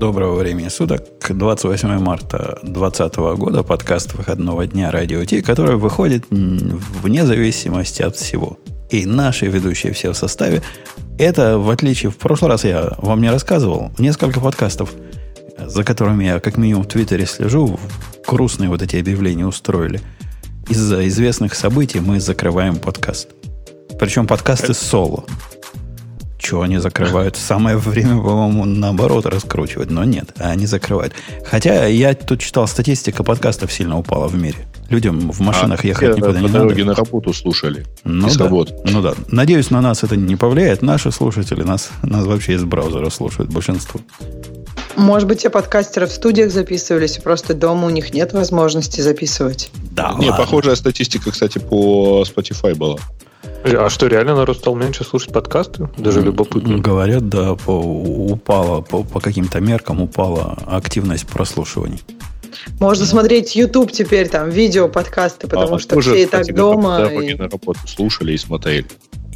Доброго времени суток. 28 марта 2020 года подкаст выходного дня Радио Ти, который выходит вне зависимости от всего. И наши ведущие все в составе. Это, в отличие... В прошлый раз я вам не рассказывал. Несколько подкастов, за которыми я как минимум в Твиттере слежу, грустные вот эти объявления устроили. Из-за известных событий мы закрываем подкаст. Причем подкасты соло. Чего они закрывают? Самое время, по-моему, наоборот раскручивать. Но нет, они закрывают. Хотя я тут читал, статистика подкастов сильно упала в мире. Людям в машинах а, ехать никуда не надо. дороге на работу слушали. Ну да, ну да. Надеюсь, на нас это не повлияет. Наши слушатели нас, нас вообще из браузера слушают большинство. Может быть, те подкастеры в студиях записывались, и просто дома у них нет возможности записывать. Да, Не, ладно. похожая статистика, кстати, по Spotify была. А что, реально народ стал меньше слушать подкасты? Даже любопытно. Говорят, да, по, упала, по, по каким-то меркам упала активность прослушиваний. Можно смотреть YouTube теперь, там, видео, подкасты, потому а, что уже, все и так дома. И... на работу слушали и смотрели.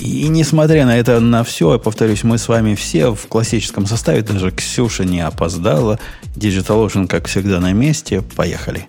И несмотря на это, на все, я повторюсь, мы с вами все в классическом составе, даже Ксюша не опоздала, DigitalOcean, как всегда, на месте. Поехали.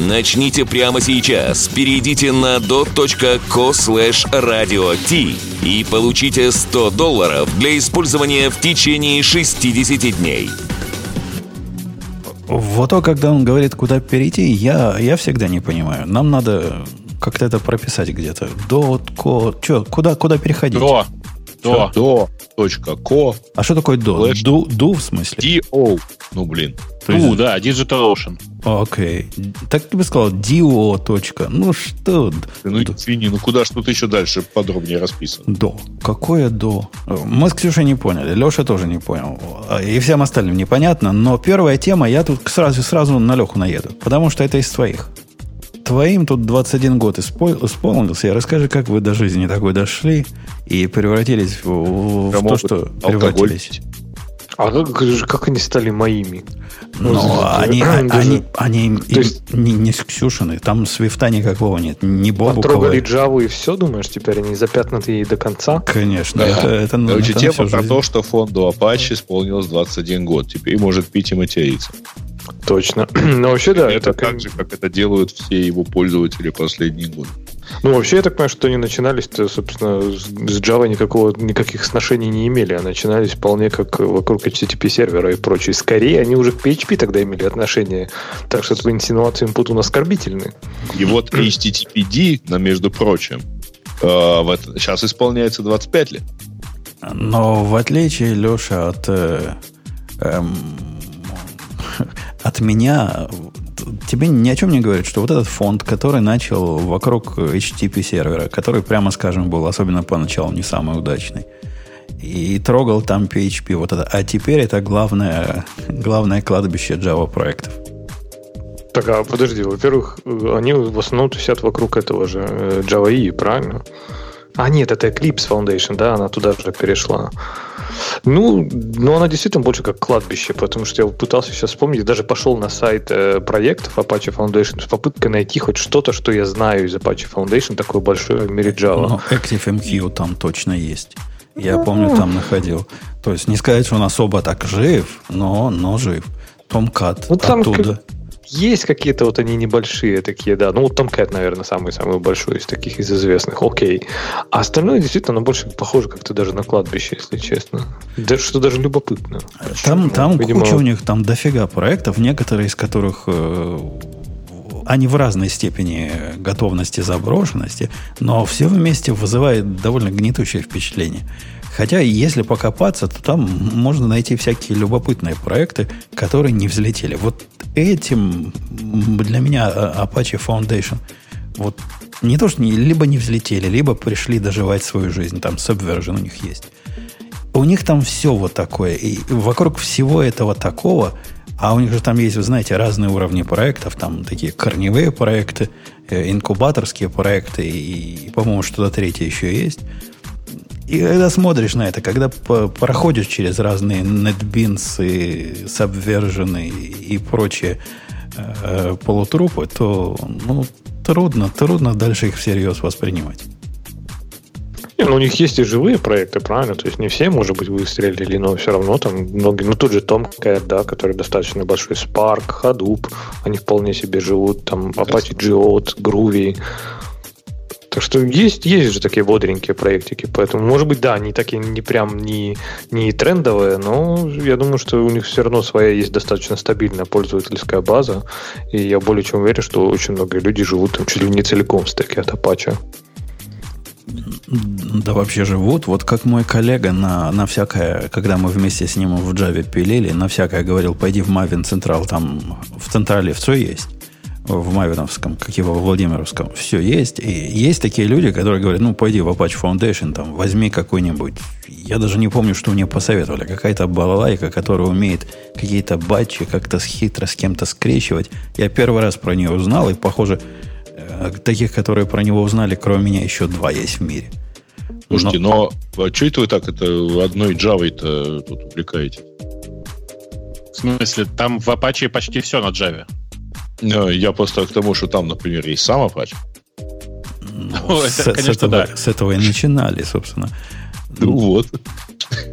Начните прямо сейчас. Перейдите на dot.co slash radio и получите 100 долларов для использования в течение 60 дней. Вот то, когда он говорит, куда перейти, я, я всегда не понимаю. Нам надо как-то это прописать где-то. Dot, ко... Че, куда, куда переходить? До. До. До. Точка. Ко. А что такое до? Ду, ду в смысле? Do. Ну, блин. То есть... Да, Digital Ocean. Окей. Okay. Так ты бы сказал DO. Точка. Ну что? Ну, извини, ну куда тут еще дальше подробнее расписано? До. Какое до? Мы с Ксюшей не поняли. Леша тоже не понял. И всем остальным непонятно. Но первая тема, я тут сразу, сразу на Леху наеду. Потому что это из твоих. Твоим тут 21 год исполнился. Расскажи, как вы до жизни такой дошли и превратились в, в то, что превратились. А как, как они стали моими? Ну, ну они, они, они То есть, не, не с Ксюшиной, там свифта никакого нет, не Бобукова. Потрогали Java и все, думаешь, теперь они запятнаты ей до конца? Конечно. Да. Это, это, Короче, это тема про то, что фонду Apache исполнилось 21 год. Теперь может пить и материться. Точно. Но вообще, да. Это, это так же, как это делают все его пользователи последние годы. Ну, вообще, я так понимаю, что они начинались, -то, собственно, с Java никакого, никаких сношений не имели, а начинались вполне как вокруг HTTP сервера и прочее. Скорее, они уже к PHP тогда имели отношение. Так что твои инсинуации инпут у нас оскорбительны. И вот HTTPD, между прочим, э, вот сейчас исполняется 25 лет. Но в отличие, Леша, от, э, эм, от меня, тебе ни о чем не говорит, что вот этот фонд, который начал вокруг HTTP сервера, который, прямо скажем, был особенно поначалу не самый удачный, и трогал там PHP, вот это, а теперь это главное, главное кладбище Java проектов. Так, а подожди, во-первых, они в основном тусят вокруг этого же э, Java E, правильно? А, нет, это Eclipse Foundation, да, она туда же перешла. Ну, ну, она действительно больше как кладбище, потому что я пытался сейчас вспомнить, даже пошел на сайт э, проектов Apache Foundation с попыткой найти хоть что-то, что я знаю из Apache Foundation, такое большое в мире Java. Ну, ActiveMQ там точно есть. Я помню, там находил. То есть не сказать, что он особо так жив, но, но жив. Tomcat ну, там оттуда. Как есть какие-то вот они небольшие такие, да. Ну, вот Tomcat, наверное, самый-самый большой из таких из известных. Окей. А остальное действительно, оно больше похоже как-то даже на кладбище, если честно. Да, что даже любопытно. Там, там Видимо... куча у них, там дофига проектов, некоторые из которых э, они в разной степени готовности заброшенности, но все вместе вызывает довольно гнетущее впечатление. Хотя, если покопаться, то там можно найти всякие любопытные проекты, которые не взлетели. Вот этим для меня а, Apache Foundation вот не то, что не, либо не взлетели, либо пришли доживать свою жизнь. Там Subversion у них есть. У них там все вот такое. И вокруг всего этого такого А у них же там есть, вы знаете, разные уровни проектов. Там такие корневые проекты, э, инкубаторские проекты и, по-моему, что-то третье еще есть. И когда смотришь на это, когда проходишь через разные NetBeans и Subversion и прочие э, полутрупы, то ну, трудно, трудно дальше их всерьез воспринимать. Не, ну, у них есть и живые проекты, правильно? То есть не все, может быть, выстрелили, но все равно там многие, ну тот же Tomcat, да, который достаточно большой, Spark, Hadoop, они вполне себе живут, там Apache Geode, Groovy. Так что есть, есть же такие бодренькие проектики, поэтому, может быть, да, они такие не прям не, не трендовые, но я думаю, что у них все равно своя есть достаточно стабильная пользовательская база, и я более чем уверен, что очень многие люди живут там чуть ли не целиком в стеке от Apache. Да вообще живут. Вот как мой коллега на, на всякое, когда мы вместе с ним в Java пилили, на всякое говорил, пойди в Maven Централ, там в Централе все есть. В Мавиновском, как и во Владимировском, все есть. И есть такие люди, которые говорят, ну, пойди в Apache Foundation, там, возьми какой-нибудь. Я даже не помню, что мне посоветовали. Какая-то балалайка, которая умеет какие-то батчи как-то хитро с кем-то скрещивать. Я первый раз про нее узнал, и, похоже, Э, таких, которые про него узнали, кроме меня, еще два есть в мире. Слушайте, но, но а что это вы так это одной Java-то тут увлекаете? В смысле, там в Apache почти все на Java. Я просто к тому, что там, например, есть сам Apache. Ну, с, это, конечно, с, этого, да. с этого и начинали, собственно. Ну вот.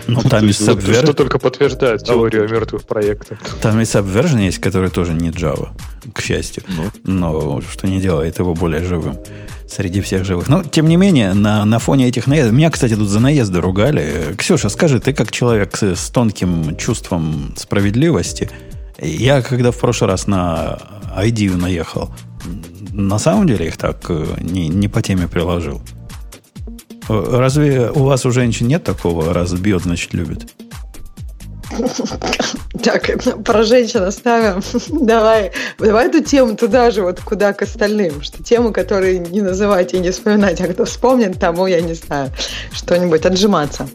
Ну, там есть Subversion. Что только подтверждает теорию мертвых проектов. Там и Subversion есть, который тоже не Java, к счастью. Ну. Но что не делает его более живым среди всех живых. Но, тем не менее, на, на фоне этих наездов... Меня, кстати, тут за наезды ругали. Ксюша, скажи, ты как человек с, с тонким чувством справедливости, я когда в прошлый раз на ID наехал, на самом деле их так э, не, не по теме приложил. Разве у вас у женщин нет такого, раз бьет, значит, любит? Так, про женщин оставим. давай, давай эту тему туда же, вот куда к остальным. Что тему, которые не называть и не вспоминать, а кто вспомнит, тому, я не знаю, что-нибудь отжиматься.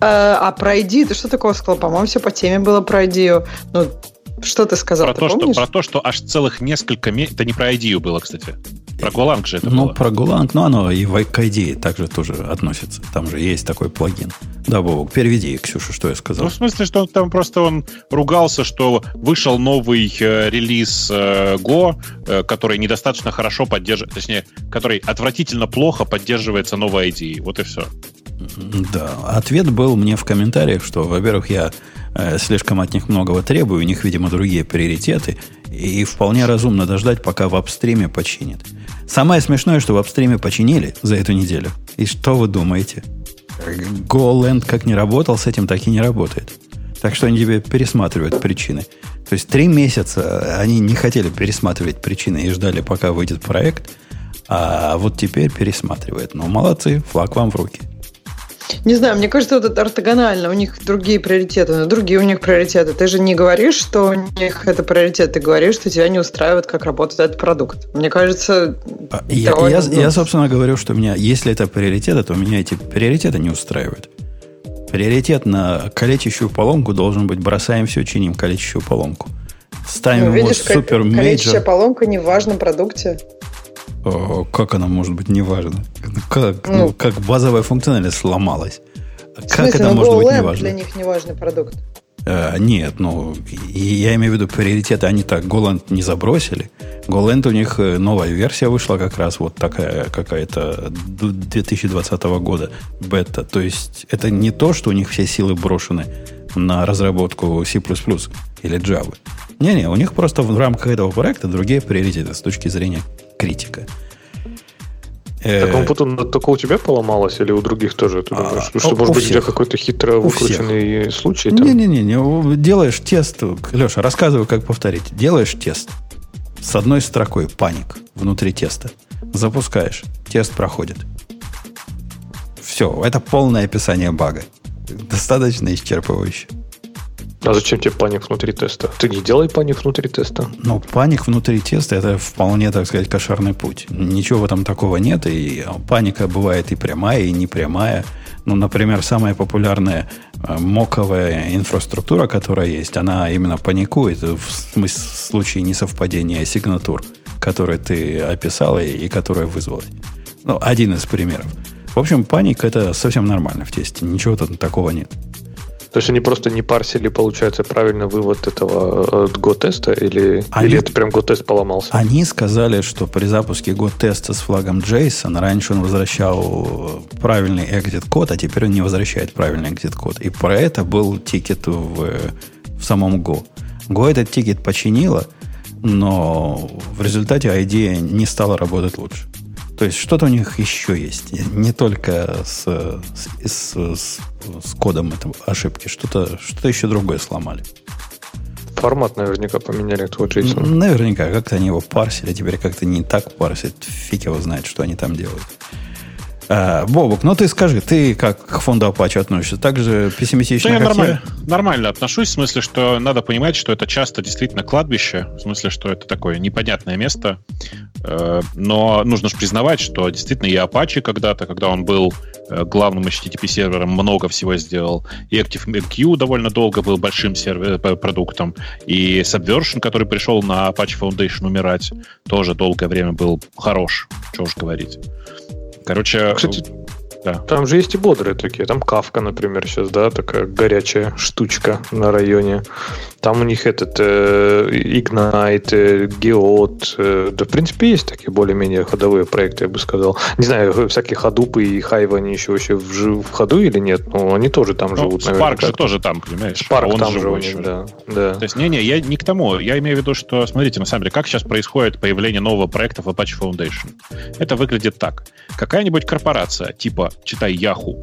А, а про ID, ты что такого сказал? По-моему, все по теме было про ID. Ну, что ты сказал? Про, ты то, что, про то, что аж целых несколько месяцев... Это не про ID было, кстати. Про Golang же это Ну, было. про Golang, но оно и в ID также тоже относится. Там же есть такой плагин. Да, Бобок, переведи, Ксюша, что я сказал. Ну, в смысле, что там просто он ругался, что вышел новый э, релиз э, Go, э, который недостаточно хорошо поддерживает, точнее, который отвратительно плохо поддерживается новой ID. Вот и все. Да, ответ был мне в комментариях, что, во-первых, я слишком от них многого требую, у них, видимо, другие приоритеты, и вполне разумно дождать, пока в апстриме починят. Самое смешное, что в апстриме починили за эту неделю. И что вы думаете? GoLand как не работал с этим, так и не работает. Так что они тебе пересматривают причины. То есть три месяца они не хотели пересматривать причины и ждали, пока выйдет проект, а вот теперь пересматривают. Ну, молодцы, флаг вам в руки. Не знаю, мне кажется, вот это ортогонально. У них другие приоритеты, но другие у них приоритеты. Ты же не говоришь, что у них это приоритет, ты говоришь, что тебя не устраивает, как работает этот продукт. Мне кажется... А, я, я, я, собственно, говорю, что у меня, если это приоритеты, то меня эти приоритеты не устраивают. Приоритет на калечащую поломку должен быть бросаем все, чиним калечащую поломку. Ставим ну, видишь, его super major. Калечащая поломка не в важном продукте. О, как она может быть неважна? Как, ну, ну, как базовая функциональность сломалась? Как смысле, это ну, может быть неважно? для них неважный продукт. А, нет, ну, я имею в виду приоритеты, они так Golang не забросили. Golang у них э, новая версия вышла как раз вот такая какая-то 2020 года бета. То есть это не то, что у них все силы брошены на разработку C++ или Java. Не-не, у них просто в рамках этого проекта другие приоритеты с точки зрения критика. Так он потом только у тебя поломалось или у других тоже? Ты думаешь? А, что, может быть, всех. у тебя какой-то хитро выкрученный случай? Не-не-не, делаешь тест. Леша, рассказываю, как повторить. Делаешь тест с одной строкой паник внутри теста. Запускаешь. Тест проходит. Все, это полное описание бага. Достаточно исчерпывающе. А зачем тебе паник внутри теста? Ты не делай паник внутри теста. Ну, паник внутри теста это вполне, так сказать, кошерный путь. Ничего в этом такого нет. И паника бывает и прямая, и непрямая. Ну, например, самая популярная э, моковая инфраструктура, которая есть, она именно паникует в случае несовпадения сигнатур, которые ты описал и, и которые вызвали. Ну, один из примеров. В общем, паника это совсем нормально в тесте. Ничего тут такого нет. То есть они просто не парсили, получается, правильно вывод этого Go-теста? Или, они, или это прям Go-тест поломался? Они сказали, что при запуске Go-теста с флагом JSON раньше он возвращал правильный exit-код, а теперь он не возвращает правильный exit-код. И про это был тикет в, в самом Go. Go этот тикет починила, но в результате IDEA не стала работать лучше. То есть что-то у них еще есть. Не только с, с, с, с кодом этого ошибки. Что-то что еще другое сломали. Формат наверняка поменяли твой JSON. Наверняка. Как-то они его парсили, а теперь как-то не так парсят. Фиг его знает, что они там делают. А, Бобок, ну ты скажи, ты как к фонду Apache относишься? Так же пессимистично, да, я нормально, я? нормально отношусь, в смысле, что надо понимать, что это часто действительно кладбище, в смысле, что это такое непонятное место, э, но нужно же признавать, что действительно и Apache когда-то, когда он был э, главным HTTP-сервером, много всего сделал, и ActiveMQ довольно долго был большим сервер, э, продуктом, и Subversion, который пришел на Apache Foundation умирать, тоже долгое время был хорош, что уж говорить. Короче, Кстати, да. Там же есть и бодрые такие. Там Кавка, например, сейчас, да, такая горячая штучка на районе. Там у них этот э, Ignite, э. Э, да, в принципе, есть такие более-менее ходовые проекты, я бы сказал. Не знаю, всякие ходупы и хайвы, они еще вообще в, в ходу или нет, но они тоже там ну, живут, Spark же тоже там, понимаешь? Spark Он там же у них, да, да. То есть, не-не, я не к тому. Я имею в виду, что, смотрите, на самом деле, как сейчас происходит появление нового проекта в Apache Foundation. Это выглядит так. Какая-нибудь корпорация, типа читай Yahoo,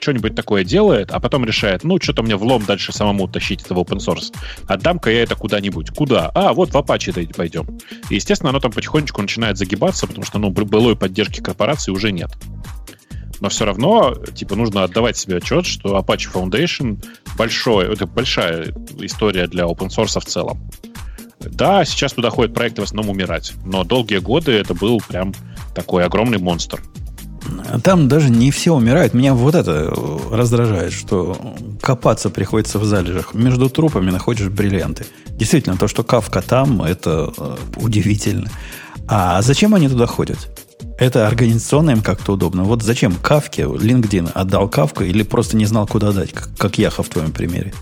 что-нибудь такое делает, а потом решает, ну, что-то мне влом дальше самому тащить это в open source. Отдам-ка я это куда-нибудь. Куда? А, вот в Apache пойдем. И, естественно, оно там потихонечку начинает загибаться, потому что, ну, былой поддержки корпорации уже нет. Но все равно, типа, нужно отдавать себе отчет, что Apache Foundation большой, это большая история для open source в целом. Да, сейчас туда ходят проекты в основном умирать, но долгие годы это был прям такой огромный монстр. Там даже не все умирают. Меня вот это раздражает, что копаться приходится в залежах. Между трупами находишь бриллианты. Действительно, то, что кавка там, это э, удивительно. А зачем они туда ходят? Это организационно им как-то удобно. Вот зачем Кавке LinkedIn отдал Кавку или просто не знал, куда дать, как Яха в твоем примере?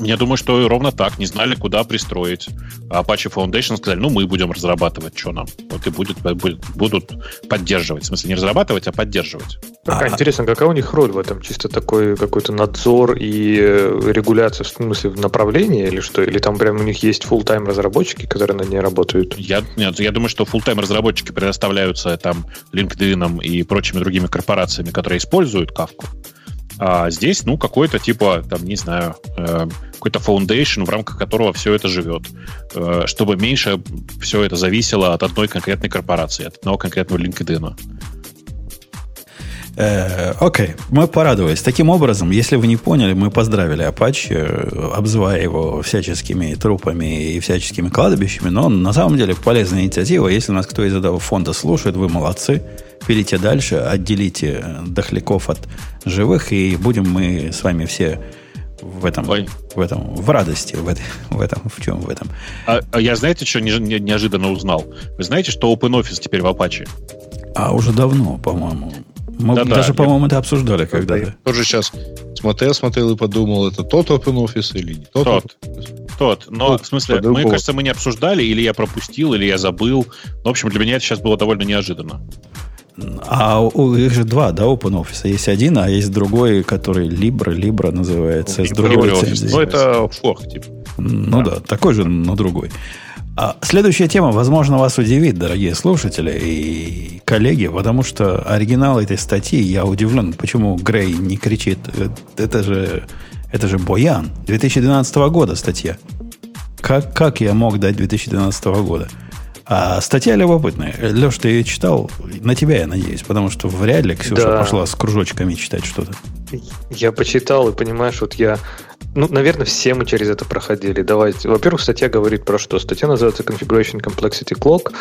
Я думаю, что ровно так. Не знали, куда пристроить. А Apache Foundation сказали, ну, мы будем разрабатывать, что нам. Вот и будет, будет, будут поддерживать. В смысле, не разрабатывать, а поддерживать. Какая, а, интересно, какая у них роль в этом? Чисто такой какой-то надзор и э, регуляция, в смысле, в направлении или что? Или там прям у них есть full-time разработчики, которые на ней работают? Я, нет, я думаю, что full-time разработчики предоставляются там LinkedIn и прочими другими корпорациями, которые используют Kafka. А здесь, ну, какой-то типа, там, не знаю, э, какой-то foundation, в рамках которого все это живет, э, чтобы меньше все это зависело от одной конкретной корпорации, от одного конкретного LinkedIn. Э, окей, мы порадовались. Таким образом, если вы не поняли, мы поздравили Apache, обзывая его всяческими трупами и всяческими кладбищами, но на самом деле полезная инициатива. Если нас кто из этого фонда слушает, вы молодцы пилите дальше, отделите дохляков от живых, и будем мы с вами все в этом, Ой. в этом, в радости, в, этой, в этом, в чем в этом. А, а я знаете, что не, не, неожиданно узнал? Вы знаете, что OpenOffice теперь в Apache? А уже давно, по-моему. Мы да, даже, да, по-моему, я... это обсуждали когда-то. Я тоже сейчас смотрел, смотрел и подумал, это тот OpenOffice или не тот. Тот. Тот. Но, тот, в смысле, мне кажется, мы не обсуждали, или я пропустил, или я забыл. В общем, для меня это сейчас было довольно неожиданно. А у их же два, да, OpenOffice. Есть один, а есть другой, который Libra, Libra называется, с другой лицензией. Ну, это форк, типа. Ну да. да, такой же, но другой. А следующая тема, возможно, вас удивит, дорогие слушатели и коллеги, потому что оригинал этой статьи, я удивлен, почему Грей не кричит. Э, это же, это же Боян, 2012 года статья. Как, как я мог дать 2012 года? А статья любопытная. Леш, ты ее читал? На тебя, я надеюсь, потому что вряд ли Ксюша да. пошла с кружочками читать что-то. Я почитал и понимаешь, вот я ну, наверное, все мы через это проходили. Давайте. Во-первых, статья говорит про что? Статья называется Configuration Complexity Clock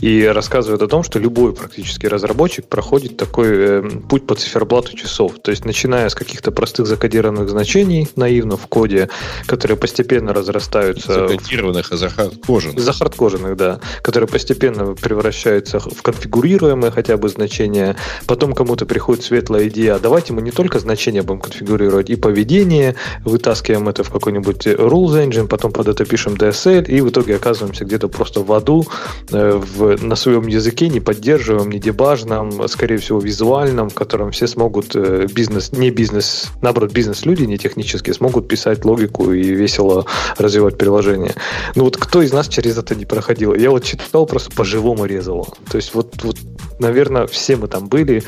и рассказывает о том, что любой практически разработчик проходит такой э, путь по циферблату часов. То есть, начиная с каких-то простых закодированных значений наивно в коде, которые постепенно разрастаются... Закодированных, а захардкоженных. Захардкоженных, да. Которые постепенно превращаются в конфигурируемые хотя бы значения. Потом кому-то приходит светлая идея, а давайте мы не только значения будем конфигурировать, и поведение, вытаскиваем это в какой-нибудь rules engine, потом под это пишем DSL, и в итоге оказываемся где-то просто в аду, э, в, на своем языке, не поддерживаем, не дебажном, скорее всего, визуальном, в котором все смогут э, бизнес, не бизнес, наоборот, бизнес-люди, не технические, смогут писать логику и весело развивать приложение. Ну вот кто из нас через это не проходил? Я вот читал, просто по-живому резало. То есть вот, вот наверное, все мы там были,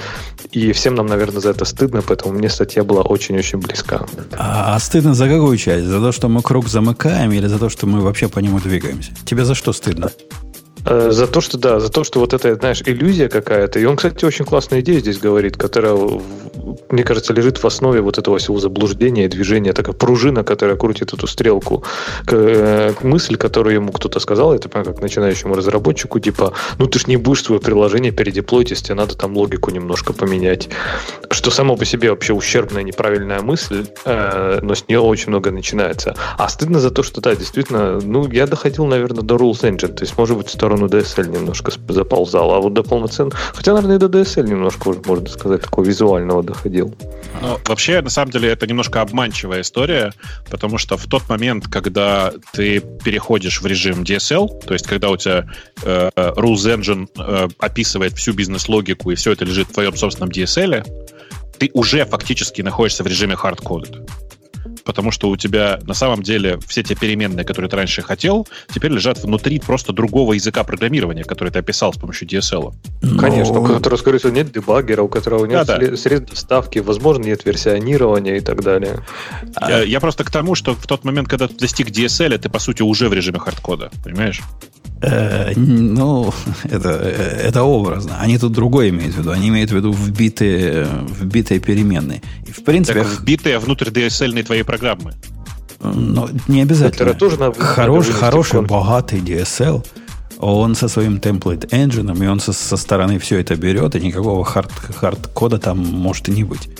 и всем нам, наверное, за это стыдно, поэтому мне статья была очень-очень близка. А, а стыдно за какую часть? За то, что мы круг замыкаем, или за то, что мы вообще по нему двигаемся? Тебе за что стыдно? Э, за то, что да, за то, что вот это, знаешь, иллюзия какая-то. И он, кстати, очень классную идею здесь говорит, которая, мне кажется, лежит в основе вот этого всего заблуждения, движения, такая пружина, которая крутит эту стрелку. Э, мысль, которую ему кто-то сказал, это как начинающему разработчику, типа, ну ты ж не будешь свое приложение передеплоить, если тебе надо там логику немножко поменять. Что само по себе вообще ущербная, неправильная мысль, э, но с нее очень много начинается. А стыдно за то, что, да, действительно, ну, я доходил, наверное, до Rules Engine, то есть, может быть, сторону DSL немножко заползал, а вот до полноценного... Хотя, наверное, и до DSL немножко можно сказать, такого визуального доходил. Ну, вообще, на самом деле, это немножко обманчивая история, потому что в тот момент, когда ты переходишь в режим DSL, то есть когда у тебя э, Rules Engine э, описывает всю бизнес-логику и все это лежит в твоем собственном DSL, ты уже фактически находишься в режиме hard-coded потому что у тебя на самом деле все те переменные, которые ты раньше хотел, теперь лежат внутри просто другого языка программирования, который ты описал с помощью DSL. Но... Конечно, у которого, скорее всего, нет дебаггера, у которого нет да, да. средств доставки, возможно, нет версионирования и так далее. Я, я просто к тому, что в тот момент, когда ты достиг DSL, ты, по сути, уже в режиме хардкода, понимаешь? Э, ну, это, это образно. Они тут другое имеют в виду. Они имеют в виду вбитые, вбитые переменные. И, в принципе... Так, вбитые внутрь DSL твоей программы. Ну, не обязательно. Тоже надо, Хорош, хороший, богатый DSL, он со своим template engine, и он со, со стороны все это берет, и никакого хард, хард-кода там может и не быть.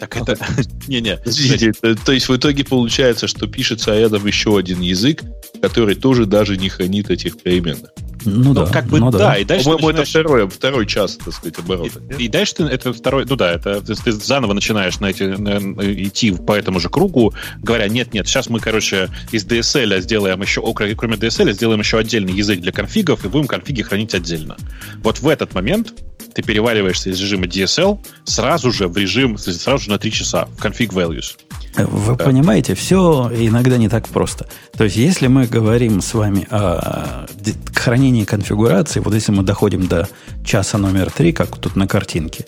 Так это... Не-не. То есть в итоге получается, что пишется рядом еще один язык, который тоже даже не хранит этих переменных. Ну, ну да. Как бы ну, да. да. И дальше По-моему, начинаешь... это второй, второй час, так сказать, оборот. И, и дальше ты, это второй, ну да, это ты, ты заново начинаешь на эти, на, идти по этому же кругу, говоря, нет, нет, сейчас мы, короче, из DSL сделаем еще, кроме DSL, сделаем еще отдельный язык для конфигов и будем конфиги хранить отдельно. Вот в этот момент ты переваливаешься из режима DSL сразу же в режим, сразу же на 3 часа в config values. Вы да. понимаете, все иногда не так просто. То есть, если мы говорим с вами о хранении конфигурации, вот если мы доходим до часа номер три, как тут на картинке,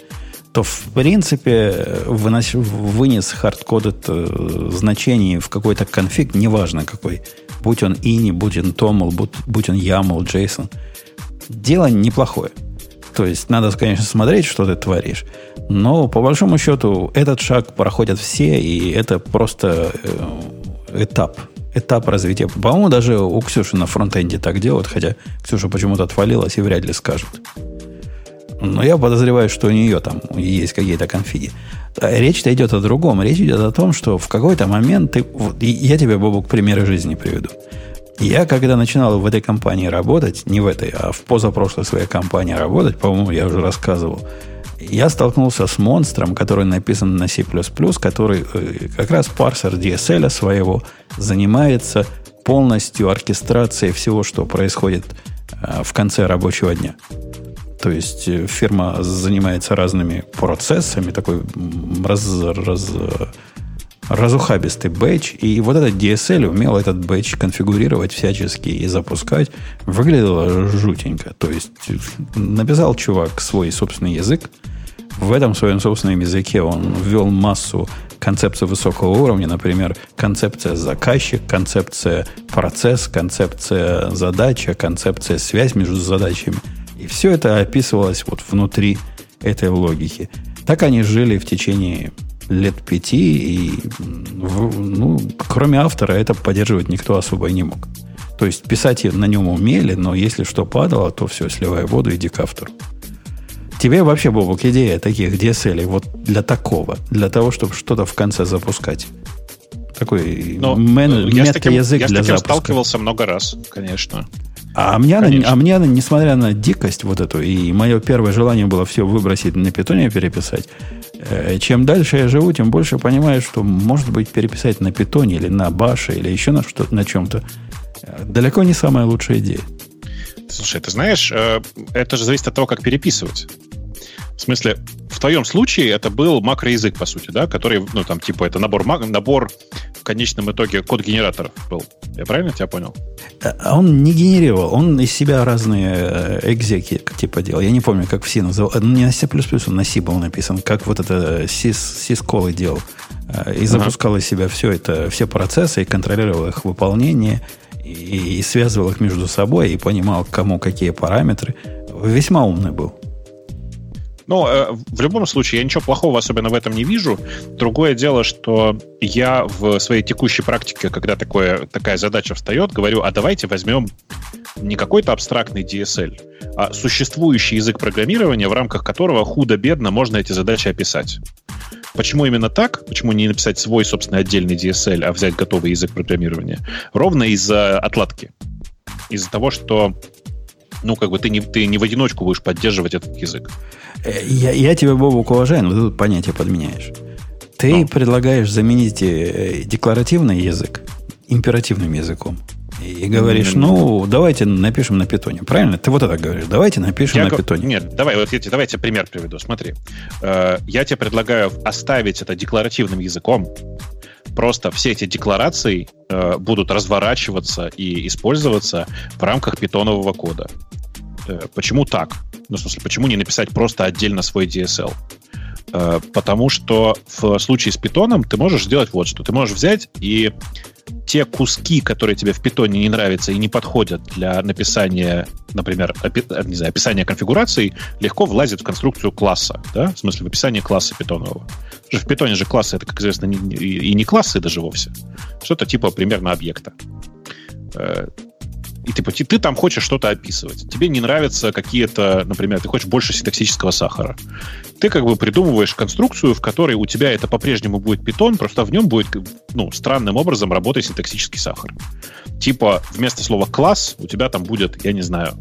то в принципе вынос, вынес хардкодед э, значений в какой-то конфиг, неважно какой, будь он ini, будь он toml, будь, будь он YAML, JSON, дело неплохое. То есть надо, конечно, смотреть, что ты творишь. Но по большому счету этот шаг проходят все, и это просто э, этап. Этап развития. По-моему, даже у Ксюши на фронтенде так делают, хотя Ксюша почему-то отвалилась и вряд ли скажет. Но я подозреваю, что у нее там есть какие-то конфиги. Речь-то идет о другом. Речь идет о том, что в какой-то момент ты... Я тебе, Бобу, к примеру жизни приведу. Я, когда начинал в этой компании работать, не в этой, а в позапрошлой своей компании работать, по-моему, я уже рассказывал, я столкнулся с монстром, который написан на C++, который э, как раз парсер DSL своего занимается полностью оркестрацией всего, что происходит э, в конце рабочего дня. То есть э, фирма занимается разными процессами, такой раз, раз, разухабистый бэч, и вот этот DSL умел этот бэч конфигурировать всячески и запускать. Выглядело жутенько. То есть написал чувак свой собственный язык, в этом своем собственном языке он ввел массу концепций высокого уровня, например, концепция заказчик, концепция процесс, концепция задача, концепция связь между задачами. И все это описывалось вот внутри этой логики. Так они жили в течение лет пяти, и ну, кроме автора это поддерживать никто особо и не мог. То есть писать на нем умели, но если что падало, то все, сливай воду, иди к автору. Тебе вообще, Бобок, идея таких DSL вот для такого, для того, чтобы что-то в конце запускать. Такой ну, мен, я мета-язык для запуска. Я с таким сталкивался много раз, конечно. А мне, она, а мне она, несмотря на дикость вот эту, и мое первое желание было все выбросить на питоне переписать, чем дальше я живу, тем больше понимаю, что, может быть, переписать на питоне или на баше, или еще на, что, на чем-то, э, далеко не самая лучшая идея. Слушай, ты знаешь, э, это же зависит от того, как переписывать. В смысле, в твоем случае это был макроязык, по сути, да, который, ну, там, типа, это набор, набор в конечном итоге код генераторов был. Я правильно тебя понял? А он не генерировал, он из себя разные э, экзеки типа делал. Я не помню, как все называл. Ну, не на C++, он на C был написан, как вот это sys делал. Э, и запускал из себя все это, все процессы, и контролировал их выполнение, и, и связывал их между собой, и понимал, кому какие параметры. Весьма умный был. Но э, в любом случае я ничего плохого особенно в этом не вижу. Другое дело, что я в своей текущей практике, когда такое, такая задача встает, говорю, а давайте возьмем не какой-то абстрактный DSL, а существующий язык программирования, в рамках которого худо-бедно можно эти задачи описать. Почему именно так? Почему не написать свой, собственно, отдельный DSL, а взять готовый язык программирования? Ровно из-за отладки. Из-за того, что ну, как бы ты не, ты не в одиночку будешь поддерживать этот язык. Э, я, я тебя, Бобук, уважаю, но ты тут понятие подменяешь. Ты ну. предлагаешь заменить э, декларативный язык императивным языком. И говоришь, ну, давайте напишем на питоне. Правильно? Ты вот это говоришь. Давайте напишем я на питоне. Нет, давай, вот я, давай я тебе пример приведу. Смотри. Э, я тебе предлагаю оставить это декларативным языком. Просто все эти декларации э, будут разворачиваться и использоваться в рамках питонового кода. Э, почему так? Ну, в смысле, почему не написать просто отдельно свой DSL? Э, потому что в случае с питоном ты можешь сделать вот что. Ты можешь взять и те куски, которые тебе в питоне не нравятся и не подходят для написания, например, опи, не знаю, описания конфигурации, легко влазят в конструкцию класса, да? в смысле в описание класса питонового. В питоне же классы это, как известно, и не классы даже вовсе. Что-то типа примерно объекта. И типа, ты, ты там хочешь что-то описывать. Тебе не нравятся какие-то, например, ты хочешь больше синтаксического сахара. Ты как бы придумываешь конструкцию, в которой у тебя это по-прежнему будет питон, просто в нем будет ну, странным образом работать синтаксический сахар. Типа вместо слова класс у тебя там будет, я не знаю,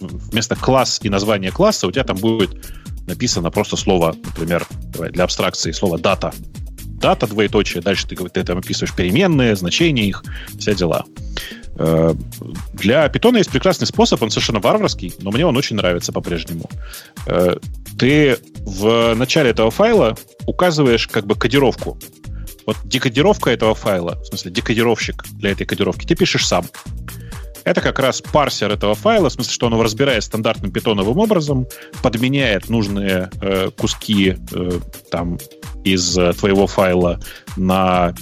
вместо класс и название класса у тебя там будет написано просто слово, например, для абстракции слово дата. Дата, двоеточие, дальше ты, ты там описываешь переменные, значения их, все дела. Э, для питона есть прекрасный способ, он совершенно варварский, но мне он очень нравится по-прежнему. Э, ты в начале этого файла указываешь как бы кодировку. Вот декодировка этого файла, в смысле декодировщик для этой кодировки, ты пишешь сам. Это как раз парсер этого файла, в смысле, что он его разбирает стандартным питоновым образом, подменяет нужные э, куски э, там из э, твоего файла на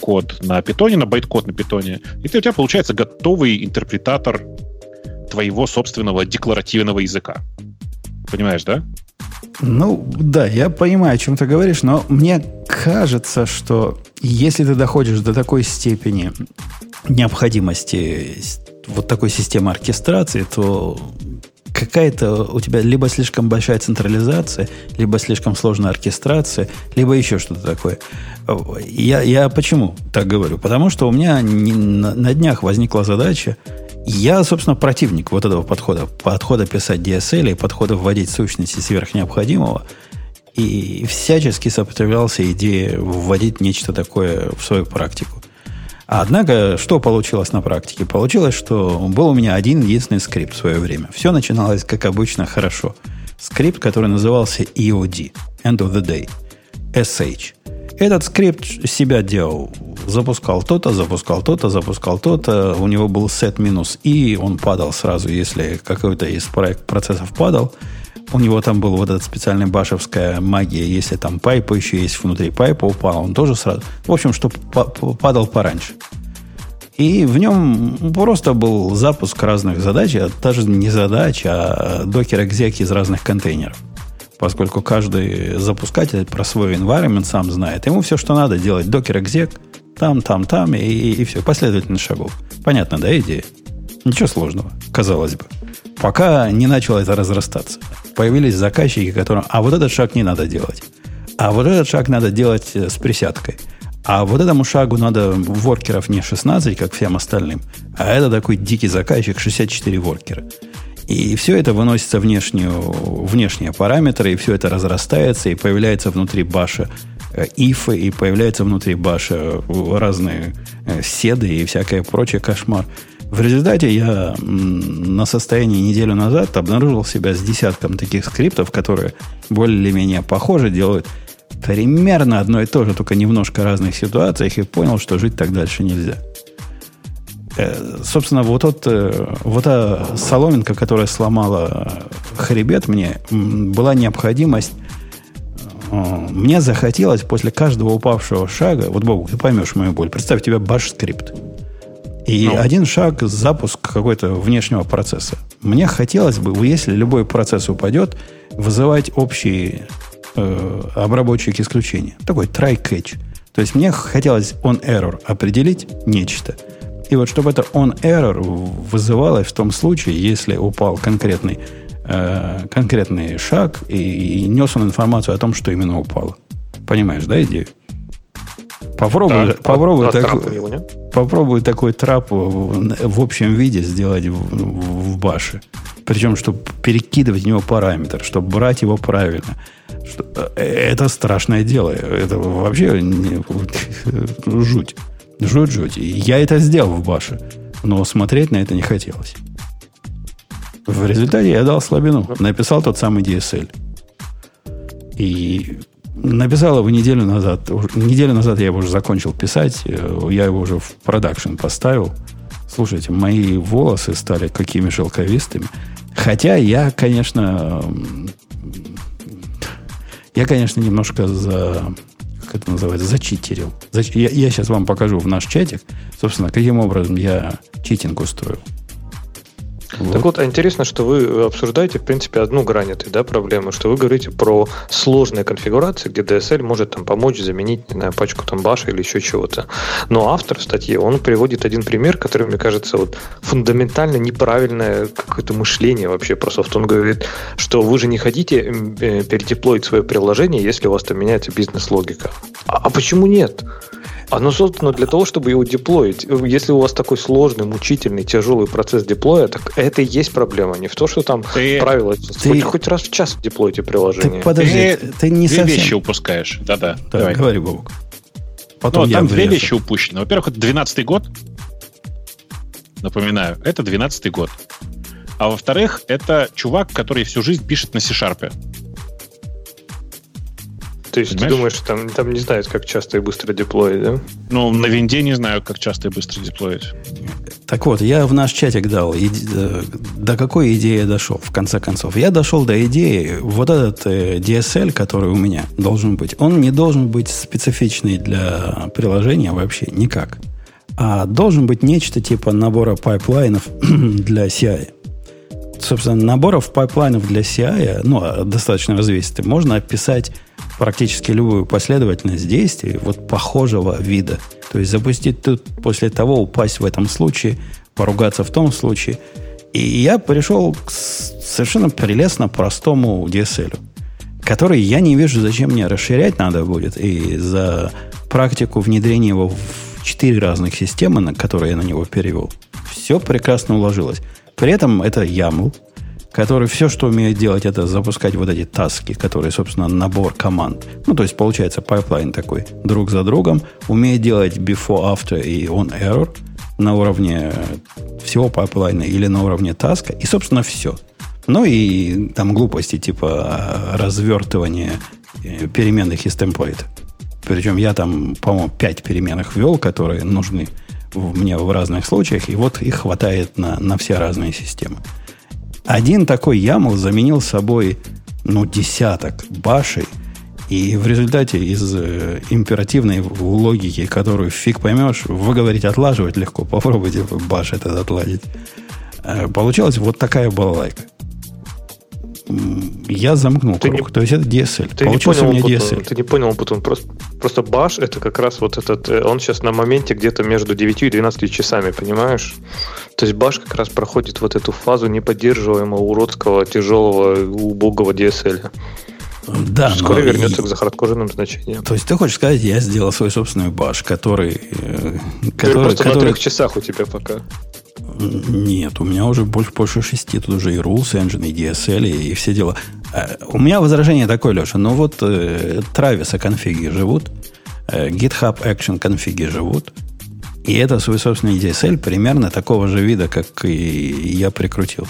код на питоне, на байт-код на питоне, и ты, у тебя получается готовый интерпретатор твоего собственного декларативного языка. Понимаешь, да? Ну, да, я понимаю, о чем ты говоришь, но мне кажется, что если ты доходишь до такой степени необходимости вот такой системы оркестрации, то какая-то у тебя либо слишком большая централизация, либо слишком сложная оркестрация, либо еще что-то такое. Я, я почему так говорю? Потому что у меня не, на, на днях возникла задача. Я, собственно, противник вот этого подхода. Подхода писать DSL и подхода вводить сущности сверх необходимого. И всячески сопротивлялся идее вводить нечто такое в свою практику. Однако, что получилось на практике? Получилось, что был у меня один единственный скрипт в свое время. Все начиналось, как обычно, хорошо. Скрипт, который назывался EOD, End of the Day, SH. Этот скрипт себя делал. Запускал то-то, запускал то-то, запускал то-то. У него был set минус и он падал сразу, если какой-то из проект процессов падал у него там был вот эта специальная башевская магия, если там пайпа еще есть внутри пайпа упал, он тоже сразу... В общем, что падал пораньше. И в нем просто был запуск разных задач, а даже не задач, а докер экзек из разных контейнеров. поскольку каждый запускатель про свой environment сам знает. Ему все, что надо, делать докер экзек, там, там, там, и, и, все, последовательность шагов. Понятно, да, идея? Ничего сложного, казалось бы. Пока не начало это разрастаться. Появились заказчики, которым, а вот этот шаг не надо делать. А вот этот шаг надо делать э, с присядкой. А вот этому шагу надо воркеров не 16, как всем остальным, а это такой дикий заказчик 64 воркера. И все это выносится внешнюю, внешние параметры, и все это разрастается, и появляется внутри баша э, ифы, и появляется внутри баша разные э, седы и всякое прочее кошмар. В результате я на состоянии неделю назад обнаружил себя с десятком таких скриптов, которые более-менее похоже делают примерно одно и то же, только немножко разных ситуациях, и понял, что жить так дальше нельзя. Э, собственно, вот, тот, э, вот та соломинка, которая сломала хребет мне, была необходимость э, мне захотелось после каждого упавшего шага, вот, Богу, ты поймешь мою боль, представь, у тебя баш-скрипт. И ну. один шаг запуск какой-то внешнего процесса. Мне хотелось бы, если любой процесс упадет, вызывать общий э, обработчик исключения. Такой try-catch. То есть мне хотелось on-error определить нечто – и вот чтобы это on-error вызывалось в том случае, если упал конкретный, э, конкретный шаг и, и нес он информацию о том, что именно упало. Понимаешь, да, идею? Попробуй, да, попробуй, так, него, попробуй такой трап в, в общем виде сделать в, в, в баше. Причем, чтобы перекидывать в него параметр, чтобы брать его правильно. Что, э, это страшное дело. Это вообще не, жуть. Жуть-жуть. Я это сделал в баше, но смотреть на это не хотелось. В результате я дал слабину. Написал тот самый DSL. И написал его неделю назад. Неделю назад я его уже закончил писать. Я его уже в продакшн поставил. Слушайте, мои волосы стали какими шелковистыми. Хотя я, конечно, я, конечно, немножко за как это называется, зачитерил. Я, я сейчас вам покажу в наш чатик, собственно, каким образом я читинг устроил. Вот. Так вот, интересно, что вы обсуждаете, в принципе, одну грань этой да, проблемы, что вы говорите про сложные конфигурации, где DSL может там помочь заменить, не знаю, пачку там баша или еще чего-то. Но автор статьи, он приводит один пример, который, мне кажется, вот фундаментально неправильное какое-то мышление вообще про софт. Он говорит, что вы же не хотите э, передеплоить свое приложение, если у вас там меняется бизнес-логика. А, а почему нет? Оно создано для того, чтобы его деплоить. Если у вас такой сложный, мучительный, тяжелый процесс деплоя, так это и есть проблема. Не в то, что там ты, правила. Ты, хоть, хоть раз в час деплойте приложение. Ты, подожди, ты, ты не две совсем... вещи упускаешь. Да-да. Да, Давай. говори, Бобок. Потом ну, там две вещи упущены. Во-первых, это 12-й год. Напоминаю, это 12-й год. А во-вторых, это чувак, который всю жизнь пишет на C-Sharp. То есть Понимаешь? ты думаешь, там, там не знают, как часто и быстро деплоить, да? Ну, на винде не знаю, как часто и быстро деплоить. Так вот, я в наш чатик дал, э, до какой идеи я дошел, в конце концов. Я дошел до идеи, вот этот э, DSL, который у меня должен быть, он не должен быть специфичный для приложения вообще никак. А должен быть нечто типа набора пайплайнов для CI. Собственно, наборов пайплайнов для CI, ну, достаточно развесистый, можно описать практически любую последовательность действий вот похожего вида. То есть запустить тут, после того упасть в этом случае, поругаться в том случае. И я пришел к совершенно прелестно простому DSL, который я не вижу, зачем мне расширять надо будет. И за практику внедрения его в четыре разных системы, на которые я на него перевел, все прекрасно уложилось. При этом это YAML, который все, что умеет делать, это запускать вот эти таски, которые, собственно, набор команд. Ну, то есть, получается, пайплайн такой друг за другом. Умеет делать before, after и on error на уровне всего пайплайна или на уровне таска. И, собственно, все. Ну и там глупости типа развертывания э, переменных из темплейта. Причем я там, по-моему, пять переменных ввел, которые нужны мне в разных случаях, и вот их хватает на, на все разные системы. Один такой YAML заменил собой, ну, десяток башей, и в результате из э, императивной логики, которую фиг поймешь, вы говорите отлаживать легко, попробуйте баш этот отладить. Э, получилась вот такая балалайка. Я замкнул Ты круг. не- То есть это DSL. Ты не, Получился понял, у меня DSL. ты не понял, Путун, просто, просто баш это как раз вот этот, э, он сейчас на моменте где-то между 9 и 12 часами, понимаешь? То есть баш как раз проходит вот эту фазу неподдерживаемого, уродского, тяжелого, убогого DSL. Да, Вскоре но вернется и- к захардкоженным значениям. То есть ты хочешь сказать, я сделал свой собственный баш, который... э, Ты который, просто на который- трех часах у тебя пока. Нет, у меня уже больше, больше шести. Тут уже и Rules Engine, и DSL, и, и все дела. Э, У меня возражение такое, Леша. Ну вот э, Трависа конфиги живут, э, GitHub Action конфиги живут, и это свой собственный DSL примерно такого же вида, как и я прикрутил.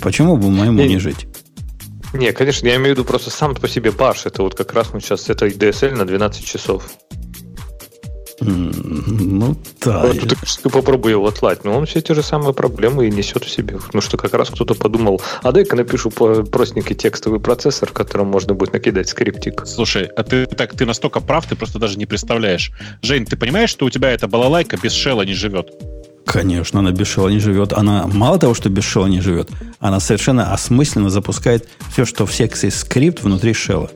Почему бы моему Не, не не. жить? Не, конечно, я имею в виду просто сам по себе баш. Это вот как раз мы сейчас, это DSL на 12 часов. Ну, да. Вот ты, ты попробуй его отлать. Но он все те же самые проблемы и несет в себе. Ну что как раз кто-то подумал, а дай-ка напишу простенький текстовый процессор, которым можно будет накидать скриптик. Слушай, а ты так ты настолько прав, ты просто даже не представляешь. Жень, ты понимаешь, что у тебя эта балалайка без шелла не живет? Конечно, она без шелла не живет. Она мало того, что без шелла не живет, она совершенно осмысленно запускает все, что в секции скрипт внутри шелла.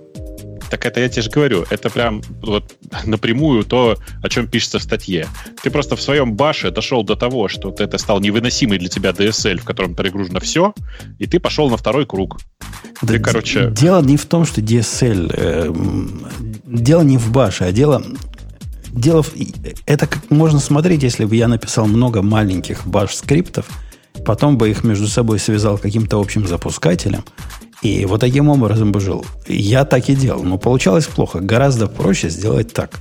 Так это я тебе же говорю, это прям вот напрямую то, о чем пишется в статье. Ты просто в своем баше дошел до того, что вот это стал невыносимый для тебя DSL, в котором перегружено все, и ты пошел на второй круг. Да Ты, короче- Дело не в том, что DSL... э, дело не в баше, а дело... Дело в, это как можно смотреть, если бы я написал много маленьких баш-скриптов, потом бы их между собой связал каким-то общим запускателем, и вот таким образом бы жил. Я так и делал, но получалось плохо. Гораздо проще сделать так.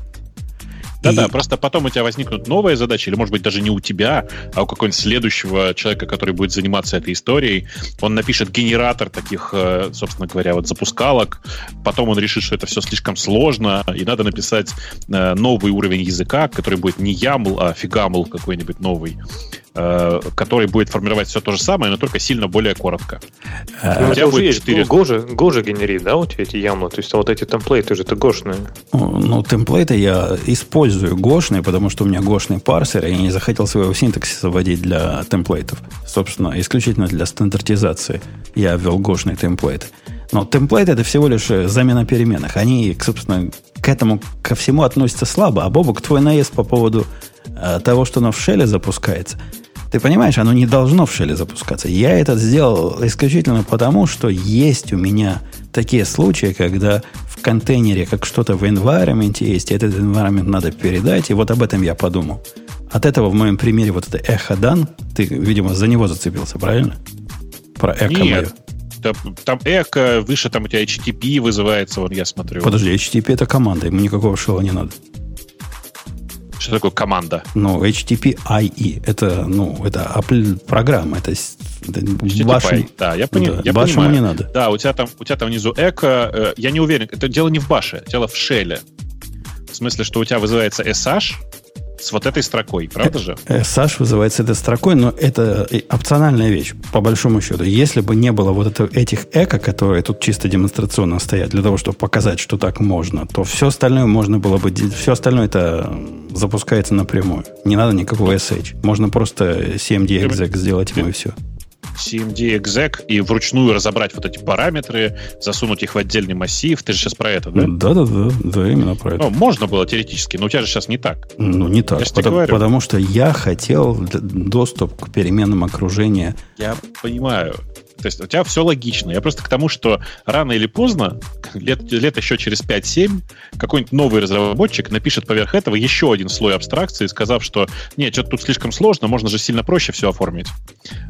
Да-да, И- просто потом у тебя возникнут новые задачи, или, может быть, даже не у тебя, а у какого-нибудь следующего человека, который будет заниматься этой историей. Он напишет генератор таких, э, собственно говоря, вот запускалок. Потом он решит, что это все слишком сложно, и надо написать э, новый уровень языка, который будет не YAML, а фигамл какой-нибудь новый, который будет формировать все то же самое, но только сильно более коротко. Э, Ну, у тебя уже будет есть четыре- Go же, Go же генерит, да, у тебя эти ямы? То есть вот эти темплейты же это гошные. Ну, ну, темплейты я использую гошные, потому что у меня гошный парсер, и я не захотел своего синтаксиса вводить для темплейтов. Собственно, исключительно для стандартизации я ввел гошные темплейты. Но темплейты это всего лишь э, замена переменных. Они, собственно, к этому, ко всему относятся слабо. А Бобок, твой наезд по поводу э, того, что оно в шеле запускается, ты понимаешь, оно не должно в шеле запускаться. Я это сделал исключительно потому, что есть у меня такие случаи, когда в контейнере как что-то в environment есть, и этот environment надо передать, и вот об этом я подумал. От этого в моем примере вот это эхо дан, ты, видимо, за него зацепился, правильно? Про эхо мое. Нет. Да, Там эко, выше там у тебя HTTP вызывается, вот я смотрю. Подожди, HTTP это команда, ему никакого шела не надо. Что такое команда? Ну, HTTP IE, это, ну, это Apple программа, это, это HTTP, вашему- да, я, пони- да, я вашему понимаю. не надо. Да, у тебя там, у тебя там внизу эко. э, я не уверен, это дело не в баше, дело в шеле. В смысле, что у тебя вызывается SH с вот этой строкой, правда же? Э, Саш вызывается этой строкой, но это и опциональная вещь, по большому счету. Если бы не было вот это- этих эко, которые тут чисто демонстрационно стоят, для того, чтобы показать, что так можно, то все остальное можно было бы... Все остальное это запускается напрямую. Не надо никакого SH. Можно просто CMD exec сделать ему и все. CMD exec и вручную разобрать вот эти параметры, засунуть их в отдельный массив. Ты же сейчас про это, да? Да-да-да, да, именно про это. Ну, можно было теоретически, но у тебя же сейчас не так. Ну, не так. Я Потому, говорю. потому что я хотел доступ к переменным окружения. Я понимаю. То есть у тебя все логично. Я просто к тому, что рано или поздно, лет, лет еще через 5-7, какой-нибудь новый разработчик напишет поверх этого еще один слой абстракции, сказав, что нет, что-то тут слишком сложно, можно же сильно проще все оформить.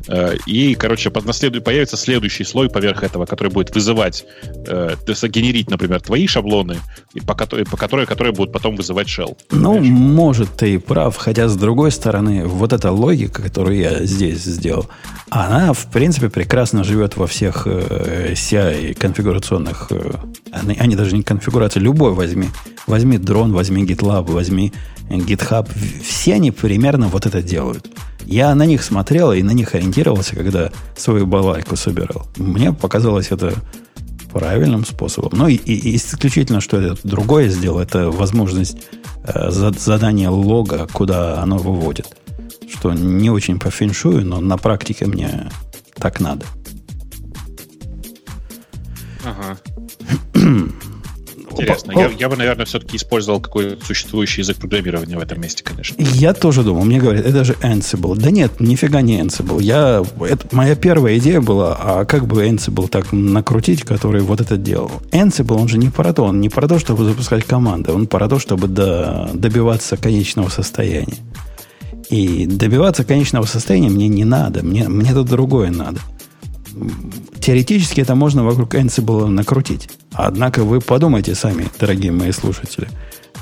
Э, И, короче, под- наследу- появится следующий слой поверх этого, который будет вызывать, э, генерить, например, твои шаблоны, и по, которой, по которой, которые будут потом вызывать shell. Ну, Понимаешь? может, ты и прав. Хотя, с другой стороны, вот эта логика, которую я здесь сделал, она, в принципе, прекрасно живет во всех э, CI конфигурационных... э, они, они даже не конфигурации, любой возьми. Возьми дрон, возьми GitLab, возьми GitHub. Все они примерно вот это делают. Я на них смотрел и на них ориентировался, когда свою балайку собирал. Мне показалось это правильным способом. Ну и, и- исключительно, что это другое сделал, это возможность э, за- задания лога, куда оно выводит. Что не очень по феншую, но на практике мне так надо. Ага. Интересно. Я, я бы, наверное, все-таки использовал какой-то существующий язык программирования в этом месте, конечно. Я тоже думал. Мне говорят, это же Ansible. Да нет, нифига не Ansible. Я, это, моя первая идея была, а как бы Ansible так накрутить, который вот это делал? Ansible, он же не про то. Он не про то, чтобы запускать команды. Он про то, чтобы до, добиваться конечного состояния. И добиваться конечного состояния мне не надо. Мне, мне тут другое надо. Теоретически это можно вокруг Ansible накрутить. Однако вы подумайте сами, дорогие мои слушатели,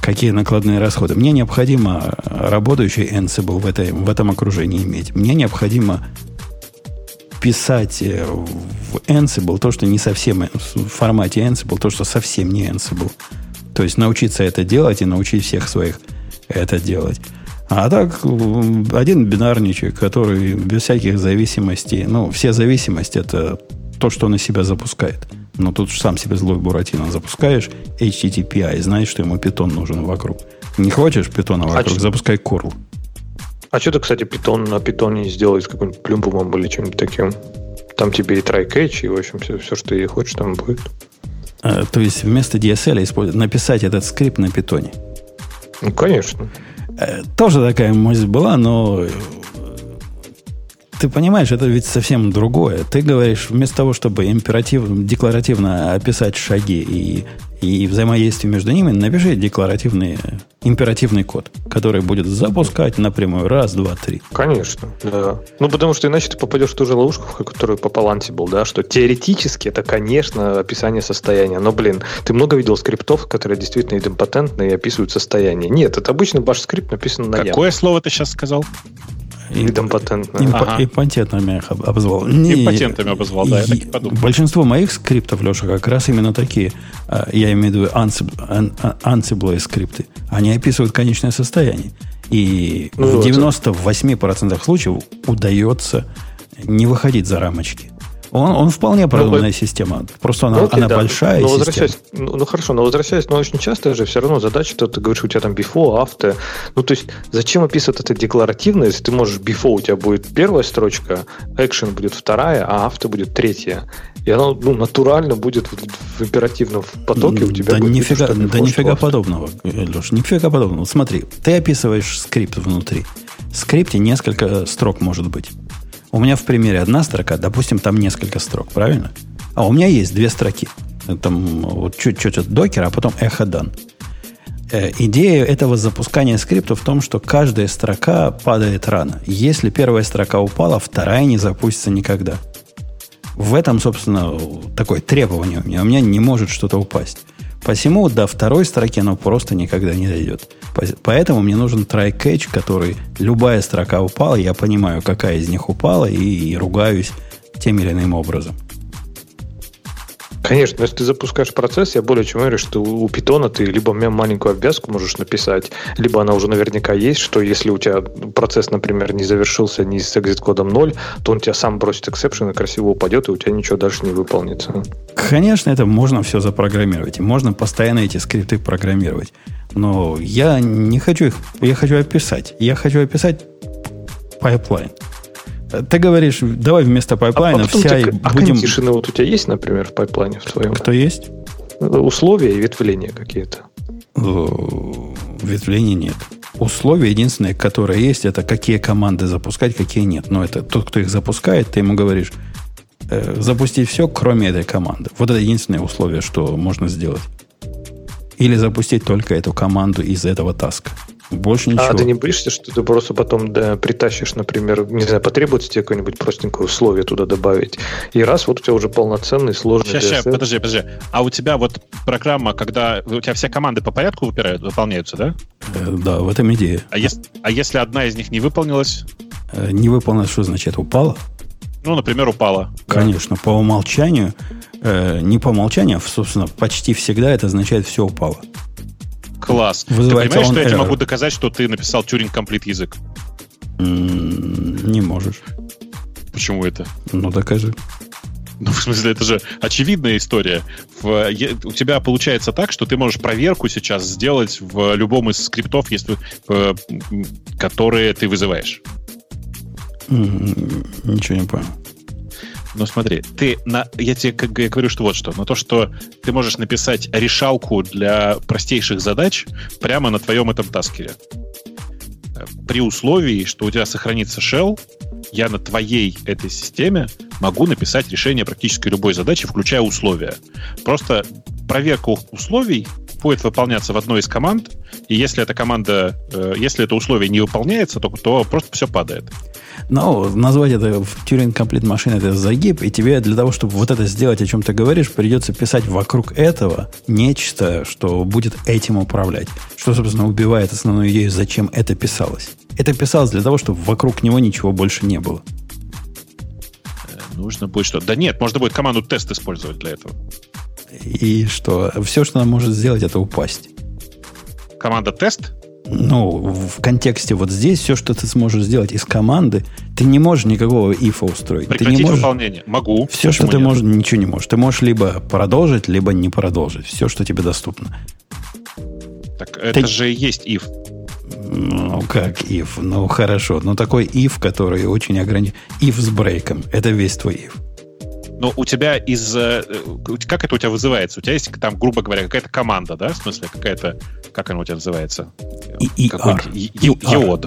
какие накладные расходы. Мне необходимо работающий Ansible в, этой, в этом окружении иметь. Мне необходимо писать э, в Ansible то, что не совсем в формате Ansible, то, что совсем не Ansible. То есть научиться это делать и научить всех своих это делать. А так, один бинарничек, который без всяких зависимостей, ну, все зависимости это то, что он из себя запускает. Но тут же сам себе злой Буратино запускаешь HTTPI и знаешь, что ему питон нужен вокруг. Не хочешь питона вокруг, а запускай curl. А что ты, кстати, питон на питоне сделать с каким-нибудь плюмбумом или чем-нибудь таким? Там тебе и try catch, и, в общем, все, все что ты хочешь, там будет. А, то есть вместо DSL использовать, написать этот скрипт на питоне? Ну, конечно. Э, тоже такая мысль была, но ты понимаешь, это ведь совсем другое. Ты говоришь, вместо того, чтобы императив, декларативно описать шаги и, и взаимодействие между ними, напиши декларативный, императивный код, который будет запускать напрямую раз, два, три. Конечно, да. Ну, потому что иначе ты попадешь в ту же ловушку, в которую попал Ansible, да, что теоретически это, конечно, описание состояния, но, блин, ты много видел скриптов, которые действительно идемпотентны и описывают состояние. Нет, это обычный ваш скрипт написан на Какое слово ты сейчас сказал? Идемпотентно. Имп, ага. Импотентными их обозвал. Не, Импотентами обозвал, да, я так и подумал. Большинство моих скриптов, Леша, как раз именно такие. А, я имею в виду Ansible, Ansible скрипты. Они описывают конечное состояние. И ну, в 98% случаев удается не выходить за рамочки. Он, он вполне продуманная ну, система. Просто она, ну, окей, она да. большая. Но возвращаясь, ну, ну хорошо, но возвращаясь, но очень часто же все равно задача, что ты говоришь, у тебя там before, after. Ну, то есть, зачем описывать это декларативно, если ты можешь before у тебя будет первая строчка, action будет вторая, а after будет третья. И оно ну, натурально будет в, в императивном потоке у тебя. Да, будет нифига, видно, да нифига подобного, Леш, нифига подобного. Смотри, ты описываешь скрипт внутри. В скрипте несколько строк может быть. У меня в примере одна строка, допустим, там несколько строк, правильно? А у меня есть две строки. Там вот чуть-чуть от а потом эхо дан. Э, идея этого запускания скрипта в том, что каждая строка падает рано. Если первая строка упала, вторая не запустится никогда. В этом, собственно, такое требование у меня. У меня не может что-то упасть. Посему до второй строки оно просто никогда не дойдет. Поэтому мне нужен try catch, который любая строка упала, я понимаю, какая из них упала, и, и ругаюсь тем или иным образом. Конечно, если ты запускаешь процесс, я более чем уверен, что у питона ты либо маленькую обвязку можешь написать, либо она уже наверняка есть, что если у тебя процесс, например, не завершился ни с exit-кодом 0, то он тебя сам бросит exception и красиво упадет, и у тебя ничего дальше не выполнится. Конечно, это можно все запрограммировать. Можно постоянно эти скрипты программировать. Но я не хочу их, я хочу описать. Я хочу описать пайплайн. Ты говоришь, давай вместо пайплайна а вся и а будем... тишины вот у тебя есть, например, в пайплайне в твоем? Кто есть? Условия и ветвления какие-то. Ветвления нет. Условия единственные, которые есть, это какие команды запускать, какие нет. Но это тот, кто их запускает, ты ему говоришь, э, запустить все, кроме этой команды. Вот это единственное условие, что можно сделать. Или запустить только эту команду из этого таска. Больше ничего. А ты не боишься, что ты просто потом да, притащишь, например, не знаю, потребуется тебе какое-нибудь простенькое условие туда добавить. И раз, вот у тебя уже полноценный, сложный Сейчас, сейчас, подожди, подожди. А у тебя вот программа, когда у тебя все команды по порядку выпирают, выполняются, да? Э, да, в этом идея. А, если, а если одна из них не выполнилась? Э, не выполнилась, что значит? Упала? Ну, например, упала. Конечно, да. по умолчанию, э, не по умолчанию, а, собственно, почти всегда это означает все упало. Класс. Вызывается ты понимаешь, что я тебе могу доказать, что ты написал Turing Complete язык? Не можешь. Почему это? Ну, докажи. Ну, в смысле, это же очевидная история. В, у тебя получается так, что ты можешь проверку сейчас сделать в любом из скриптов, если, э, которые ты вызываешь. Ничего не понял. Ну смотри, ты на, я тебе как, я говорю, что вот что, на то, что ты можешь написать решалку для простейших задач прямо на твоем этом таскере. При условии, что у тебя сохранится shell, я на твоей этой системе могу написать решение практически любой задачи, включая условия. Просто проверка условий будет выполняться в одной из команд, и если эта команда, э, если это условие не выполняется, то, то просто все падает. Но назвать это в Turing Complete Machine это загиб, и тебе для того, чтобы вот это сделать, о чем ты говоришь, придется писать вокруг этого нечто, что будет этим управлять. Что, собственно, убивает основную идею, зачем это писалось. Это писалось для того, чтобы вокруг него ничего больше не было. Э, нужно будет что? Да нет, можно будет команду тест использовать для этого. И что? Все, что она может сделать, это упасть. Команда тест? Ну, в контексте вот здесь все, что ты сможешь сделать из команды, ты не можешь никакого ифа устроить. Прекратить ты не можешь... выполнение. Могу. Все, что ты нет? можешь, ничего не можешь. Ты можешь либо продолжить, либо не продолжить. Все, что тебе доступно. Так это ты... же и есть if. Ну, как if? Ну, хорошо. Но такой if, который очень ограничен. If с брейком. Это весь твой if. Но у тебя из... Э, как это у тебя вызывается? У тебя есть там, грубо говоря, какая-то команда, да? В смысле, какая-то... Как она у тебя называется? ER. Еод.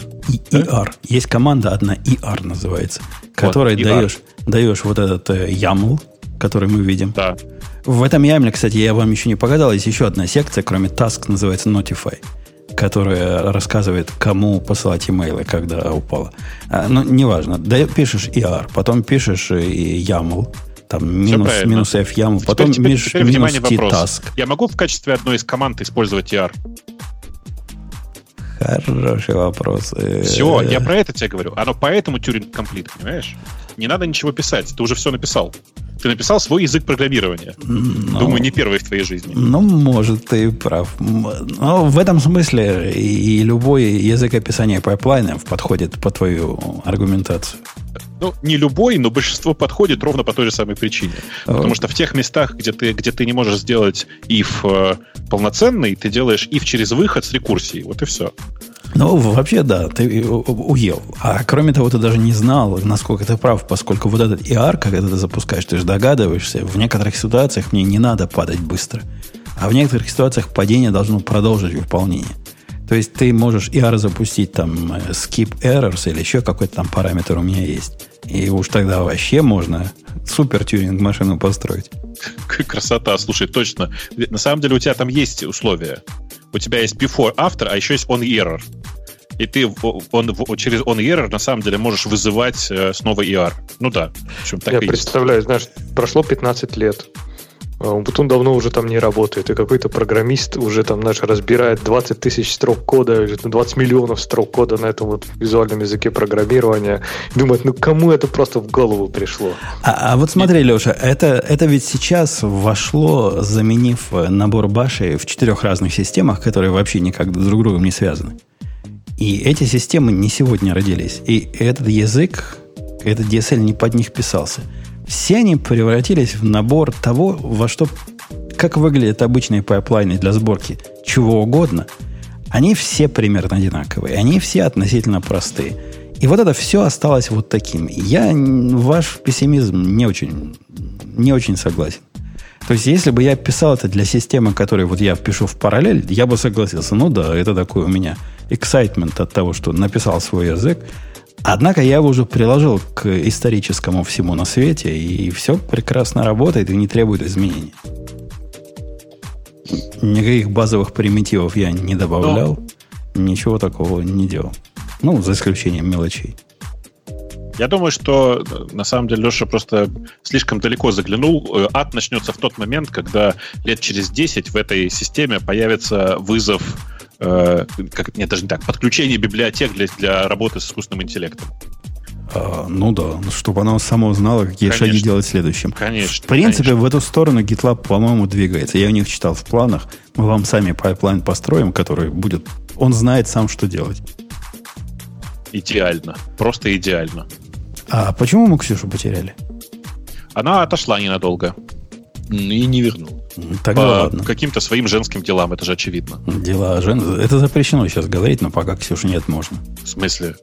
ER. Есть команда одна, ER называется, которой даешь, даешь вот этот э, YAML, который мы видим. Да. В этом YAML, кстати, я вам еще не показал, есть еще одна секция, кроме task, называется Notify которая рассказывает, кому посылать имейлы, когда упало. А, ну, неважно. Да, пишешь ER, потом пишешь э, YAML, там минус, минус F яму, потом теперь, меж, теперь, минус T task. Я могу в качестве одной из команд использовать TR? Хороший вопрос. Все, я про это тебе говорю. Оно поэтому Turing Complete, понимаешь? Не надо ничего писать, ты уже все написал. Ты написал свой язык программирования. Но, Думаю, не первый в твоей жизни. Ну, может, ты прав. Но в этом смысле и любой язык описания пайплайнов подходит по твою аргументацию. Ну, не любой, но большинство подходит ровно по той же самой причине. Потому что в тех местах, где ты, где ты не можешь сделать if э, полноценный, ты делаешь if через выход с рекурсией. Вот и все. Ну, вообще, да, ты уел. А кроме того, ты даже не знал, насколько ты прав, поскольку вот этот ER, когда ты запускаешь, ты же догадываешься, в некоторых ситуациях мне не надо падать быстро. А в некоторых ситуациях падение должно продолжить выполнение. То есть ты можешь ER запустить там э, skip errors или еще какой-то там параметр у меня есть. И уж тогда вообще можно супер тюнинг машину построить. Красота, слушай, точно. На самом деле у тебя там есть условия. У тебя есть before, after, а еще есть on error. И ты он, через on error на самом деле можешь вызывать э, снова ER. Ну да. В общем, так Я представляю, есть. знаешь, прошло 15 лет. А вот он давно уже там не работает, и какой-то программист уже там, знаешь, разбирает 20 тысяч строк кода, или 20 миллионов строк кода на этом вот визуальном языке программирования. И думает, ну кому это просто в голову пришло? А, а вот смотри, Леша, это, это ведь сейчас вошло, заменив набор башей в четырех разных системах, которые вообще никак друг с другом не связаны. И эти системы не сегодня родились. И этот язык, этот DSL не под них писался – все они превратились в набор того, во что, как выглядят обычные пайплайны для сборки чего угодно. Они все примерно одинаковые, они все относительно простые. И вот это все осталось вот таким. Я ваш пессимизм не очень, не очень согласен. То есть, если бы я писал это для системы, которую вот я пишу в параллель, я бы согласился. Ну да, это такой у меня excitement от того, что написал свой язык, Однако я его уже приложил к историческому всему на свете, и все прекрасно работает и не требует изменений. Никаких базовых примитивов я не добавлял, Но... ничего такого не делал. Ну, за исключением мелочей. Я думаю, что на самом деле Леша просто слишком далеко заглянул. Э, ад начнется в тот момент, когда лет через 10 в этой системе появится вызов э, как, нет, даже не так, подключение библиотек для, для работы с искусственным интеллектом. А, ну да, чтобы оно само знало, какие конечно, шаги делать следующим. Конечно. В принципе, конечно. в эту сторону GitLab, по-моему, двигается. Я у них читал в планах. Мы вам сами pipeline построим, который будет... Он знает сам, что делать. Идеально. Просто идеально. А почему мы Ксюшу потеряли? Она отошла ненадолго. И не вернул. Тогда По ладно. каким-то своим женским делам, это же очевидно. Дела жен... Это запрещено сейчас говорить, но пока Ксюши нет, можно. В смысле?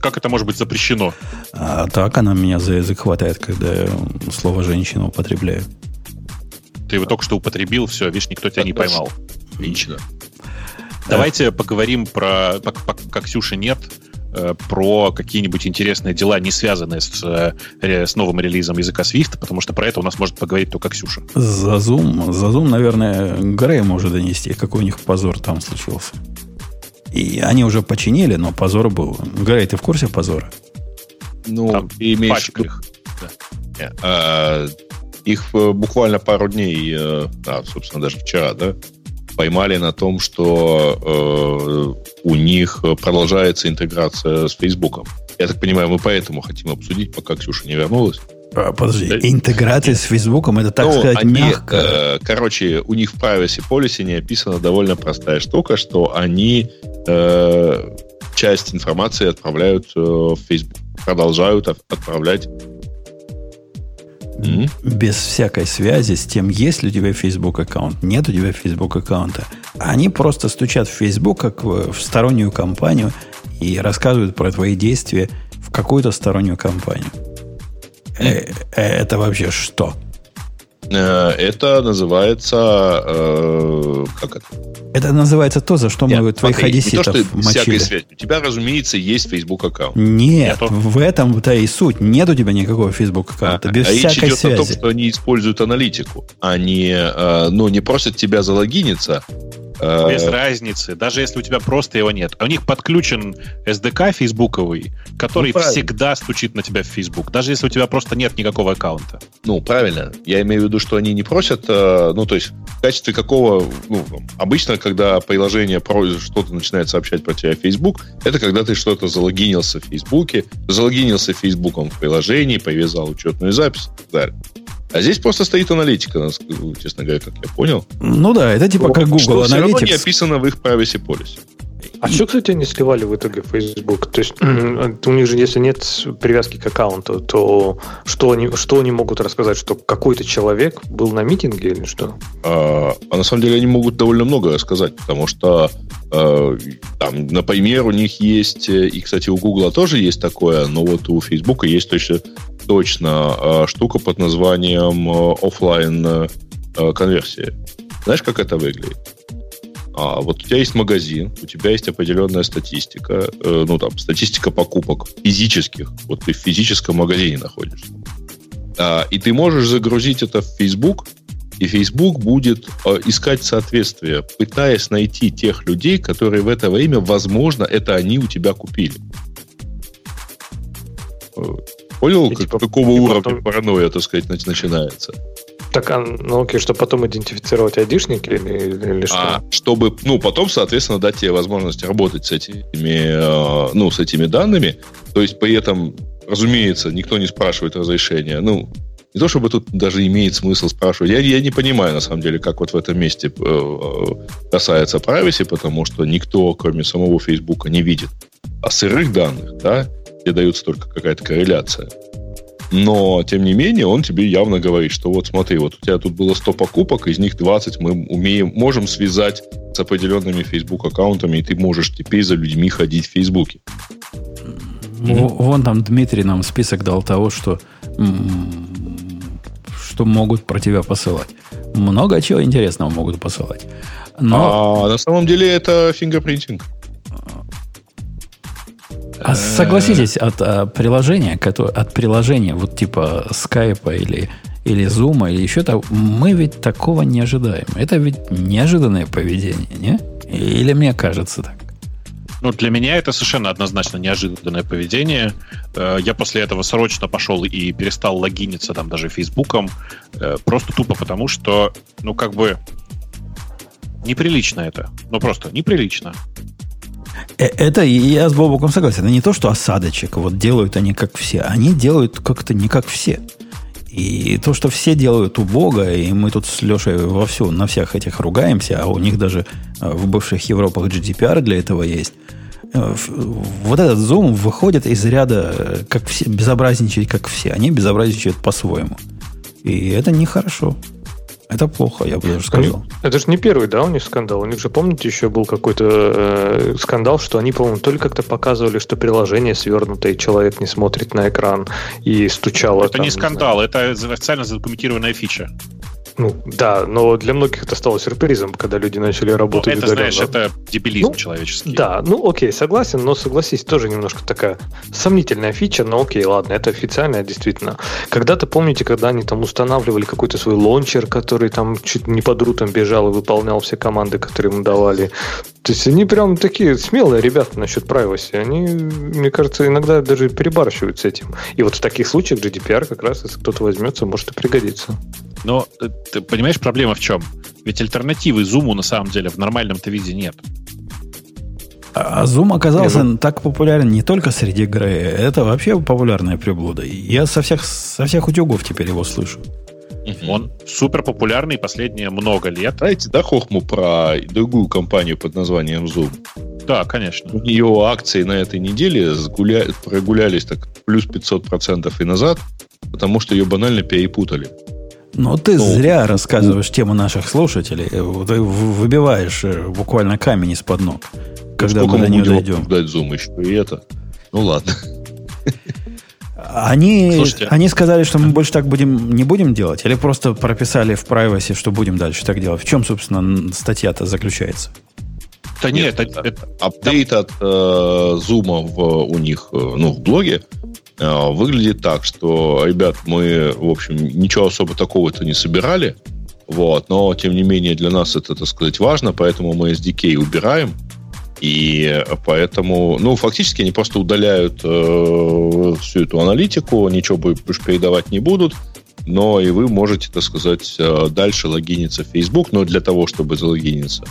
Как это может быть запрещено? А так она меня за язык хватает, когда я слово «женщина» употребляю. Ты его только что употребил, все, видишь, никто тебя не поймал. Женщина. Давайте поговорим про, пока, Ксюши нет, э, про какие-нибудь интересные дела, не связанные с, э, с новым релизом языка Swift, потому что про это у нас может поговорить только Ксюша. За Zoom, за Zoom, наверное, Грей может донести, какой у них позор там случился. И они уже починили, но позор был. Грей, ты в курсе позора? Ну, Там ты имеешь Пачках. Не, а, их э, буквально пару дней, э, а, собственно, даже вчера, да, поймали на том, что э, у них продолжается интеграция с Фейсбуком. Я так понимаю, мы поэтому хотим обсудить, пока Ксюша не вернулась. А, подожди, Да. интеграция с Фейсбуком, это, так Ну, сказать, они, мягко. э, короче, у них в privacy policy не описана довольно простая штука, что они э, часть информации отправляют э, в Facebook, продолжают от- отправлять. М? без всякой связи с тем, есть ли у тебя Facebook аккаунт, нет у тебя Facebook аккаунта. Они просто стучат в Facebook как в, стороннюю компанию и рассказывают про твои действия в какую-то стороннюю компанию. Э, это вообще что? Э, Это называется... э, как это? Это называется то, за что мы Нет, твоих смотри, не то, что мочили. связи. У тебя, разумеется, есть Facebook аккаунт. Нет, Нету. в этом-то и суть. Нет у тебя никакого Facebook аккаунта. без а речь всякой идет о том, связи. что они используют аналитику. Они, э, ну, не просят тебя залогиниться. Э, Без разницы, даже если у тебя просто его нет. А у них подключен SDK фейсбуковый, который Ну, всегда стучит на тебя в Facebook, даже если у тебя просто нет никакого аккаунта. Ну, правильно. Я имею в виду, что они не просят, э, ну, то есть, в качестве какого, ну, обычно, когда приложение что-то начинает сообщать про тебя в Facebook, это когда ты что-то залогинился в Фейсбуке, залогинился Фейсбуком в приложении, повязал учетную запись и так далее. А здесь просто стоит аналитика, честно говоря, как я понял. Ну да, это типа как Google что все равно не Analytics. описано в их privacy policy. А что, кстати, они сливали в итоге Facebook? То есть у них же, если нет привязки к аккаунту, то что они, что они могут рассказать? Что какой-то человек был на митинге или что? А, а на самом деле они могут довольно много рассказать, потому что, э, там, например, у них есть, э, и, кстати, у Гугла тоже есть такое, но вот у Фейсбука есть точно, точно э, штука под названием э, офлайн э, конверсия. Знаешь, как это выглядит? А, вот у тебя есть магазин, у тебя есть определенная статистика, э, ну там статистика покупок физических. Вот ты в физическом магазине находишься. А, и ты можешь загрузить это в Facebook, и Facebook будет э, искать соответствие, пытаясь найти тех людей, которые в это время, возможно, это они у тебя купили. Понял, И как- типа- какого уровня потом- паранойя, так сказать, нач- начинается? Так, а, ну окей, что потом идентифицировать айдишники или, или что? А чтобы, ну, потом, соответственно, дать тебе возможность работать с этими, э, ну, с этими данными. То есть, при этом, разумеется, никто не спрашивает разрешения. Ну, не то чтобы тут даже имеет смысл спрашивать. Я, я не понимаю, на самом деле, как вот в этом месте э, э, касается privacy, потому что никто, кроме самого Фейсбука, не видит а сырых данных, да, где дается только какая-то корреляция. Но, тем не менее, он тебе явно говорит, что вот смотри, вот у тебя тут было 100 покупок, из них 20 мы умеем, можем связать с определенными Facebook аккаунтами, и ты можешь теперь за людьми ходить в Фейсбуке. В- Вон там Дмитрий нам список дал того, что, что могут про тебя посылать. Много чего интересного могут посылать. Но А на самом деле это фингерпринтинг. А согласитесь, от а, приложения, от приложения вот типа скайпа или, или зума или еще то мы ведь такого не ожидаем. Это ведь неожиданное поведение, не? Или мне кажется так? Ну, для меня это совершенно однозначно неожиданное поведение. Э, Я после этого срочно пошел и перестал логиниться там даже Фейсбуком. э, Просто тупо потому, что, ну, как бы, неприлично это. Ну, просто неприлично. Э, Это я с Бобуком согласен. Это не то, что осадочек. Вот делают они как все. Они делают как-то не как все. И то, что все делают убого, и мы тут с Лешей вовсю на всех этих ругаемся, а у них даже э, в бывших Европах GDPR для этого есть. Э, Вот этот Zoom выходит из ряда как все, безобразничать как все. Они безобразничают по-своему. И это нехорошо. Это плохо, я бы даже сказал. Это же не первый, да, у них скандал. У них же, помните, еще был какой-то э, скандал, что они, по-моему, то ли как-то показывали, что приложение свернуто, и человек не смотрит на экран и стучало. Это там, не скандал, это официально задокументированная фича. Ну, да, но для многих это стало сюрпризом, когда люди начали Ну, работать это, удаленно. знаешь, это дебилизм Ну, человеческий. Да, ну окей, согласен, но согласись, тоже немножко такая сомнительная фича, но окей, ладно, это официальная действительно. Когда-то, помните, когда они там устанавливали какой-то свой лончер, который там чуть не под рутом бежал и выполнял все команды, которые ему давали. То есть они прям такие смелые ребята насчет privacy. Они, мне кажется, иногда даже перебарщивают с этим. И вот в таких случаях GDPR как раз, если кто-то возьмется, может и пригодиться. Но э, ты понимаешь, проблема в чем? Ведь альтернативы зуму на самом деле в нормальном-то виде нет. А Zoom оказался так популярен не только среди Грея, это вообще популярная приблуда. Я со всех, со всех утюгов теперь его слышу. Он супер популярный последние много лет. Знаете, да, хохму про другую компанию под названием Zoom? Да, конечно. У нее акции на этой неделе сгуля- прогулялись так плюс 500% и назад, потому что ее банально перепутали. Но ты Ну, зря рассказываешь тему наших слушателей. Э, Ты в- выбиваешь э, буквально камень из-под ног, когда Сколько мы до нее дойдем. обсуждать Zoom еще и это? Ну ладно. Они, Слушайте. они сказали, что мы больше так будем, не будем делать, или просто прописали в privacy, что будем дальше так делать. В чем, собственно, статья-то заключается? Да нет, Нет, это- это- Апдейт от э, Zoom в, у них, э, ну, в блоге э, выглядит так, что, ребят, мы, в общем, ничего особо такого-то не собирали, вот, но, тем не менее, для нас это, так сказать, важно, поэтому мы SDK убираем, и поэтому, ну, фактически они просто удаляют э, всю эту аналитику, ничего больше передавать не будут, но и вы можете, так сказать, э, дальше логиниться в Facebook, но для того, чтобы залогиниться,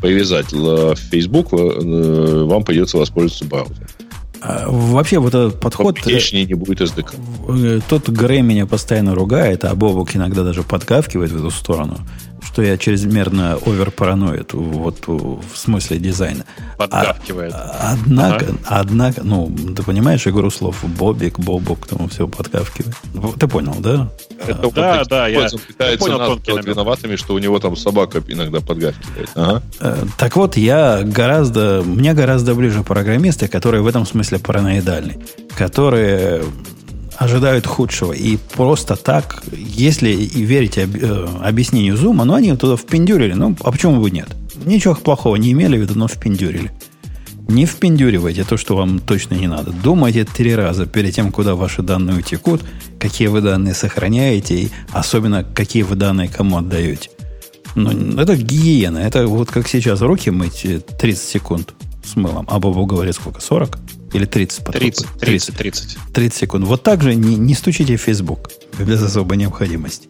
привязать в Facebook, э, вам придется воспользоваться браузером. А, Вообще, вот этот подход... э, application не будет SDK. э, Тот Грей меня постоянно ругает, а Бобок иногда даже подгавкивает в эту сторону, что я чрезмерно оверпараноид вот в смысле дизайна. подгавкивает. А- Однако, однако, ну, ты понимаешь игру слов Бобик, Бобок, тому все подгавкивает. Ну, Ты понял, да? Это вот да, таким да, я- я понял нас тонкий намек. виноватыми, что у него там собака иногда подгавкивает. Ага. Э, Так вот, я гораздо, мне гораздо ближе программисты, которые в этом смысле параноидальны, которые ожидают худшего. И просто так, если и верить об- э, объяснению Зума, ну, они туда впендюрили. Ну, а почему бы нет? Ничего плохого не имели в виду, но впендюрили. Не впендюривайте то, что вам точно не надо. Думайте три раза перед тем, куда ваши данные утекут, какие вы данные сохраняете, и особенно какие вы данные кому отдаете. Ну, это гигиена. Это вот как сейчас руки мыть э, 30 секунд с мылом. А Бобу говорит сколько? 40? Или 30? потом? 30, 30, 30. 30 секунд. Вот так же не, не стучите в Facebook без особой необходимости.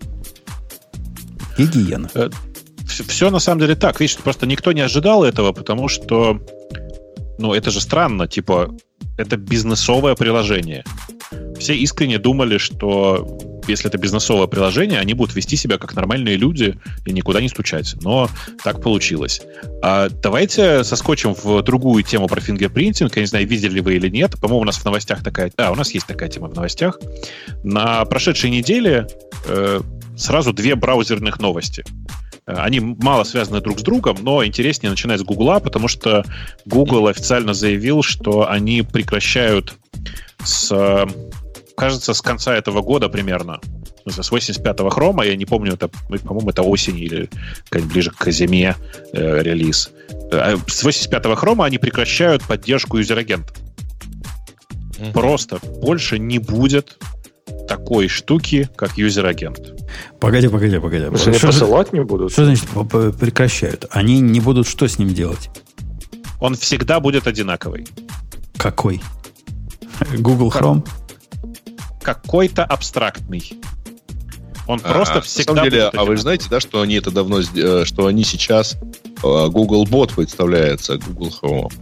Гигиена. Все, на самом деле так. Видишь, просто никто не ожидал этого, потому что, ну, это же странно, типа, это бизнесовое приложение. Все искренне думали, что если это бизнесовое приложение, они будут вести себя как нормальные люди и никуда не стучать. Но так получилось. А давайте соскочим в другую тему про фингерпринтинг. Я не знаю, видели вы или нет. По-моему, у нас в новостях такая... Да, у нас есть такая тема в новостях. На прошедшей неделе э, сразу две браузерных новости. Э, Они мало связаны друг с другом, но интереснее начинать с Гугла, потому что Google официально заявил, что они прекращают с, кажется, с конца этого года примерно, с 85-го Chrome а, я не помню, это, ну, по-моему, это осень или как ближе к зиме э, релиз. Э, С 85-го Chrome а они прекращают поддержку user-agent а. Просто больше не будет такой штуки, как user-agent. Погоди, погоди, погоди. Что, же- посылать не будут? что значит прекращают? Они не будут что с ним делать? Он всегда будет одинаковый. Какой? Google Chrome? Какой-то абстрактный. Он просто А, всегда На самом деле, будет а вы знаете, да, что они это давно, э, что они сейчас э, Google Bot представляется Google Chrome.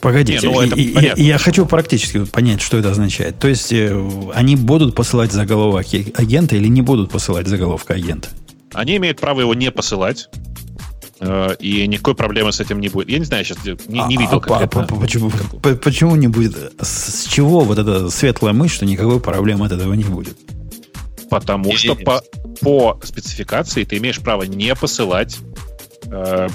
Погодите, Не, ну, это понятно. и я хочу практически понять, что это означает. То есть э, они будут посылать заголовок агента или не будут посылать заголовка агента? Они имеют право его не посылать. Э, И никакой проблемы с этим не будет. Я не знаю, сейчас не, не А- видел а конкретно. по- почему, по- почему не будет? С чего вот эта светлая мысль, что никакой проблемы от этого не будет? Потому Не-не-не. что по, по спецификации ты имеешь право не посылать э,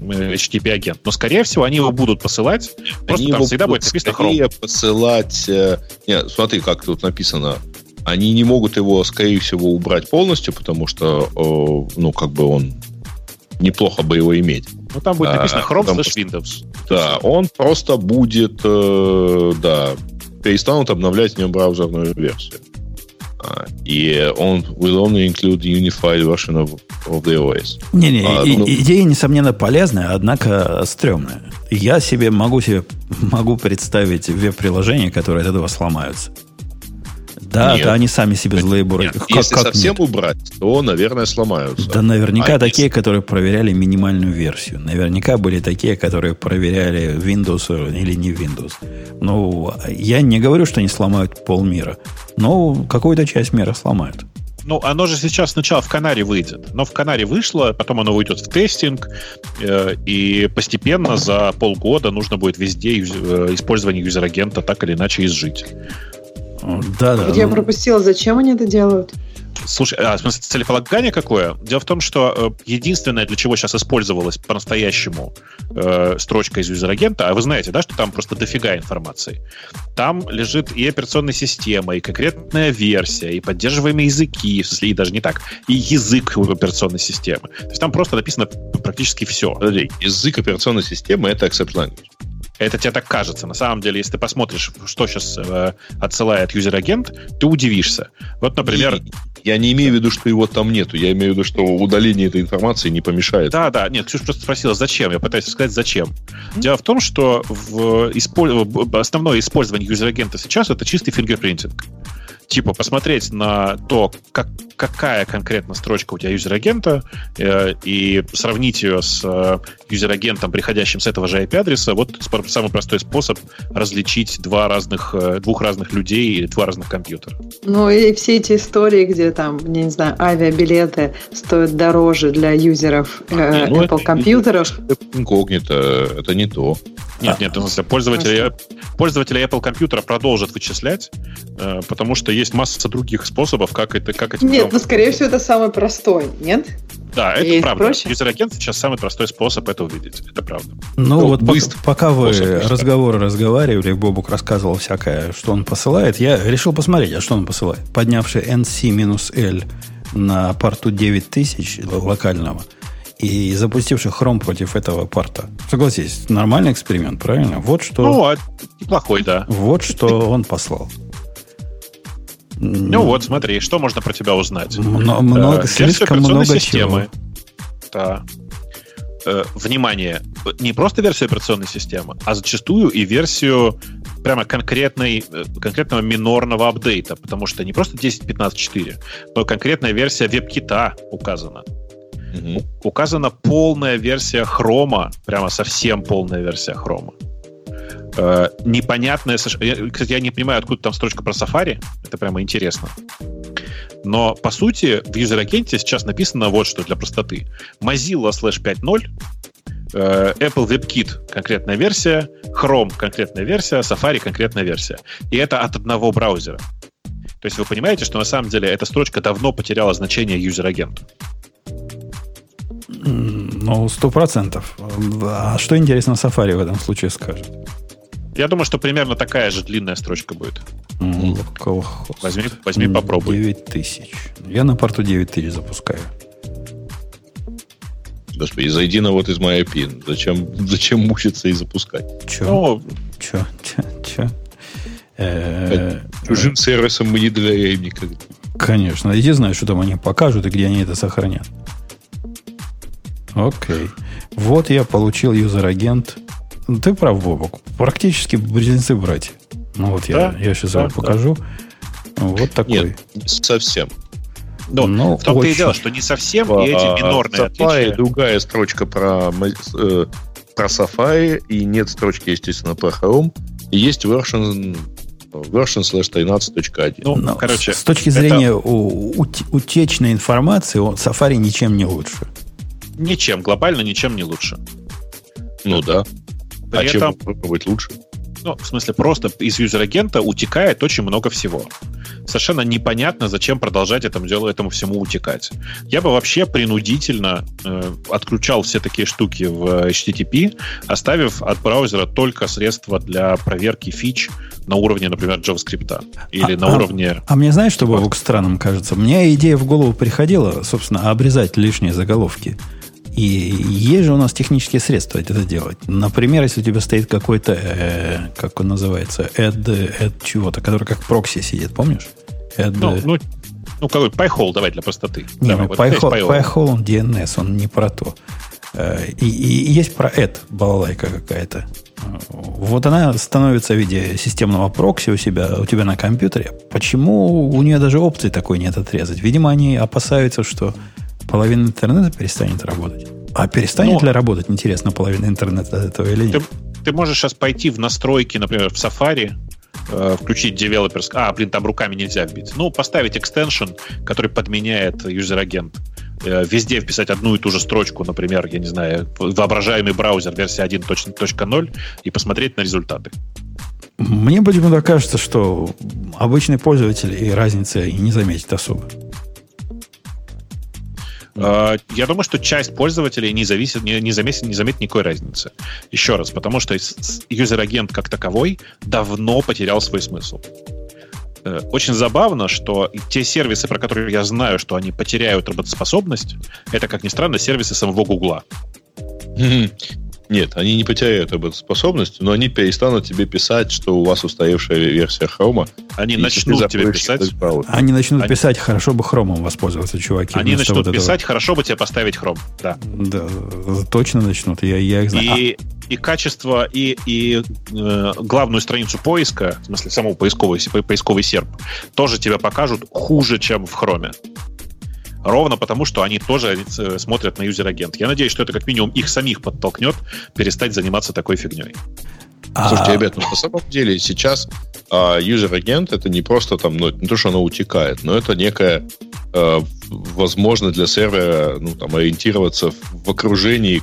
HTTP-агент. Но, скорее всего, они его будут посылать. Просто Они там его всегда будет написано Chrome. посылать... э, Не, смотри, как тут написано. Они не могут его, скорее всего, убрать полностью, потому что, э, ну, как бы он неплохо бы его иметь. Ну, там будет А, написано Chrome там slash Windows. Да, он просто будет, э, да, перестанут обновлять в нем браузерную версию. А, И он will only include unified version of, of the OS. Не-не, А, и- ну- идея, несомненно, полезная, однако стрёмная. Я себе могу себе могу представить веб-приложения, которые от этого сломаются. Да, Нет. да, они сами себе злые бураки. Нет, Как- если как совсем нет? убрать, то, наверное, сломаются. Да наверняка А такие, если- которые проверяли минимальную версию. Наверняка были такие, которые проверяли Windows или не Windows. Ну, я не говорю, что они сломают полмира, но какую-то часть мира сломают. Ну, оно же сейчас сначала в Канаре выйдет. Но в Канаре вышло, потом оно выйдет в тестинг, э, и постепенно за полгода нужно будет везде юз- э, использование user-agent а так или иначе изжить. Да, да. Вот я ну, пропустила, зачем они это делают? Слушай, а, в смысле, целеполагание какое? Дело в том, что э, единственное, для чего сейчас использовалась по-настоящему э, строчка из user-agent а, а вы знаете, да, что там просто дофига информации. Там лежит и операционная система, и конкретная версия, и поддерживаемые языки, в смысле, и даже не так, и язык операционной системы. То есть там просто написано практически все. Подожди, язык операционной системы это accept language. Это тебе так кажется. На самом деле, если ты посмотришь, что сейчас отсылает user-agent, ты удивишься. Вот, например, И я не имею в виду, что его там нету. Я имею в виду, что удаление этой информации не помешает. Да, да, нет, Ксюша просто спросила, зачем. Я пытаюсь сказать, зачем. Дело в том, что в исполь- в- основное использование user-agent а сейчас это чистый fingerprinting. Типа посмотреть на то, как, какая конкретно строчка у тебя user-agent а, э, и сравнить ее с э, user-agent ом, приходящим с этого же IP-адреса, вот самый простой способ различить два разных, э, двух разных людей или два разных компьютера. Ну и все эти истории, где там, я не знаю, авиабилеты стоят дороже для юзеров э, Не, ну, Apple это- компьютеров. Инкогнито, это не то. Нет, нет, в смысле, пользователи, пользователи Apple компьютера продолжат вычислять, э, потому что есть масса других способов, как это, как Нет, делом- ну скорее всего это самый простой, нет? Да, это есть правда. проще? Юзер-агент сейчас самый простой способ это увидеть. Это правда. Ну, Ну, вот быстро. пока вы быстро. разговоры разговаривали, Бобук рассказывал всякое, что он посылает, я решил посмотреть, а что он посылает. Поднявший NC-L на порту 9000 л- локального и запустивший Chrome против этого порта. Согласись, нормальный эксперимент, правильно? Вот что, Ну, а неплохой, да. вот что он послал. Ну вот, смотри, что можно про тебя узнать? Мно- много, Э, версия слишком операционной много системы. чего. Да. Э, Внимание, не просто версию операционной системы, а зачастую и версию прямо конкретной, э, конкретного минорного апдейта, потому что не просто 10.15.4, но конкретная версия веб-кита указана. Мгм. указана полная версия хрома, прямо совсем полная версия хрома. Э, непонятная... я- Кстати, я не понимаю, откуда там строчка про Safari. Это прямо интересно. Но, по сути, в user-agent е сейчас написано вот что для простоты. Mozilla slash 5.0, э, Apple WebKit конкретная версия, Chrome конкретная версия, Safari конкретная версия. И это от одного браузера. То есть вы понимаете, что на самом деле эта строчка давно потеряла значение user-agent у. М, Ну, сто процентов. А что интересно Safari в этом случае скажет? Я думаю, что примерно такая же длинная строчка будет. Localhost. Возьми, возьми попробуй. 9000. Я на порту 9000 запускаю. Господи, зайди на вот из моей IP. Зачем, зачем мучиться и запускать? Че? Ну, Че? Че? Че? Э, Чужим сервисом мы не доверяем никогда. Конечно. Иди знаешь, что там они покажут и где они это сохранят. Окей. Вот я получил user-agent. Ты прав, Бобук. Практически близнецы-братья. Ну вот я, Да, я сейчас да, да. покажу. Вот такой. Нет, не совсем. ну, Ну, в том-то и дело, что не совсем А, и эти минорные Safari отличия. другая строчка про, э, про Safari, и нет строчки, естественно, про Chrome. И есть version, version slash 13.1. Ну, Но короче, с точки это зрения ут- утечной информации, он- Safari ничем не лучше. ничем, глобально ничем не лучше. ну да. При а чем этом, попробовать лучше? ну, в смысле, просто из юзер-агента утекает очень много всего. Совершенно непонятно, зачем продолжать этому делу, этому всему утекать. Я бы вообще принудительно э, отключал все такие штуки в HTTP, оставив от браузера только средства для проверки фич на уровне, например, JavaScript. Или а, на а, уровне... А мне знаешь, что, Бабук, странным кажется? Мне идея в голову приходила, собственно, обрезать лишние заголовки. И есть же у нас технические средства это делать. Например, если у тебя стоит какой-то, э, как он называется, add, add чего-то, который как прокси сидит, помнишь? Add, ну, ну, ну, какой PyHole, давай для простоты. Не, ну, PyHole, PyHole, он DNS, он не про то. Э, и, и есть про add балалайка какая-то. Вот она становится в виде системного прокси у себя, у тебя на компьютере. Почему у нее даже опции такой нет отрезать? Видимо, они опасаются, что половина интернета перестанет работать. А перестанет Но... ли работать, интересно, половина интернета от этого или нет? Ты, ты можешь сейчас пойти в настройки, например, в Safari, э, включить developers. А, блин, там руками нельзя вбить. Ну, поставить extension, который подменяет user-agent. Э, везде вписать одну и ту же строчку, например, я не знаю, воображаемый браузер версия 1.0 и посмотреть на результаты. Мне почему-то кажется, что обычный пользователь и разницы не заметит особо. Uh, я думаю, что часть пользователей не, зависит, не, не, заметит, не заметит никакой разницы. Еще раз, потому что юзер-агент как таковой давно потерял свой смысл. Э, очень забавно, что те сервисы, про которые я знаю, что они потеряют работоспособность, это, как ни странно, сервисы самого Гугла. Нет, они не потеряют работоспособность, но они перестанут тебе писать, что у вас устаревшая версия хрома. Они начнут тебе писать. Они начнут они... писать, хорошо бы Chrome ом воспользоваться, чуваки. Они начнут вот писать, этого... хорошо бы тебе поставить Chrome. Да. Да, точно начнут. Я, я их знаю. И, а... и качество, и, и э, главную страницу поиска, в смысле, самого поисковый, поисковый SERP, тоже тебя покажут хуже, чем в Chrome е. Ровно потому, что они тоже э, смотрят на user-agent. Я надеюсь, что это как минимум их самих подтолкнет перестать заниматься такой фигней. А... Слушайте, ребят, ну на самом деле сейчас а, user-agent это не просто там, ну, не то, что оно утекает, но это некая а, возможность для сервера ну, там, ориентироваться в окружении,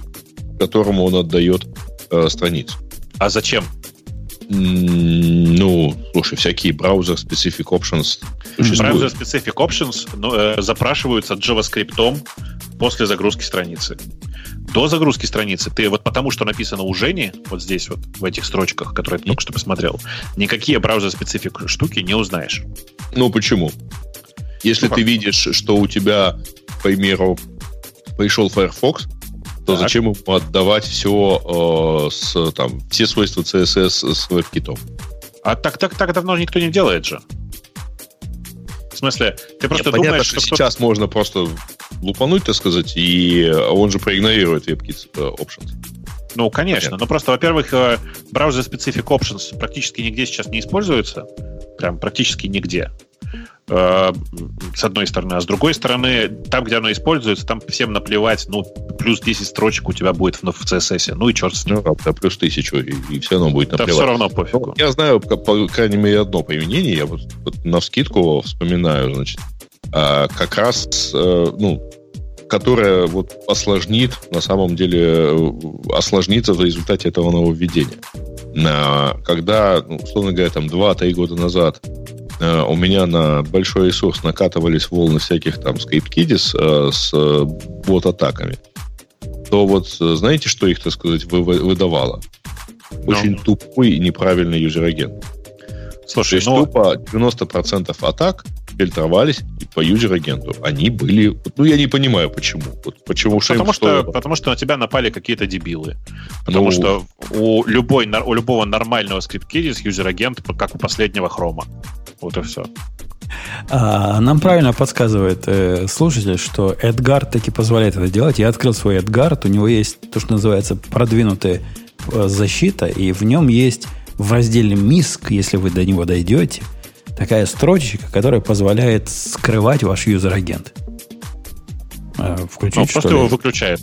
которому он отдает а, страницу. А зачем? Ну, слушай, всякие browser-specific options Browser-specific options ну, э, запрашиваются JavaScript после загрузки страницы. До загрузки страницы ты вот потому, что написано у Жени, вот здесь вот, в этих строчках, которые я только что посмотрел, никакие браузер-специфик штуки не узнаешь. Ну, почему? Если ну, ты видишь, что у тебя, к примеру, пришел Firefox, то так. зачем ему отдавать все э, с там все свойства CSS с WebKit? А так, так, так давно никто не делает же. В смысле, ты просто Нет, думаешь, понятно, что, что сейчас можно просто лупануть, так сказать, и он же проигнорирует WebKit э, Options. Ну, конечно. Понятно. Но просто, во-первых, э, браузер Specific Options практически нигде сейчас не используется. Прям практически нигде. Э, с одной стороны. А с другой стороны, там, где оно используется, там всем наплевать, ну, плюс 10 строчек у тебя будет в, в CSS, ну и черт с ним. Ну, да, плюс тысячу, и, и все равно будет наплевать. Да все равно пофигу. Ну, я знаю, по, по крайней мере, одно применение, я вот, вот на вскидку вспоминаю, значит, а, как раз, а, ну, которое вот осложнит, на самом деле, э, осложнится в результате этого нововведения. На, когда, ну, условно говоря, там 2-3 года назад Э, у меня на большой ресурс накатывались волны всяких там скрипт-кидис э, с бот-атаками, то вот знаете, что их, так сказать, выдавало? Очень ну. тупой и неправильный user-agent. Слушай, То есть но... тупо 90% атак фильтровались по user-agent у. Они были... Ну, я не понимаю, почему. Вот почему потому, что, потому что на тебя напали какие-то дебилы. Потому ну... что у, любой, у любого нормального script kiddies user-agent, как у последнего Chrome а. Вот и все. А, нам правильно подсказывает э, слушатель, что AdGuard таки позволяет это делать. Я открыл свой AdGuard, у него есть то, что называется продвинутая э, защита, и в нем есть в разделе misc, если вы до него дойдете, такая строчечка, которая позволяет скрывать ваш user-agent. Э, включить, Он просто ли? его выключает.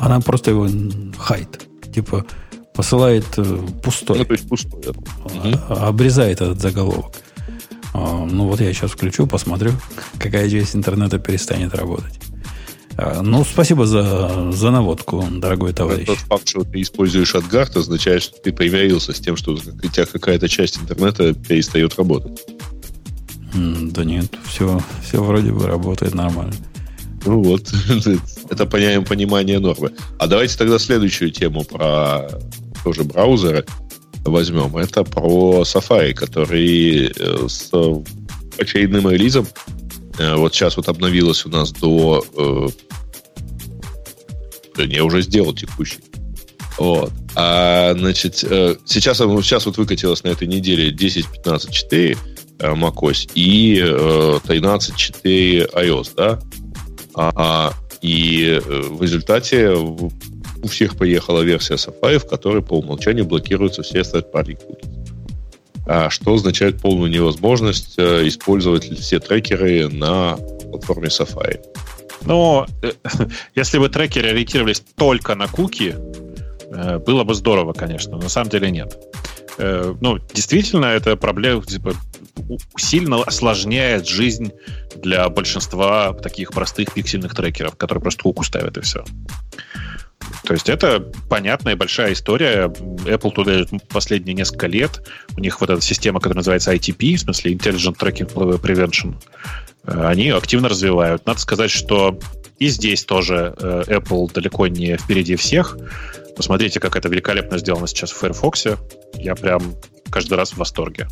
Она просто его хайт. Типа посылает э, пустой. Ну, то есть пустой. А, обрезает этот заголовок. Ну вот я сейчас включу, посмотрю, какая часть интернета перестанет работать. А, ну, спасибо за, за наводку, дорогой товарищ. Тот факт, что ты используешь AdGuard, означает, что ты примирился с тем, что у тебя какая-то часть интернета перестает работать. Да нет, все, все вроде бы работает нормально. Ну вот, это понимание нормы. А давайте тогда следующую тему про тоже браузеры возьмем. Это про Safari, который э, с очередным релизом вот сейчас вот обновилось у нас до... Э, я уже сделал текущий. Вот. А, значит, э, сейчас, сейчас вот выкатилось на этой неделе 10.15.4 э, macOS и э, 13.4 iOS, да? А, и э, в результате у всех поехала версия Safari, в которой по умолчанию блокируются все third-party cookies. А что означает полную невозможность э, использовать все трекеры на платформе Safari. Но э, если бы трекеры ориентировались только на куки, э, было бы здорово, конечно. Но на самом деле нет. Ну, действительно, это проблема типа, сильно осложняет жизнь для большинства таких простых пиксельных трекеров, которые просто куку ставят и все. То есть это понятная большая история. Apple туда последние несколько лет. У них вот эта система, которая называется ITP, в смысле Intelligent Tracking Prevention, э, они активно развивают. Надо сказать, что и здесь тоже э, Apple далеко не впереди всех. Посмотрите, как это великолепно сделано сейчас в Firefox. Я прям каждый раз в восторге.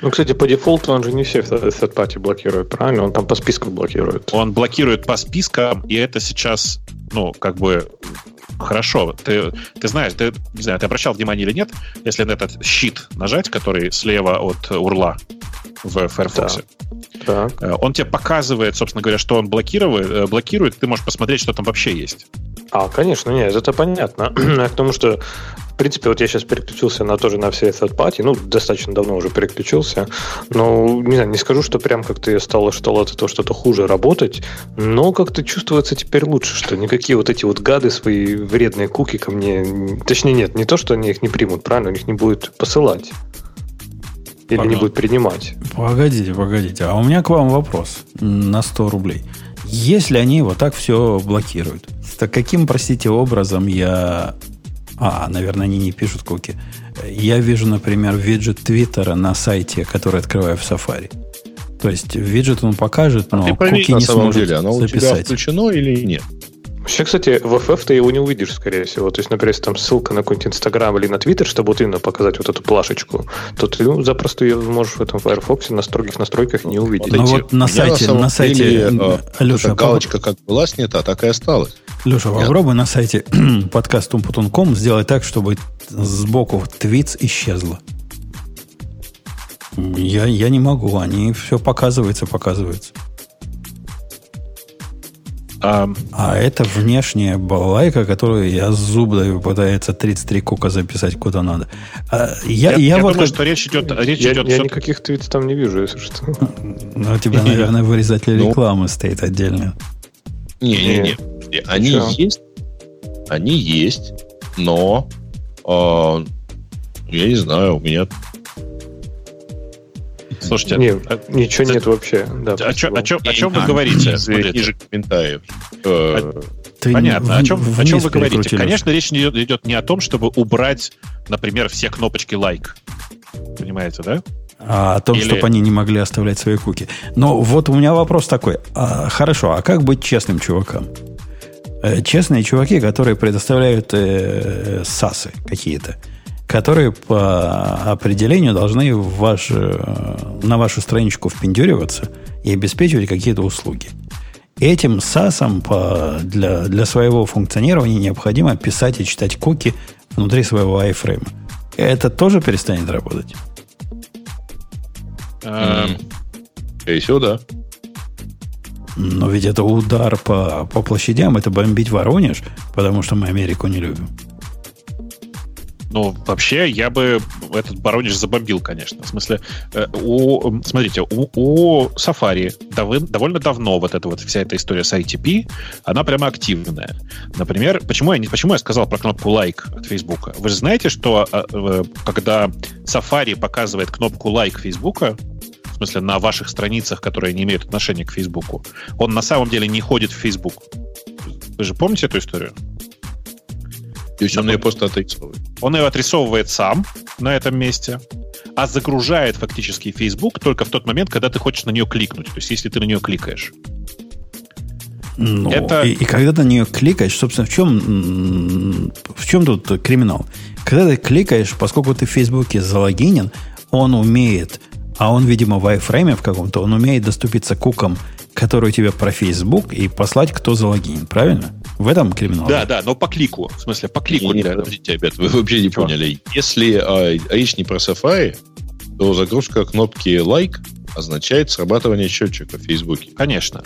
Ну, кстати, по дефолту он же не все third party блокирует, правильно? Он там по спискам блокирует. Он блокирует по спискам, и это сейчас, ну, как бы хорошо. Ты, ты знаешь, ты, не знаю, ты обращал внимание или нет, если на этот щит нажать, который слева от урла в Firefox. Да. Э, он тебе показывает, собственно говоря, что он блокирует, э, блокирует, ты можешь посмотреть, что там вообще есть. А, конечно, нет, это понятно. Потому что в принципе, вот я сейчас переключился на тоже на все third party, ну, достаточно давно уже переключился, но, не знаю, не скажу, что прям как-то я стал, стал от этого что-то хуже работать, но как-то чувствуется теперь лучше, что никакие вот эти вот гады, свои вредные куки ко мне, точнее нет, не то, что они их не примут, правильно, у них не будет посылать. Или Пога... не будет принимать. Погодите, погодите. А у меня к вам вопрос на 100 рублей. Если они вот так все блокируют, то каким, простите, образом я а, наверное, они не пишут куки. Я вижу, например, виджет Твиттера на сайте, который открываю в Safari. То есть виджет он покажет, а но а ты куки на не самом деле, оно записать. у тебя включено или нет? Вообще, кстати, в FF ты его не увидишь, скорее всего. То есть, например, если там ссылка на какой-нибудь Инстаграм или на Твиттер, чтобы вот именно показать вот эту плашечку, то ты ну, запросто ее можешь в этом Firefox на строгих настройках не увидеть. Ну вот на сайте, на, на сайте, деле, э, Алеша, галочка как была снята, так и осталась. Леша, Нет. попробуй на сайте подкаст.com сделать так, чтобы сбоку твитс исчезло. Я, я не могу, они все показывается, показывается. А, а это внешняя балалайка, которую я зуб даю, пытается 33 кука записать куда надо. А, я, я, я, я вот думаю, как... что речь идет... Речь я, идет я все... никаких твитов там не вижу, если что. Ну, у тебя, наверное, вырезатель ну. рекламы стоит отдельно. Не-не-не. Они есть. Они есть, но я не знаю, у меня Слушайте, не, а, ничего за... нет вообще. Да, о, чё, о, чё, о чем вы говорите? Ниже комментариев. Э, понятно. О чем, о чем вы говорите? Конечно, речь идет, идет не о том, чтобы убрать, например, все кнопочки лайк. Понимаете, да? А о том, Или... чтобы они не могли оставлять свои куки. Но вот у меня вопрос такой. А, хорошо, а как быть честным чувакам? Э, честные чуваки, которые предоставляют э, САСы какие-то которые по определению должны в ваш, э, на вашу страничку впендюриваться и обеспечивать какие-то услуги. Этим SaaS по, для, для своего функционирования необходимо писать и читать куки внутри своего iFrame. Это тоже перестанет работать? Эм, скорее всего, да. Но ведь это удар по, по площадям, это бомбить Воронеж, потому что мы Америку не любим. Ну, вообще, я бы этот Воронеж забомбил, конечно. В смысле, э, у, смотрите, у, у Safari дов, довольно давно вот эта вот вся эта история с ITP, она прямо активная. Например, почему я, не, почему я сказал про кнопку лайк от Facebook? Вы же знаете, что э, э, когда Safari показывает кнопку лайк Facebook, в смысле на ваших страницах, которые не имеют отношения к Facebook, он на самом деле не ходит в Facebook. Вы же помните эту историю? То есть он ее просто отрисовывает. Он ее отрисовывает сам на этом месте, а загружает фактически Facebook только в тот момент, когда ты хочешь на нее кликнуть. То есть, если ты на нее кликаешь. Ну, это... и, и когда ты на нее кликаешь, собственно, в чем, в чем тут криминал? Когда ты кликаешь, поскольку ты в Фейсбуке залогинен, он умеет, а он, видимо, в iFrame в каком-то, он умеет доступиться к кукам, которые у тебя про Facebook, и послать, кто залогинен, правильно? В этом криминал? Да, да, но по клику. В смысле, по клику. Не, не, подождите, ребят, вы вообще не Чего? поняли. Если а, речь не про Safari, то загрузка кнопки лайк означает срабатывание счетчика в Фейсбуке. Конечно.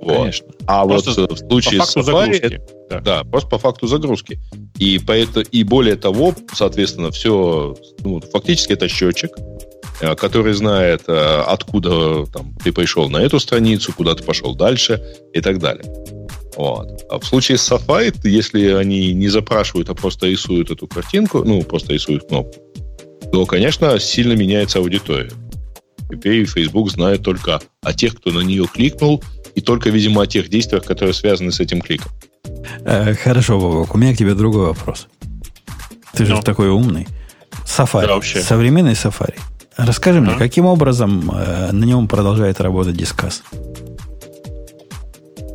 Вот. Конечно. А просто вот в случае по факту Safari, загрузки. Да. да, просто по факту загрузки. И, поэтому, и более того, соответственно, все, ну, фактически это счетчик, э, который знает, э, откуда там, ты пришел на эту страницу, куда ты пошел дальше и так далее. Вот. А в случае с Safari, если они не запрашивают, а просто рисуют эту картинку, ну, просто рисуют кнопку, то, конечно, сильно меняется аудитория. Теперь Facebook знает только о тех, кто на нее кликнул, и только, видимо, о тех действиях, которые связаны с этим кликом. Э, хорошо, Вовок, у меня к тебе другой вопрос. Ты же ну. такой умный. Safari. Да, вообще. Современный Safari. Расскажи а? мне, каким образом э, на нем продолжает работать дискас?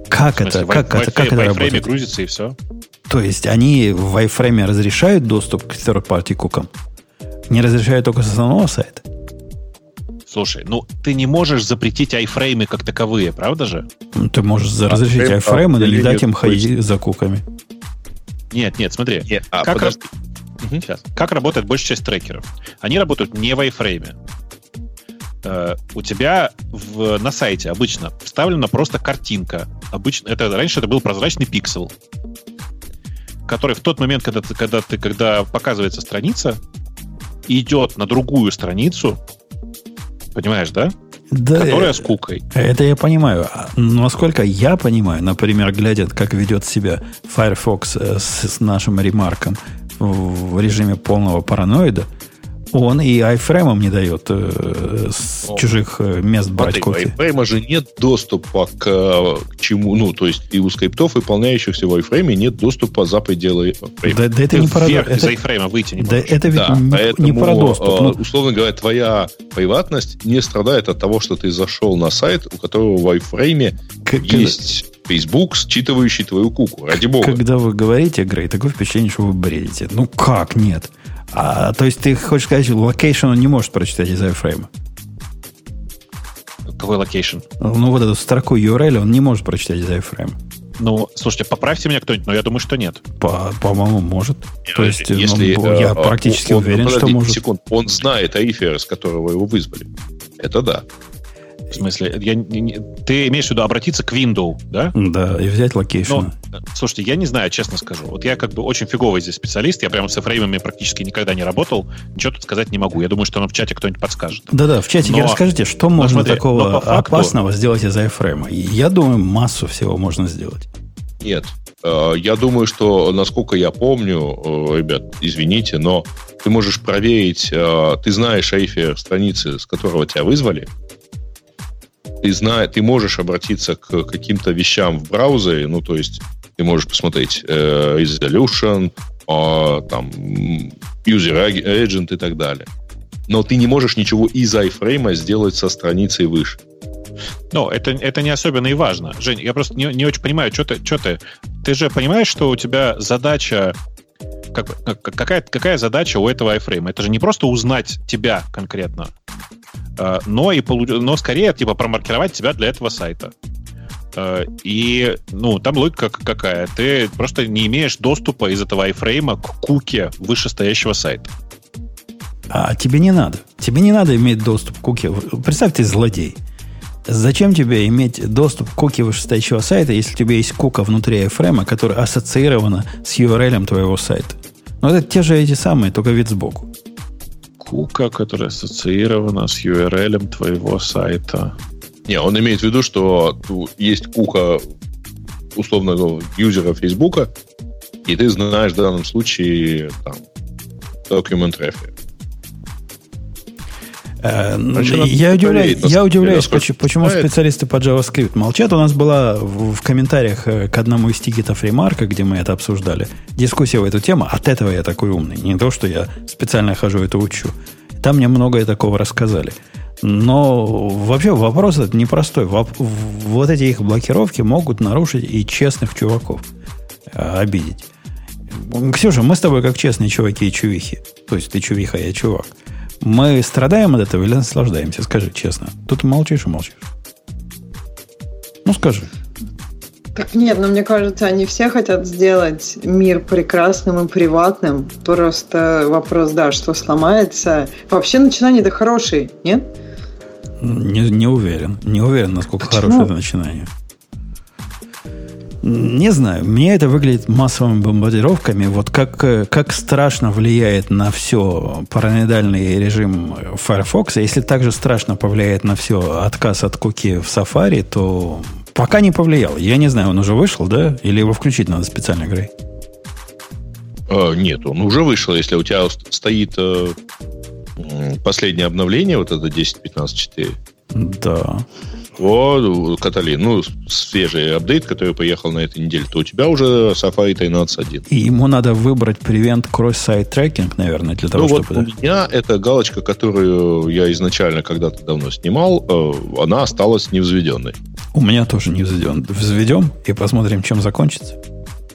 Как это? Как, это, как это работает? грузится и все. То есть они в iFrame разрешают доступ к third-party кукам? Не разрешают только с основного сайта? Слушай, ну ты не можешь запретить айфреймы как таковые, правда же? Ну, ты можешь разрешить айфреймы, но не дать им ходить за куками. Нет, нет, смотри. Нет, а, как, подожди. Угу. Сейчас. как работает большая часть трекеров? Они работают не в айфрейме. Э, у тебя в, на сайте обычно вставлена просто картинка. Обычно, это, раньше это был прозрачный пиксел, который в тот момент, когда, ты, когда, ты, когда показывается страница, идет на другую страницу, понимаешь, да? Да, которая с кукой. Это я понимаю. Но насколько я понимаю, например, глядя, как ведет себя Firefox э, с, с нашим ремарком в режиме полного параноида, он и iFrame не дает э, с О, чужих э, мест брать кофе. У iFrame же нет доступа к, к чему, ну, то есть и у скриптов, выполняющихся в iFrame, нет доступа за пределы iFrame. Да, да это не про это, из iFrame выйти не да, это ведь да, не, поэтому, не про доступ. Э, ну. Условно говоря, твоя приватность не страдает от того, что ты зашел на сайт, у которого в iFrame к- есть... Facebook, считывающий твою куку. Ради бога. Когда вы говорите, Грей, такое впечатление, что вы бредите. Ну как нет? А, то есть ты хочешь сказать, location он не может прочитать из iFrame? Какой location? Ну, вот эту строку URL он не может прочитать из iFrame. Ну, слушайте, поправьте меня кто-нибудь, но я думаю, что нет. По, по-моему, может. То есть, Если, ну, я э, практически он, уверен, он, что может. Секунд, он знает referrer, с которого его вызвали. Это да. В смысле, я, не, ты имеешь в виду обратиться к window, да? Да, и взять location. Ну, слушайте, я не знаю, честно скажу. Вот я как бы очень фиговый здесь специалист, я прямо с фреймами практически никогда не работал, ничего тут сказать не могу. Я думаю, что нам в чате кто-нибудь подскажет. Да-да, в чате но, расскажите, что можно смотри, такого факту... опасного сделать из iFrame. Я думаю, массу всего можно сделать. Нет. Э, я думаю, что, насколько я помню, э, ребят, извините, но ты можешь проверить, э, ты знаешь айфер страницы, с которого тебя вызвали, ты, знаешь, ты можешь обратиться к каким-то вещам в браузере, ну, то есть ты можешь посмотреть э, resolution, э, там, user agent и так далее. Но ты не можешь ничего из iFrame сделать со страницей выше. Ну, это, это не особенно и важно. Жень, я просто не, не очень понимаю, что ты, что ты... Ты же понимаешь, что у тебя задача как, какая, какая задача у этого iFrame? Это же не просто узнать тебя конкретно, но, и но скорее типа промаркировать тебя для этого сайта. А, и, ну, там логика какая? Ты просто не имеешь доступа из этого iFrame к куке вышестоящего сайта. А тебе не надо. Тебе не надо иметь доступ к куке. Представь, ты злодей. Зачем тебе иметь доступ к куке вышестоящего сайта, если у тебя есть кука внутри iFrame, которая ассоциирована с URL твоего сайта? Ну, это те же эти самые, только вид сбоку. Кука, которая ассоциирована с URL твоего сайта. Не, он имеет в виду, что есть кука условно юзера Фейсбука, и ты знаешь в данном случае там, document reference. Э, я удивляюсь, я удивляюсь почему, почему специалисты по JavaScript молчат. У нас была в, в комментариях э, к одному из тикетов ремарка, где мы это обсуждали, дискуссия в эту тему. От этого я такой умный. Не то, что я специально хожу это учу. Там мне многое такого рассказали. Но вообще вопрос этот непростой. Вот эти их блокировки могут нарушить и честных чуваков. э, Обидеть. Ксюша, мы с тобой как честные чуваки и чувихи. То есть ты чувиха, я чувак. Мы страдаем от этого или наслаждаемся? Скажи честно. Тут молчишь и молчишь. Ну, скажи. Так нет, но мне кажется, они все хотят сделать мир прекрасным и приватным. Просто вопрос, да, что сломается. Вообще начинание-то хорошие, нет? Не, не уверен. Не уверен, насколько Почему? хорошее это начинание. Не знаю. Мне это выглядит массовыми бомбардировками. Вот как, э, как страшно влияет на все параноидальный режим Firefox. Если также страшно повлияет на все отказ от куки в Safari, то пока не повлиял. Я не знаю, он уже вышел, да? Или его включить надо специально, Грей? Э, нет, он уже вышел. Если у тебя ст- стоит э, последнее обновление, вот это 10.15.4, Да. Вот, Каталин, ну, свежий апдейт, который поехал на этой неделе, то у тебя уже Safari 13.1. И ему надо выбрать prevent cross-site tracking, наверное, для того, ну вот чтобы... у меня эта галочка, которую я изначально когда-то давно снимал, э, она осталась невзведенной. У меня тоже не взведен. Взведем и посмотрим, чем закончится.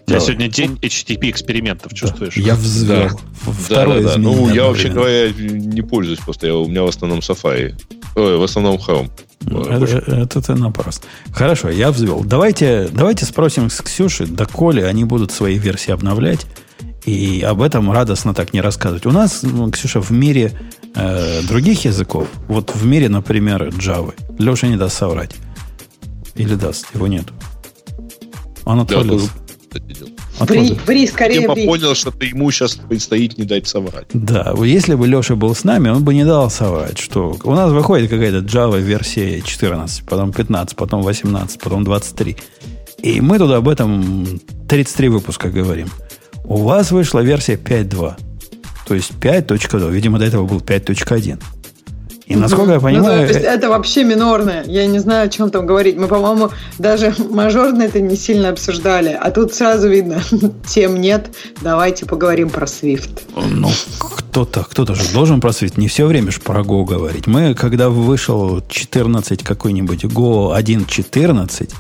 У тебя Давай. сегодня день HTTP экспериментов, чувствуешь? Я взвел. Да, Второе да, да. Ну, я вообще говоря не пользуюсь просто. Я, у меня в основном Safari. Ой, в основном Chrome. Ну, Э. Это, это ты напрасно. Хорошо, я взвел. Давайте, давайте спросим с Ксюши, доколе они будут свои версии обновлять. И об этом радостно так не рассказывать. У нас, ну, Ксюша, в мире э, других языков, вот в мире, например, Java, Леша не даст соврать. Или даст, его нет. Он Я отвалился. Кстати, делал. Отвалился. ври, скорее Типа ври. понял, что ты ему сейчас предстоит не дать соврать. Да, вот если бы Леша был с нами, он бы не дал соврать, что у нас выходит какая-то Java версия 14, потом 15, потом 18, потом 23. И мы тут об этом 33 выпуска говорим. У вас вышла версия 5.2. То есть 5.2. Видимо, до этого был 5.1. И насколько я Ну, понимаю, то есть э, это вообще минорное. Я не знаю, о чем там говорить. Мы, по-моему, даже мажорно это не сильно обсуждали. А тут сразу видно, тем нет. Давайте поговорим про Swift. Ну, кто-то, кто-то же должен просветить. Не все время же про Go говорить. Мы, когда вышел 14 какой-нибудь Go 1.14,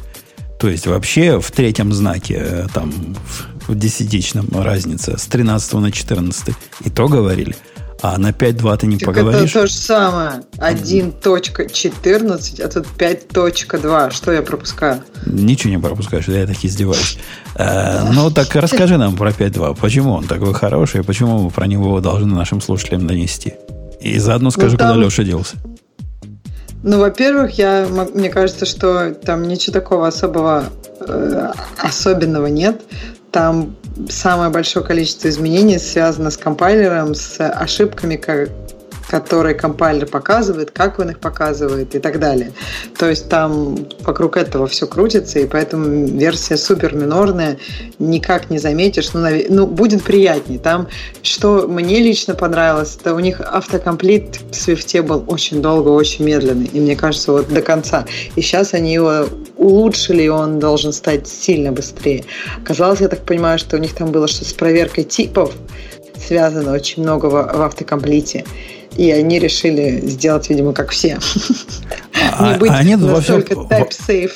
то есть вообще в третьем знаке, э, там, в, в десятичном разница, с 13 на 14, и то говорили. А на 5.2 ты не Так поговоришь? это то же самое. 1.14, а тут 5.2. Что я пропускаю? Ничего не пропускаешь, я так издеваюсь. Э, ну, так расскажи нам про 5.2. Почему он такой хороший, и почему мы про него должны нашим слушателям донести? И заодно скажи, там- куда Леша делся. Ну, во-первых, я, мне кажется, что там ничего такого особого, э, особенного нет. Там самое большое количество изменений связано с компайлером, с ошибками, ко- которые компайлер показывает, как он их показывает и так далее. То есть там вокруг этого все крутится, и поэтому версия супер минорная, никак не заметишь, ну, наве- ну будет приятнее. Там, что мне лично понравилось, это у них автокомплит в Свифте был очень долго, очень медленный, и мне кажется, вот до конца. И сейчас они его улучшили, и он должен стать сильно быстрее. Казалось, я так понимаю, что у них там было что-то с проверкой типов, связано очень много в, в автокомплите. И они решили сделать, видимо, как все. А, Не быть а они во все,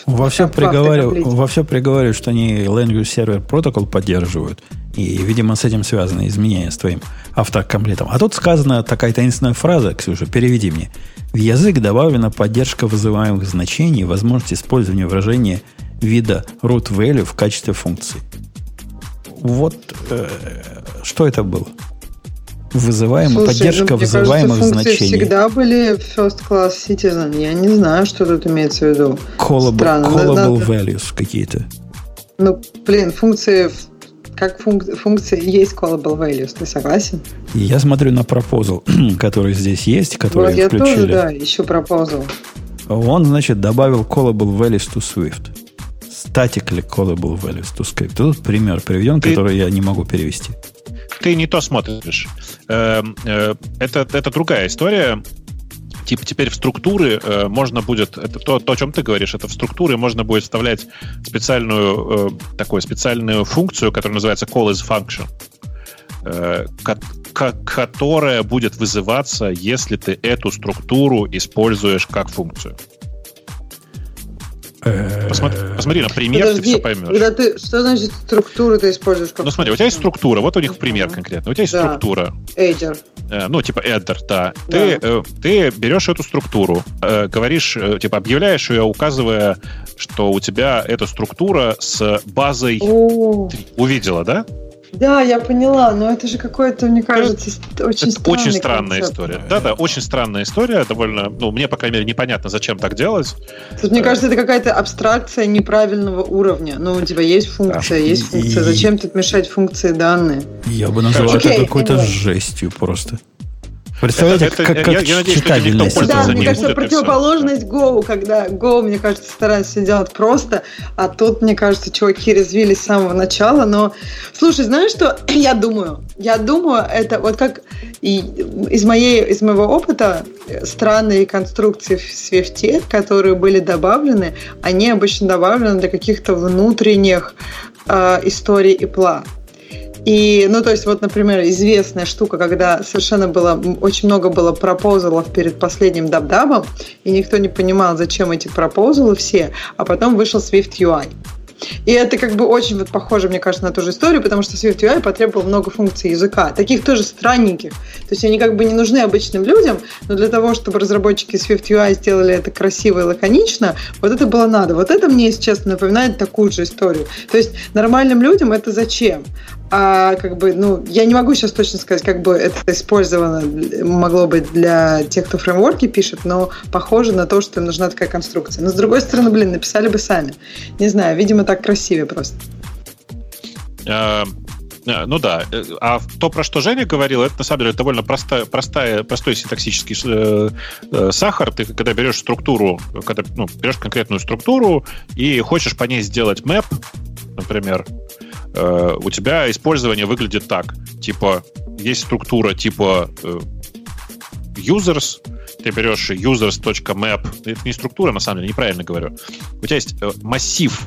во все, приговаривают, во все приговаривают, что они Language Server Protocol поддерживают. И, видимо, с этим связаны изменения с твоим автокомплетом. А тут сказана такая таинственная фраза, Ксюша, переведи мне. В язык добавлена поддержка вызываемых значений и возможность использования выражения вида root value в качестве функции. Вот э, что это было? Вызываемая Слушай, поддержка ну, кажется, вызываемых функции значений. всегда были first class citizen. Я не знаю, что тут имеется в виду. Callable, Странно. callable Надо- values какие-то. Ну, блин, функции как функ- функции есть callable values. Ты согласен? Я смотрю на пропозал, который здесь есть, который вот я включили. тоже, да, еще пропозал. Он, значит, добавил callable values to Swift. Statically callable values to Swift. Тут пример приведен, Ты- который я не могу перевести. Ты не то смотришь. Эм, э, Это, это другая история. типа теперь в структуры э, можно будет, это то, то, о чем ты говоришь, это в структуры можно будет вставлять специальную, э, такую специальную функцию, которая называется call is function, ко- ко- которая будет вызываться, если ты эту структуру используешь как функцию. Посмотри, посмотри на пример, Подожди, ты все поймешь. Когда ты, что значит структуру ты используешь? Как Ну смотри, у тебя есть структура, вот у них пример конкретно. У тебя есть Да. структура, Эйдер. Э, ну, типа Эддер, да. Да. Ты, э, ты берешь эту структуру, э, говоришь, э, типа, объявляешь ее, указывая, что у тебя эта структура с базой О, 3. Увидела, да? Да, я поняла, но это же какое-то, мне кажется, ст- очень Это очень странная концепт. история. Да-да, очень странная история, довольно, ну, мне, по крайней мере, непонятно, зачем так делать. Тут, мне кажется, это какая-то абстракция неправильного уровня. Ну, у тебя есть функция, Да. есть функция. И- Зачем тут мешать функции данные? Я бы назвал Окей, это какой-то anyway. жестью просто. Представляете, Это- как, это- как я- я надеюсь, что никто пользоваться Да, мне не кажется, будет, противоположность Go, когда Go, мне кажется, стараются все делать просто, а тут, мне кажется, чуваки развились с самого начала, но... Слушай, знаешь что? Я думаю, я думаю, это вот как и из, моей, из моего опыта э, странные конструкции в Swift, которые были добавлены, они обычно добавлены для каких-то внутренних э, историй и пла. И, ну, то есть, вот, например, известная штука, когда совершенно было, очень много было пропозалов перед последним дабдабом, и никто не понимал, зачем эти пропозалы все, а потом вышел Swift UI. И это как бы очень вот похоже, мне кажется, на ту же историю, потому что Swift UI потребовал много функций языка, таких тоже странненьких. То есть они как бы не нужны обычным людям, но для того, чтобы разработчики Swift UI сделали это красиво и лаконично, вот это было надо. Вот это мне, если честно, напоминает такую же историю. То есть нормальным людям это зачем? А как бы, ну, я не могу сейчас точно сказать, как бы это использовано могло быть для тех, кто фреймворки пишет, но похоже на то, что им нужна такая конструкция. Но с другой стороны, блин, написали бы сами. Не знаю, видимо, так красивее просто. Э, э, Ну да, Э, а то, про что Женя говорил, это на самом деле довольно простая, простая, простой синтаксический э, э, сахар. Ты когда берешь структуру, когда ну, берешь конкретную структуру и хочешь по ней сделать мэп, например, э, у тебя использование выглядит так. Типа, есть структура типа э, users, ты берешь users.map, это не структура, на самом деле, неправильно говорю. У тебя есть э, массив,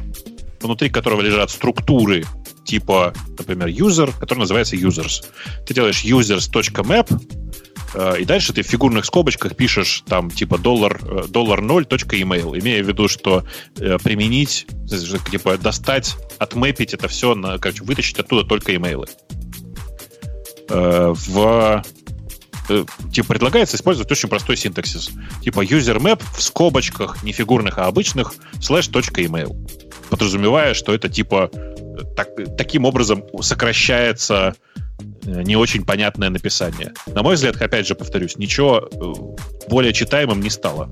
внутри которого лежат структуры типа, например, user, который называется users. Ты делаешь users.map, и дальше ты в фигурных скобочках пишешь там типа доллар, э, доллар 0.email, имея в виду, что э, применить, типа достать, отмэпить это все, на, короче, вытащить оттуда только имейлы. Э, в э, типа предлагается использовать очень простой синтаксис. Типа user map в скобочках, не фигурных, а обычных, slash .email. Подразумевая, что это типа э, так, таким образом сокращается э, не очень понятное написание. На мой взгляд, опять же повторюсь, ничего э, более читаемым не стало.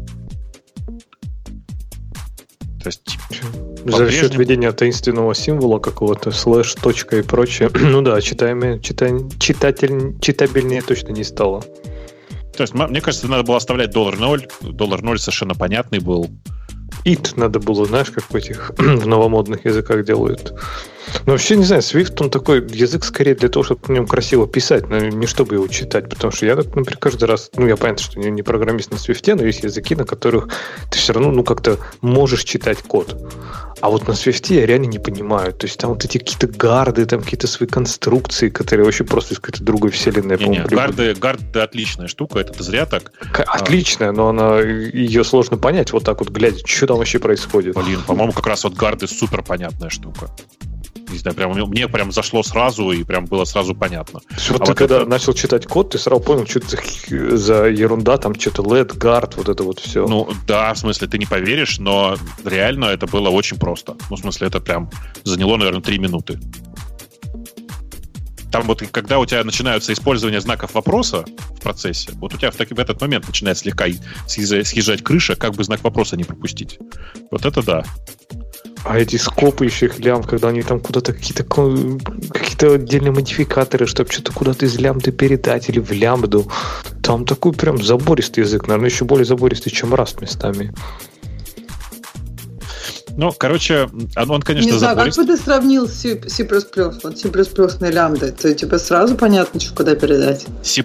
То есть За счет введения таинственного символа какого-то, слэш, точка и прочее. ну да, читаемые, чита- читатель, читабельнее точно не стало. То есть, мне кажется, надо было оставлять доллар ноль. Доллар ноль совершенно понятный был. It надо было, знаешь, как в этих в новомодных языках делают. Но вообще, не знаю, Swift, он такой язык скорее для того, чтобы в нем красиво писать, но не чтобы его читать. Потому что я, так, например, каждый раз, ну, я понятно, что не, не программист на Swift, но есть языки, на которых ты все равно, ну, как-то можешь читать код. А вот на Swift я реально не понимаю. То есть там вот эти какие-то гарды, там какие-то свои конструкции, которые вообще просто из какой-то другой вселенной, по-моему, гарды, гарды отличная штука, это зря так. К- Отличная, но она ее сложно понять вот так вот, глядя, что там вообще происходит. Блин, по-моему, как раз вот гарды супер понятная штука. Не знаю, прям, мне прям зашло сразу, и прям было сразу понятно. Вот А ты вот когда это- начал читать код, ты сразу понял, что это за ерунда, там что-то LED, guard, вот это вот все. Ну, да, в смысле, ты не поверишь, но реально это было очень просто. Ну, в смысле, это прям заняло, наверное, три минуты. Там вот, когда у тебя начинаются использование знаков вопроса в процессе, вот у тебя в, таки- в этот момент начинает слегка съезжать крыша, как бы знак вопроса не пропустить. Вот это да. А эти скопы еще их лям, когда они там куда-то какие-то какие-то отдельные модификаторы, чтобы что-то куда-то из лямбды передать или в лямбду. Там такой прям забористый язык, наверное, еще более забористый, чем Rust местами. Ну, короче, он, он конечно, Не знаю, как бы ты сравнил с C++, C++, вот C++ на лямбда, то тебе сразу понятно, что куда передать. C++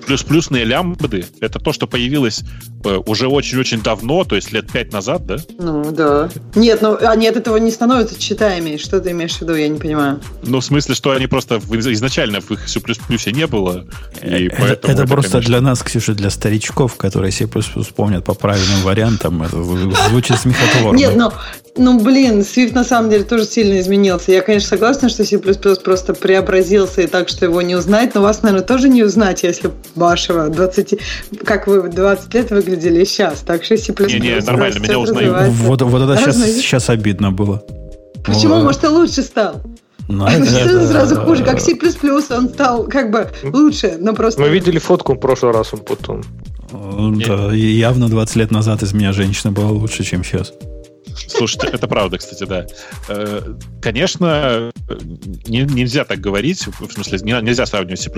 лямбды — это то, что появилось э, уже очень-очень давно, то есть лет пять назад, да? Ну, да. Нет, ну, они от этого не становятся читаемыми. Что ты имеешь в виду, я не понимаю. Ну, в смысле, что они просто изначально в их C++ не было. И это, поэтому это просто конечно, для нас, Ксюша, для старичков, которые C++ помнят по правильным вариантам. Это звучит смехотворно. Нет, ну, ну, блин, Swift на самом деле тоже сильно изменился. Я, конечно, согласна, что C++ просто преобразился и так, что его не узнать, но вас, наверное, тоже не узнать, если вашего 20... Как вы в 20 лет выглядели сейчас. Так что C++ Не-не, нормально, меня узнают. Вот, вот это сейчас, сейчас обидно было. Почему? Может, ты лучше стал? Ну, это- сразу хуже? Как C++ он стал как бы лучше, но просто... Мы видели фотку в прошлый раз, он потом. Да, явно 20 лет назад из меня женщина была лучше, чем сейчас. Слушайте, это правда, кстати, да. Э, Конечно, не- нельзя так говорить. В смысле, не- нельзя сравнивать с C++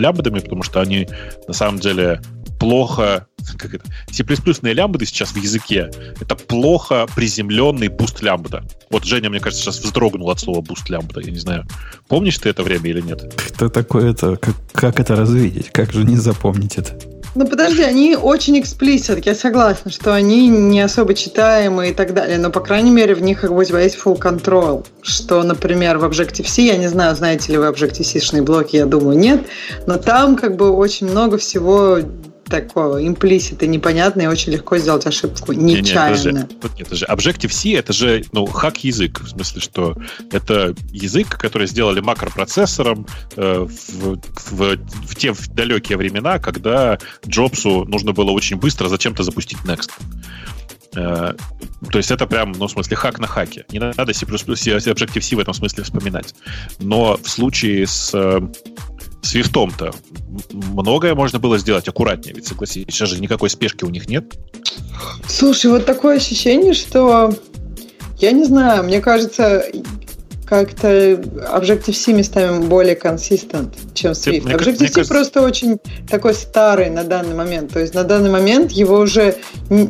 лямбдами, потому что они на самом деле плохо... Как это? C++ лямбды сейчас в языке — это плохо приземленный Boost Lambda. Вот Женя, мне кажется, сейчас вздрогнул от слова Boost Lambda. Я не знаю, помнишь ты это время или нет? Кто такое это? Как, как это развидеть? Как же не запомнить это? Ну подожди, они очень explicit, я согласна, что они не особо читаемые и так далее, но, по крайней мере, в них как бы есть full control, что, например, в Objective-C, я не знаю, знаете ли вы Objective-C-шные блоки, я думаю, нет, но там как бы очень много всего такого implicit а непонятно и очень легко сделать ошибку нечаянно. подожди. Вот нет, это же Objective-C, это же ну, хак-язык, в смысле, что это язык, который сделали макропроцессором э, в, в- в те в далекие времена, когда Джобсу нужно было очень быстро зачем-то запустить Next. Э, то есть это прям, ну, в смысле, хак на хаке. Не надо C++, Objective-C в этом смысле вспоминать. Но в случае с э, Свифтом-то многое можно было сделать аккуратнее, ведь согласитесь, сейчас же никакой спешки у них нет. Слушай, вот такое ощущение, что я не знаю, мне кажется, как-то Objective-C местами более консистент, чем Swift. Objective-C кажется- просто очень такой старый на данный момент. То есть на данный момент его уже,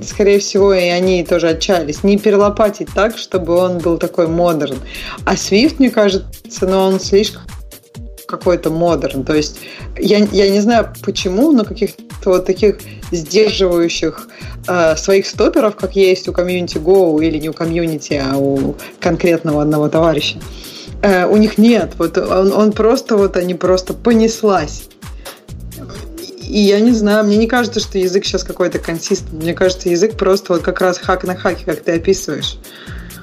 скорее всего, и они тоже отчаялись, не перелопатить так, чтобы он был такой модерн. А Swift, мне кажется, ну, он слишком какой-то модерн. То есть я, я не знаю почему, но каких-то вот таких сдерживающих э, своих стоперов, как есть у комьюнити Go или не у комьюнити, а у конкретного одного товарища, э, у них нет. Вот он, он просто вот они просто понеслась. И я не знаю, мне не кажется, что язык сейчас какой-то консистент. Мне кажется, язык просто вот как раз хак на хаке, как ты описываешь.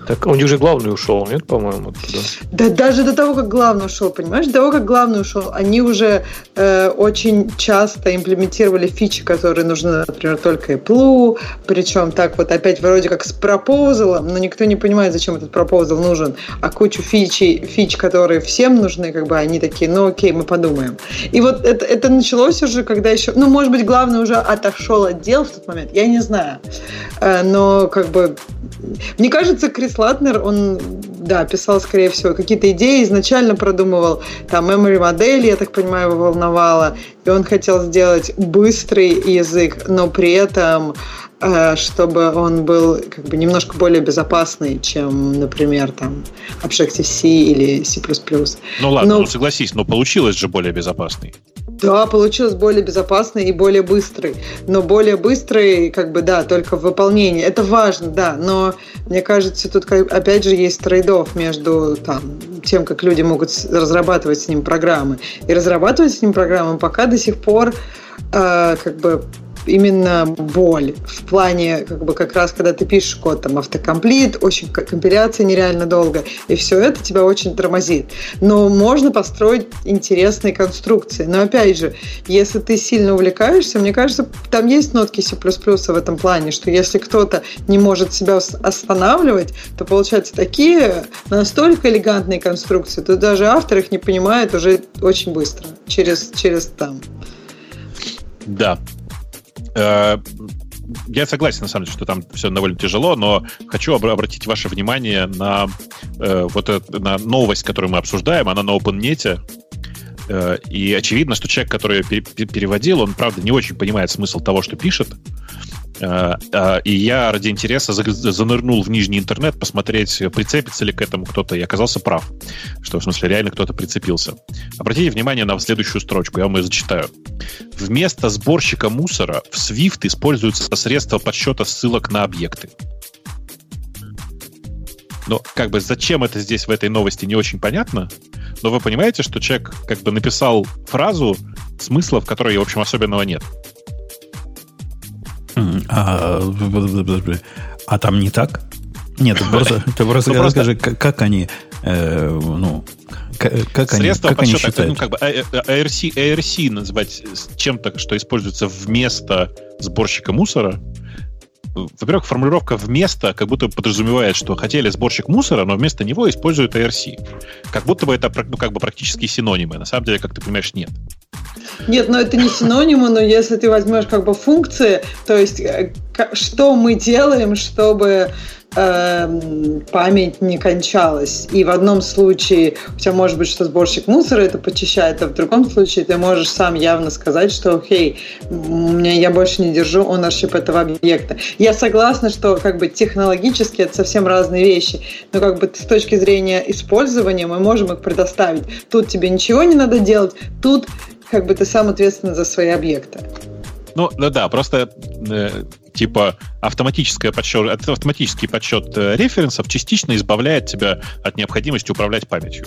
Так, он же главный ушел, нет, по-моему, оттуда? Да даже до того, как главный ушел, понимаешь? До того, как главный ушел, они уже э, очень часто имплементировали фичи, которые нужны, например, только Apple, причем так вот опять вроде как с пропозалом, но никто не понимает, зачем этот пропозал нужен, а кучу фичи, фич, которые всем нужны, как бы они такие, ну окей, мы подумаем. И вот это, это началось уже, когда еще, ну, может быть, главный уже отошел от дел в тот момент, я не знаю. Э, но как бы мне кажется, Крис Латнер, он, да, писал, скорее всего, какие-то идеи, изначально продумывал, там, memory модель, я так понимаю, его волновало, и он хотел сделать быстрый язык, но при этом э, чтобы он был как бы немножко более безопасный, чем, например, там Objective-C или C++. Ну ладно, Ну- ну согласись, но получилось же более безопасный. Да, получилось более безопасный и более быстрый. Но более быстрый, как бы, да, только в выполнении. Это важно, да, но мне кажется, тут опять же есть трейдов между там, тем, как люди могут разрабатывать с ним программы. И разрабатывать с ним программы пока до сих пор э, как бы именно боль в плане как бы как раз когда ты пишешь код там автокомплит очень компиляция нереально долго и все это тебя очень тормозит. Но можно построить интересные конструкции. Но опять же если ты сильно увлекаешься мне кажется там есть нотки C++ в этом плане что если кто-то не может себя ос- останавливать то получается такие настолько элегантные конструкции то даже автор их не понимает уже очень быстро через через там. Да. Э, Я согласен, на самом деле, что там все довольно тяжело, но хочу обра- обратить ваше внимание на э, вот это, на новость, которую мы обсуждаем. Она на OpenNet. Э, и очевидно, что человек, который ее пере- переводил, он, правда, не очень понимает смысл того, что пишет. Э, э, и я ради интереса занырнул в нижний интернет посмотреть, прицепится ли к этому кто-то, и оказался прав. Что, в смысле, реально кто-то прицепился. Обратите внимание на следующую строчку, я вам ее зачитаю. Вместо сборщика мусора в Swift используются средства подсчета ссылок на объекты. Но как бы зачем это здесь в этой новости не очень понятно, но вы понимаете, что человек как бы написал фразу, смысла в которой, в общем, особенного нет. А, а там не так? Нет, ты просто, ты просто ну, расскажи, как, как они, э, ну, как, как Средства они, как подсчета, они считают? ну, как бы ARC, ARC называть чем-то, что используется вместо сборщика мусора, во-первых, формулировка «вместо» как будто подразумевает, что хотели сборщик мусора, но вместо него используют ARC. Как будто бы это ну, как бы практически синонимы. На самом деле, как ты понимаешь, нет. Нет, но это не синонимы, но если ты возьмешь как бы функции, то есть э, что мы делаем, чтобы э, память не кончалась. И в одном случае у тебя может быть, что сборщик мусора это почищает, а в другом случае ты можешь сам явно сказать, что «Хей, меня, я больше не держу ownership этого объекта». Я согласна, что как бы технологически это совсем разные вещи, но как бы с точки зрения использования мы можем их предоставить. Тут тебе ничего не надо делать, тут как бы ты сам ответственен за свои объекты. Ну, да, да, просто э, типа автоматическое подсчет, автоматический подсчет э, референсов частично избавляет тебя от необходимости управлять памятью.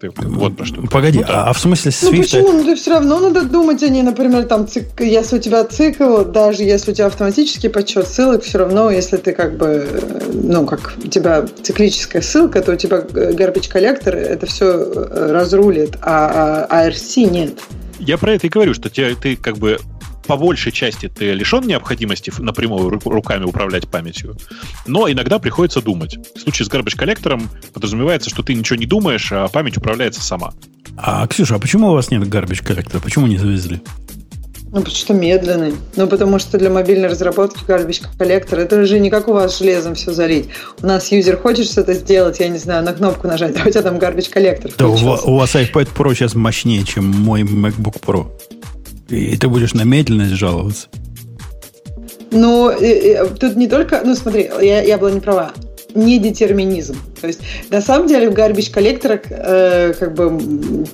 Ты, вот про что. Погоди, ну, да. а, а в смысле Swift... Ну почему? Ну, ты все равно надо думать о ней, например, там, цик... если у тебя цикл, даже если у тебя автоматический подсчет ссылок, все равно, если ты как бы, э, ну, как у тебя циклическая ссылка, то у тебя garbage коллектор это все э, разрулит, а, а ARC нет. Я про это и говорю, что тебе, ты как бы по большей части ты лишен необходимости напрямую руками управлять памятью, но иногда приходится думать. В случае с garbage коллектором подразумевается, что ты ничего не думаешь, а память управляется сама. А, Ксюша, а почему у вас нет garbage коллектора? Почему не завезли? Ну, потому что медленный. Ну, потому что для мобильной разработки garbage коллектор это же не как у вас железом все залить. У нас юзер хочет что-то сделать, я не знаю, на кнопку нажать, а у тебя там garbage коллектор. Да, у, у вас iPad Pro сейчас мощнее, чем мой MacBook Pro. И ты будешь на медленность жаловаться. Ну, тут не только... Ну, смотри, я, я была не права. Не детерминизм. То есть, на самом деле, в garbage коллекторах э, как бы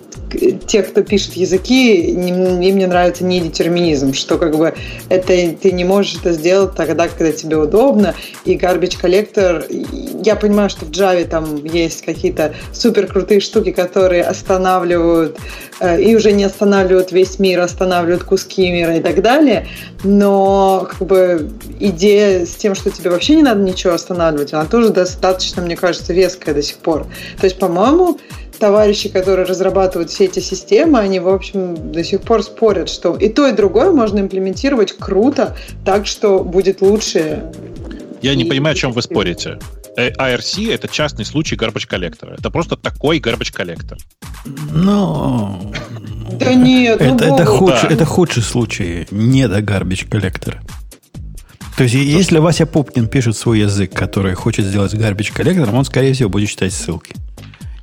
те, кто пишет языки, им не нравится не детерминизм, что как бы это ты не можешь это сделать тогда, когда тебе удобно. И garbage коллектор, я понимаю, что в Java там есть какие-то супер крутые штуки, которые останавливают э, и уже не останавливают весь мир, останавливают куски мира и так далее. Но как бы идея с тем, что тебе вообще не надо ничего останавливать, она тоже достаточно, мне кажется, веская до сих пор. То есть, по-моему, товарищи, которые разрабатывают все эти системы, они, в общем, до сих пор спорят, что и то, и другое можно имплементировать круто, так что будет лучше. Я и... не понимаю, о чем вы спорите. ARC э, — это частный случай garbage коллектора. Это просто такой garbage коллектор. Но... Да нет, ну это, это, худший, да. это худший случай не до garbage коллектора. То есть, если Вася Пупкин пишет свой язык, который хочет сделать garbage коллектором, он, скорее всего, будет читать ссылки.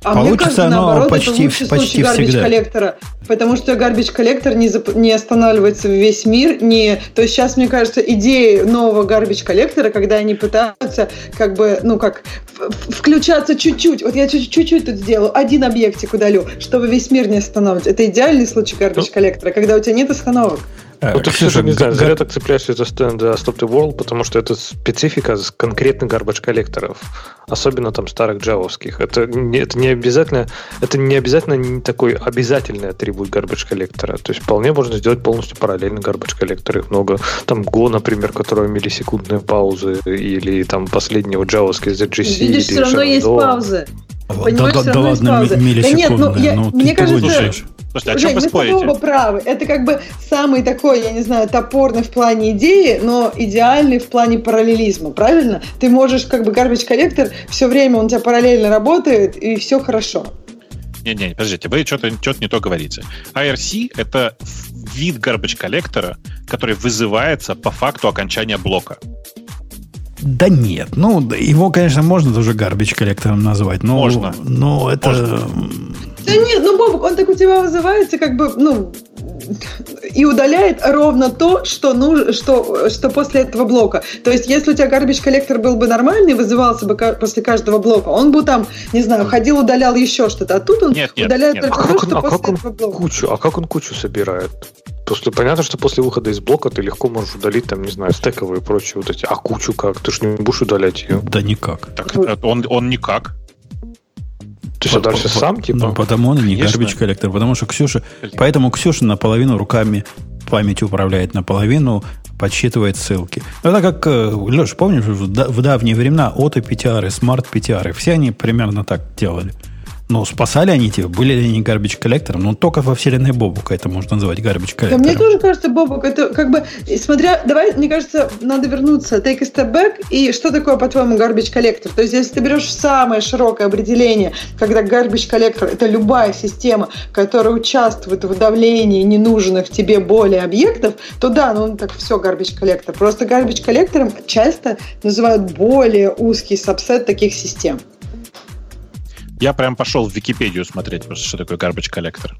А Получится мне кажется, наоборот, почти, это почти всегда. коллектора, потому что гарбич коллектор не, зап... не останавливается весь мир. Не... То есть сейчас, мне кажется, идея нового гарбич коллектора, когда они пытаются как бы, ну как, включаться чуть-чуть. Вот я чуть-чуть тут сделаю, один объектик удалю, чтобы весь мир не останавливать. Это идеальный случай гарбич ну. коллектора, когда у тебя нет остановок. Э, ну, ты все не знаю, зря так цепляешься за, за Stop the World, потому что это специфика конкретных garbage коллекторов, особенно там старых джавовских. Это не, это не обязательно, это не обязательно не такой обязательный атрибут garbage коллектора. То есть вполне можно сделать полностью параллельный garbage коллектор. Их много. Там Go, например, которого миллисекундные паузы, или там последнего джавовский ZGC. Видишь, все равно есть паузы. Понимаешь, да, да, да ладно, миллисекунды. Да нет, ну, я, ну мне кажется, Слушайте, чем Жень, вы спорите? Мы с тобой правы. Это как бы самый такой, я не знаю, топорный в плане идеи, но идеальный в плане параллелизма, правильно? Ты можешь как бы garbage коллектор, все время он у тебя параллельно работает, и все хорошо. Не-не, подождите, вы что-то что не то говорите. IRC — это вид garbage коллектора, который вызывается по факту окончания блока. Да нет, ну его, конечно, можно тоже garbage коллектором назвать, но, можно. но это можно. Да нет, ну, Бобок, он так у тебя вызывается, как бы, ну, и удаляет ровно то, что, нужно, что, что после этого блока. То есть, если у тебя garbage коллектор был бы нормальный, вызывался бы после каждого блока, он бы там, не знаю, ходил, удалял еще что-то. А тут он нет, нет, удаляет нет. только а то, что а после как он этого блока. Кучу, а как он кучу собирает? Просто понятно, что после выхода из блока ты легко можешь удалить, там, не знаю, стековые и прочие вот эти. А кучу как? Ты же не будешь удалять ее. Да никак. Так, он, он никак. Ты что, дальше сам, типа? Ну, потому он и не garbage коллектор, потому что Ксюша... Поэтому Ксюша наполовину руками память управляет, наполовину подсчитывает ссылки. Ну, это как, э, Леш, помнишь, в давние времена Ото PTR, Smart PTR, все они примерно так делали. Ну, спасали они тебя? Были ли они гарбич коллектором? Ну, только во вселенной Бобука это можно назвать гарбич коллектором. Да, мне тоже кажется, Бобук, это как бы, смотря, давай, мне кажется, надо вернуться, take a step back, и что такое, по-твоему, garbage collector? То есть, если ты берешь самое широкое определение, когда garbage collector – это любая система, которая участвует в удалении ненужных тебе более объектов, то да, ну, так все garbage collector. Просто garbage collector ом часто называют более узкий subset таких систем. Я прям пошел в Википедию смотреть, просто что такое garbage collector.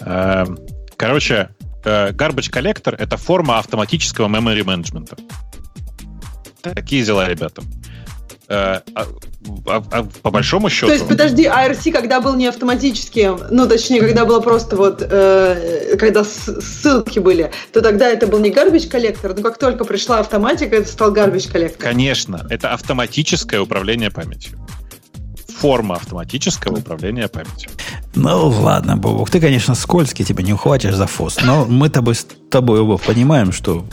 Эм, короче, э, garbage collector — это форма автоматического memory менеджмента. Такие дела, ребята. Э, а, а, а, по большому счету... То есть, подожди, ARC, когда был не автоматическим, ну, точнее, когда было просто вот, э, когда ссылки были, то тогда это был не garbage коллектор, но как только пришла автоматика, это стал garbage коллектор. Конечно, это автоматическое управление памятью форма автоматического управления памятью. Ну, ладно, Бобок, ты, конечно, скользкий, тебя не ухватишь за фос, но мы тобой, с тобой оба понимаем, что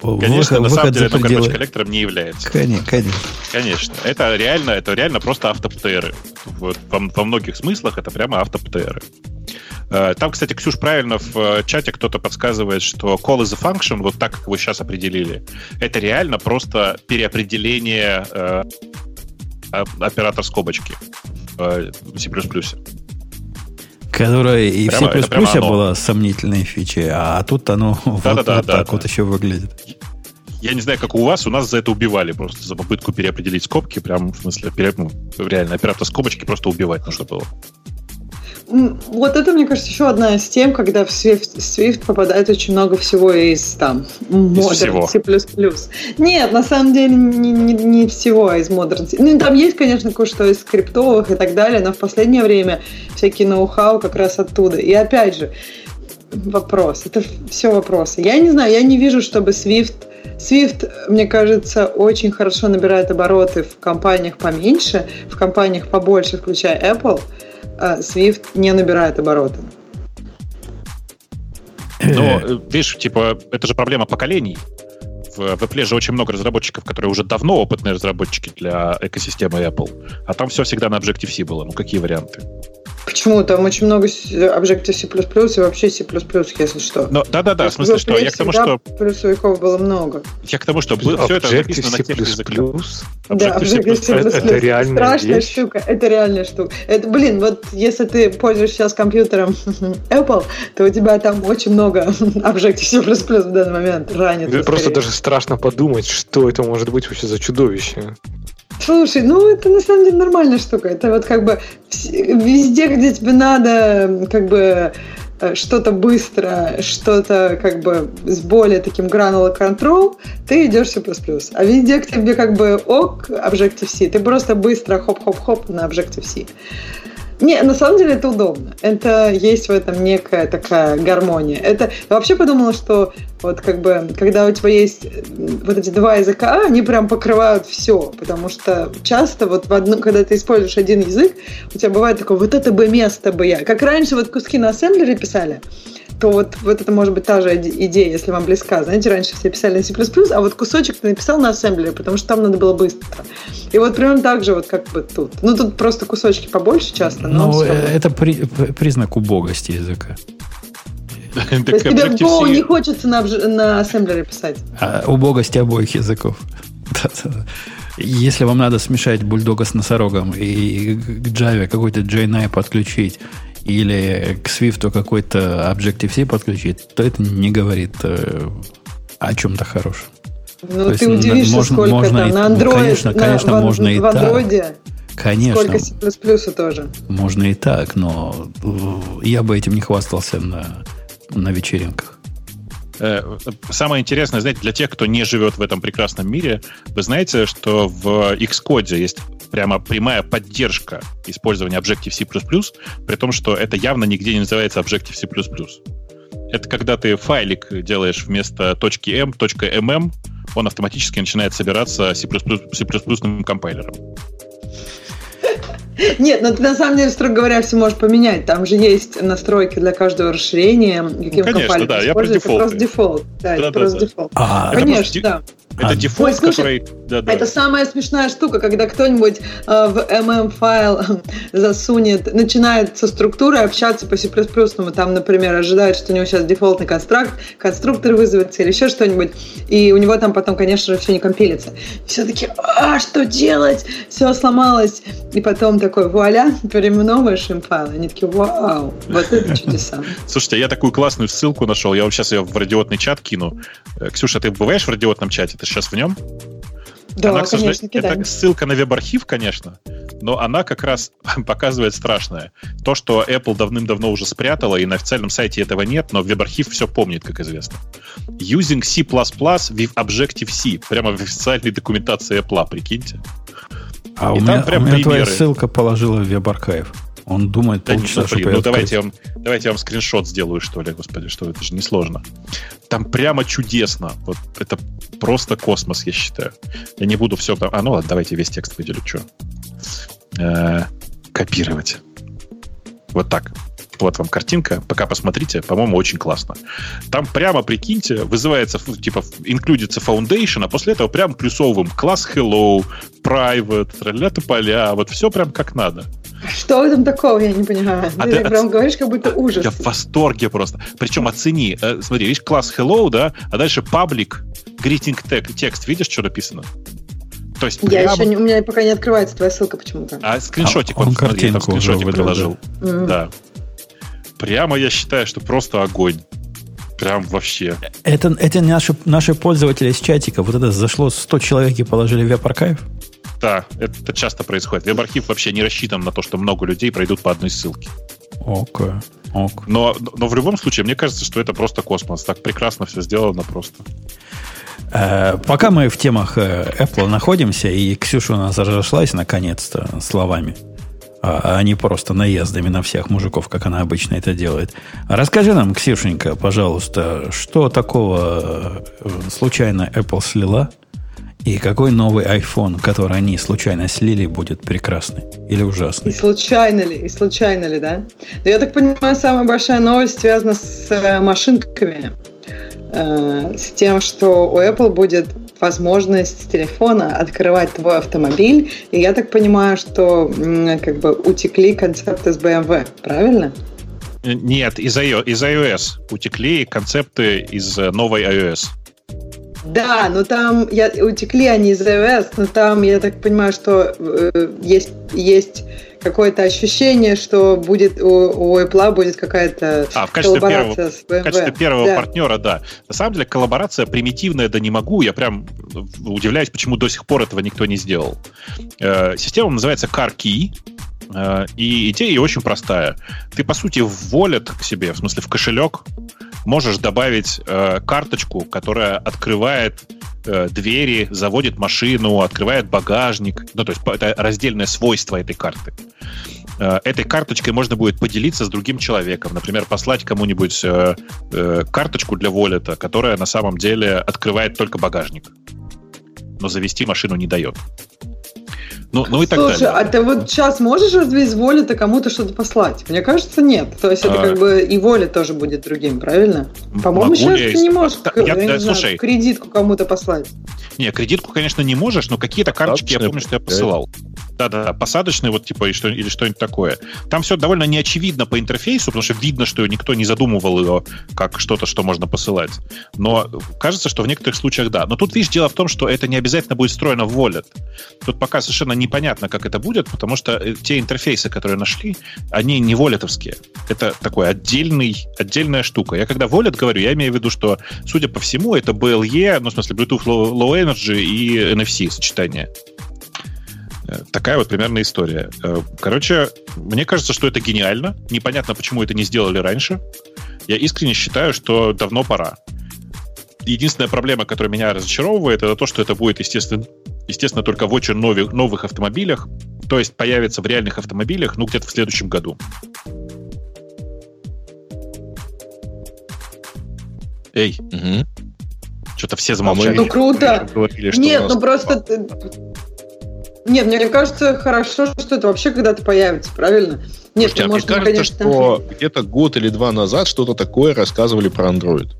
Конечно, выход, на самом деле, пределы... это коллектором не является. Конечно, конечно. Конечно. Это реально, это реально просто автоптейры. Вот, во, во многих смыслах это прямо автоптейры. Э, там, кстати, Ксюш, правильно в э, чате кто-то подсказывает, что call is a function, вот так, как вы сейчас определили, это реально просто переопределение э, оператор скобочки в C++. Которая и прямо, в C++ была сомнительной фичей, а тут оно да, вот, да, вот да, так да, вот да. еще выглядит. Я не знаю, как у вас, у нас за это убивали просто, за попытку переопределить скобки, прям, в смысле, пере, ну, реально, оператор скобочки просто убивать нужно было. Вот это, мне кажется, еще одна из тем, когда в Swift, Swift попадает очень много всего из там Modern C++. Нет, на самом деле не, не, не всего из Modern C. Ну, там есть, конечно, кое-что из скриптовых и так далее, но в последнее время всякие ноу-хау как раз оттуда. И опять же, вопрос. Это все вопросы. Я не знаю, я не вижу, чтобы Swift Swift, мне кажется, очень хорошо набирает обороты в компаниях поменьше, в компаниях побольше, включая Apple – а Swift не набирает обороты. Но, э, видишь, типа, это же проблема поколений. В Apple же очень много разработчиков, которые уже давно опытные разработчики для экосистемы Apple. А там все всегда на Objective-C было. Ну, какие варианты? Почему? Там очень много Objective-C++ и вообще C++, если что. Но, да-да-да, в смысле, что я к тому, что... Плюсовиков было много. Я к тому, что было, все это написано на тех языках. Да, Objective-C++. Это, это реальная Страшная вещь. штука, это реальная штука. Это, блин, вот если ты пользуешься сейчас компьютером Apple, то у тебя там очень много Objective-C++ в данный момент ранит. Просто даже страшно подумать, что это может быть вообще за чудовище. Слушай, ну это на самом деле нормальная штука. Это вот как бы везде, где тебе надо, как бы э, что-то быстро, что-то как бы с более таким granular control, ты идешь C++. А везде, где тебе как бы ок, Objective-C, ты просто быстро хоп-хоп-хоп на Objective-C. Не, на самом деле это удобно. Это есть в этом некая такая гармония. Это я вообще подумала, что вот как бы, когда у тебя есть вот эти два языка, они прям покрывают все, потому что часто вот в одну, когда ты используешь один язык, у тебя бывает такое, вот это бы место бы я. Как раньше вот куски на ассемблере писали, то вот, вот это может быть та же идея, если вам близка. Знаете, раньше все писали на C++, а вот кусочек ты написал на ассемблере, потому что там надо было быстро. И вот примерно так же вот как бы тут. Ну, тут просто кусочки побольше часто, но... Ну, это при, признак убогости языка. То есть тебе в Go не хочется на, на ассемблере писать? А, убогости обоих языков. Если вам надо смешать бульдога с носорогом и к Java какой-то JNI подключить, или к Swift какой-то Objective-C подключить, то это не говорит э, о чем-то хорошем. Ну, то ты есть, удивишься, можно, сколько можно там и, на Android, ну, конечно, конечно, на, можно в, и в Android, так. Конечно. Сколько C++ тоже. Можно и так, но э, я бы этим не хвастался на на вечеринках. Э, самое интересное, знаете, для тех, кто не живет в этом прекрасном мире, вы знаете, что в Xcode есть прямо прямая поддержка использования Objective-C++, при том, что это явно нигде не называется Objective-C++. Это когда ты файлик делаешь вместо точки .m, .mm, он автоматически начинает собираться C++, C++ compiler ом. Нет, но ты на самом деле, строго говоря, все можешь поменять. Там же есть настройки для каждого расширения. Каким ну, конечно, да, я про дефолт. Просто дефолт. Да, да, это просто дефолт. А, конечно, да. Это а, дефолт, Ой, слушай, который... Да, да. Это самая смешная штука, когда кто-нибудь э, в MM-файл засунет, начинает со структурой общаться по C++, там, например, ожидает, что у него сейчас дефолтный конструкт, конструктор вызовется или еще что-нибудь, и у него там потом, конечно же, все не компилится. Все таки а, что делать? Все сломалось. И потом такой, вуаля, переименовываешь им файл. Они такие, вау, вот это чудеса. Слушайте, я такую классную ссылку нашел, я вам сейчас ее в радиотный чат кину. Э, Ксюша, ты бываешь в радиотном чате? Ты сейчас в нем? Да, она, конечно, Это ссылка на веб-архив, конечно, но она как раз показывает страшное. То, что Apple давным-давно уже спрятала, и на официальном сайте этого нет, но веб-архив все помнит, как известно. Using C++ with Objective-C. Прямо в официальной документации Apple, прикиньте. А и у меня, прям у меня твоя ссылка положила в веб-архив. Он думает да полчаса, ну, ну давайте я, вам, давайте я вам скриншот сделаю, что ли, господи, что это же несложно. Там прямо чудесно. Вот это просто космос, я считаю. Я не буду все... А, ну ладно, давайте весь текст выделю. Что? Э, копировать. Вот так. Вот вам картинка. Пока посмотрите. По-моему, очень классно. Там прямо, прикиньте, вызывается, типа, инклюдится foundation, а после этого прям плюсовым класс hello, private, тролля поля. Вот все прям как надо. Что в этом такого, я не понимаю. А ты, ты прям говоришь, как будто ужас. Я в восторге просто. Причем оцени. Э, смотри, видишь, класс hello, да, а дальше public greeting tag, текст. Видишь, что написано? То есть я прям... еще не, у меня пока не открывается твоя ссылка почему-то. А скриншотик а, он, он смотри, там скриншотик уже приложил. Да. Mm. да. Прямо я считаю, что просто огонь. Прям вообще. Это, это наши, наши пользователи из чатика. Вот это зашло 100 человек и положили веб-архив? Да, это часто происходит. Веб-архив вообще не рассчитан на то, что много людей пройдут по одной ссылке. Ок. Ок. Но, но в любом случае, мне кажется, что это просто космос. Так прекрасно все сделано просто. Э, пока мы в темах э, Apple находимся, и Ксюша у нас разошлась наконец-то словами, а, а не просто наездами на всех мужиков, как она обычно это делает. Расскажи нам, Ксюшенька, пожалуйста, что такого э, случайно Apple слила – и какой новый iPhone, который они случайно слили, будет прекрасный или ужасный? И случайно ли? И случайно ли, да? Но я так понимаю, самая большая новость связана с э, машинками. Э, с тем, что у Apple будет возможность с телефона открывать твой автомобиль. И я так понимаю, что как бы утекли концепты с BMW, правильно? Нет, из iOS утекли концепты из новой iOS. Да, но там я, утекли они из iOS, но там, я так понимаю, что э, есть, есть какое-то ощущение, что будет у, у Apple будет какая-то а, в качестве коллаборация первого, с BMW. В качестве первого да. партнера, да. На самом деле коллаборация примитивная, да не могу. Я прям удивляюсь, почему до сих пор этого никто не сделал. Э, система называется CarKey. Э, и идея очень простая. Ты, по сути, в wallet к себе, в смысле в кошелек, можешь добавить э, карточку, которая открывает э, двери, заводит машину, открывает багажник. Ну, то есть это раздельное свойство этой карты. Э, этой карточкой можно будет поделиться с другим человеком. Например, послать кому-нибудь э, э, карточку для волета, которая на самом деле открывает только багажник, но завести машину не дает. Ну, ну и так Слушай, далее. а ты вот сейчас можешь разве из воли-то кому-то что-то послать? Мне кажется, нет. То есть это а... как бы и воля тоже будет другим, правильно? По-моему, сейчас я... ты не можешь а, я, я, я, слушай, знаю, кредитку кому-то послать. Не, кредитку, конечно, не можешь, но какие-то карточки я помню, что я посылал. Да-да, посадочные вот типа или, что, или что-нибудь такое. Там все довольно неочевидно по интерфейсу, потому что видно, что никто не задумывал ее как что-то, что можно посылать. Но кажется, что в некоторых случаях да. Но тут, видишь, дело в том, что это не обязательно будет встроено в Wallet. Тут пока совершенно непонятно, как это будет, потому что э, те интерфейсы, которые нашли, они не волетовские. Это такой отдельный, отдельная штука. Я когда Wallet говорю, я имею в виду, что, судя по всему, это BLE, ну, в смысле, Bluetooth Low Energy и NFC сочетание. Э, такая вот примерно история. Э, короче, мне кажется, что это гениально. Непонятно, почему это не сделали раньше. Я искренне считаю, что давно пора. Единственная проблема, которая меня разочаровывает, это то, что это будет, естественно, естественно только в очень новых, новых автомобилях, то есть появится в реальных автомобилях, ну, где-то в следующем году. Эй, Мгм. что-то все замолчали. Ну, круто. Говорили, что Нет, ну просто... Нет, мне кажется, хорошо, что это вообще когда-то появится, правильно? Нет, Слушайте, ну, а мне может, мы, кажется, конечно... что где-то год или два назад что-то такое рассказывали про Android.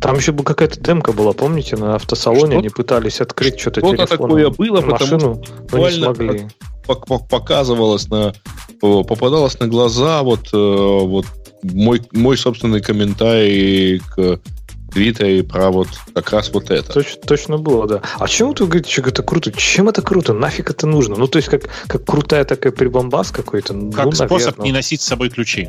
Там еще бы какая-то демка была, помните, на автосалоне Что- они пытались открыть что-то что-то такое было, потому машину, но не буквально смогли. Пок- пок- Показывалось на... Попадалось на глаза вот, э, вот мой, мой собственный комментарий к Твиттере про вот как раз вот это. Точно, точно было, да. А чем вот вы говорите, что это круто? Чем это круто? Нафиг это нужно? Ну, то есть, как, как крутая такая прибамбас какой-то? Как ну, способ наверное. не носить с собой ключи.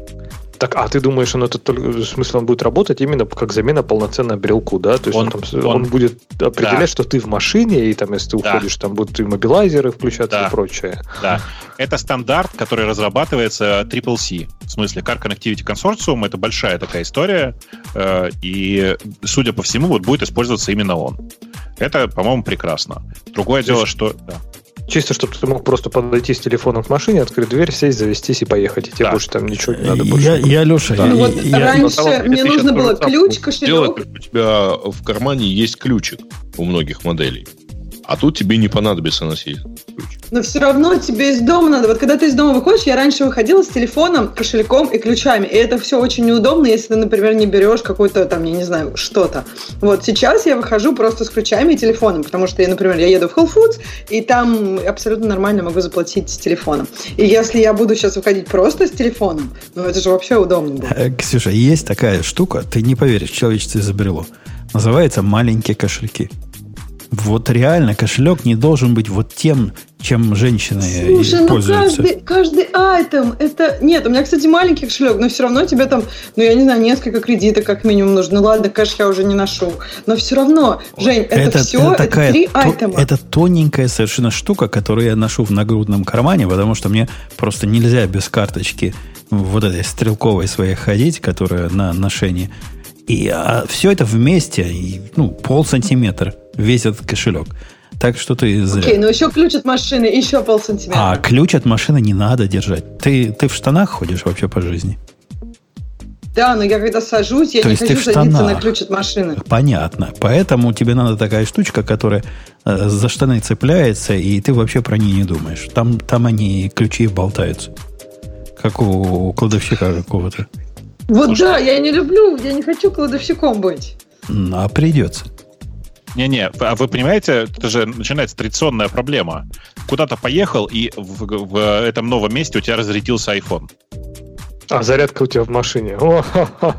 Так, а ты думаешь, он это только, в смысле, он будет работать именно как замена полноценной брелку, да? То есть он, Он- там, он- он будет определять, Да. что ты в машине, и там, если ты Да. уходишь, там будут и мобилайзеры включаться Да. и прочее. Да. Это стандарт, который разрабатывается Triple C. В смысле, Car Connectivity Consortium. Это большая такая история. э, И, судя по всему, вот будет использоваться именно он. Это, по-моему, прекрасно. Другое дело, что... да. Чисто, чтобы ты мог просто подойти с телефоном к машине, открыть дверь, сесть, завестись и поехать. И тебе Да. больше там ничего не надо больше. Я, я Леша, Ну я- вот я- раньше деле, мне нужно было ключ, кошелек. У тебя в кармане есть ключик у многих моделей. А тут тебе не понадобится носить. Но все равно тебе из дома надо. Вот когда ты из дома выходишь, я раньше выходила с телефоном, кошельком и ключами. И это все очень неудобно, если ты, например, не берешь какой-то там, я не знаю, что-то. Вот сейчас я выхожу просто с ключами и телефоном, потому что я, например, я еду в Whole Foods, и там абсолютно нормально могу заплатить с телефоном. И если я буду сейчас выходить просто с телефоном, ну это же вообще удобно будет. Э, Ксюша, есть такая штука, ты не поверишь, человечество изобрело. Называется маленькие кошельки. Вот реально кошелек не должен быть вот тем, чем женщины Слушай, ну пользуются. каждый, каждый айтем, это... Нет, у меня, кстати, маленький кошелек, но все равно тебе там, ну, я не знаю, несколько кредиток как минимум нужно. Ну, ладно, кэш я уже не ношу. Но все равно, Жень, это, все, это, такая три то- айтема. это тоненькая совершенно штука, которую я ношу в нагрудном кармане, потому что мне просто нельзя без карточки вот этой стрелковой своей ходить, которая на ношении. И все это вместе, и, ну, пол сантиметра весь этот кошелек. Так что ты зря. Окей, ну еще ключ от машины, еще полсантиметра. А ключ от машины не надо держать. Ты, ты в штанах ходишь вообще по жизни? Да, но я когда сажусь, я То не хочу садиться на штанах. ключ от машины. Понятно. Поэтому тебе надо такая штучка, которая э, за штаны цепляется, и ты вообще про нее не думаешь. Там, там они, ключи болтаются. Как у, у кладовщика какого-то. Вот Слушай, да, я не люблю, я не хочу кладовщиком быть. М, А придется. Не-не, а вы понимаете, это же начинается традиционная проблема. Куда-то поехал, и в, в этом новом месте у тебя разрядился iPhone. А зарядка у тебя в машине. О, ха-ха.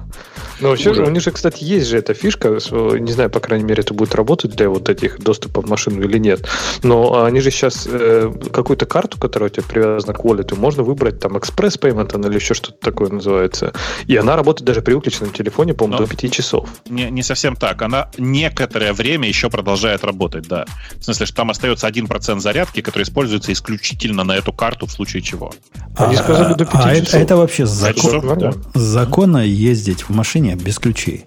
Ну, вообще, Ужас. у них же, кстати, есть же эта фишка. Не знаю, по крайней мере, это будет работать для вот этих доступа в машину или нет. Но они же сейчас э, какую-то карту, которая у тебя привязана к wallet, можно выбрать там экспресс payment или еще что-то такое называется. И она работает даже при выключенном телефоне, по-моему, Но- до 5 часов. Не, не совсем так. Она некоторое время еще продолжает работать, да. В смысле, что там остается 1% зарядки, который используется исключительно на эту карту в случае чего. Они сказали до пяти а это, часов. это вообще Пять закон, часов, нормально. законно ездить в машине без ключей.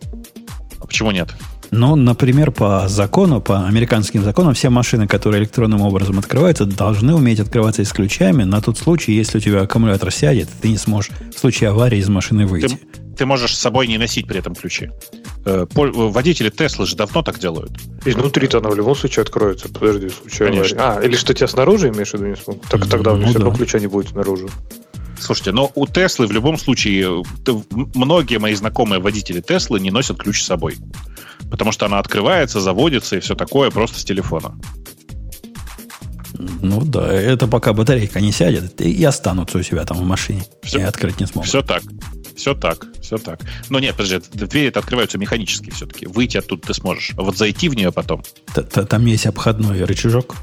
А почему нет? Ну, например, по закону, по американским законам, все машины, которые электронным образом открываются, должны уметь открываться и с ключами на тот случай, если у тебя аккумулятор сядет, ты не сможешь в случае аварии из машины выйти. Ты можешь с собой не носить при этом ключи. Э, пол- Водители Теслы же давно так делают. Изнутри-то она в любом случае откроется. Подожди, в случае Конечно. аварии. А, или что тебя снаружи имеешь в виду не смогут? Так тогда у них Ну все равно да. ключа не будет снаружи. Слушайте, но у Теслы в любом случае, многие мои знакомые водители Теслы не носят ключ с собой. Потому что она открывается, заводится и все такое просто с телефона. Ну да, это пока батарейка не сядет, и останутся у себя там в машине. Всё- и открыть не смогут. Все так. Все так, все так. Но нет, подожди, двери это открываются механически все-таки. Выйти оттуда ты сможешь. А вот зайти в нее потом, Т- т- Там есть обходной рычажок.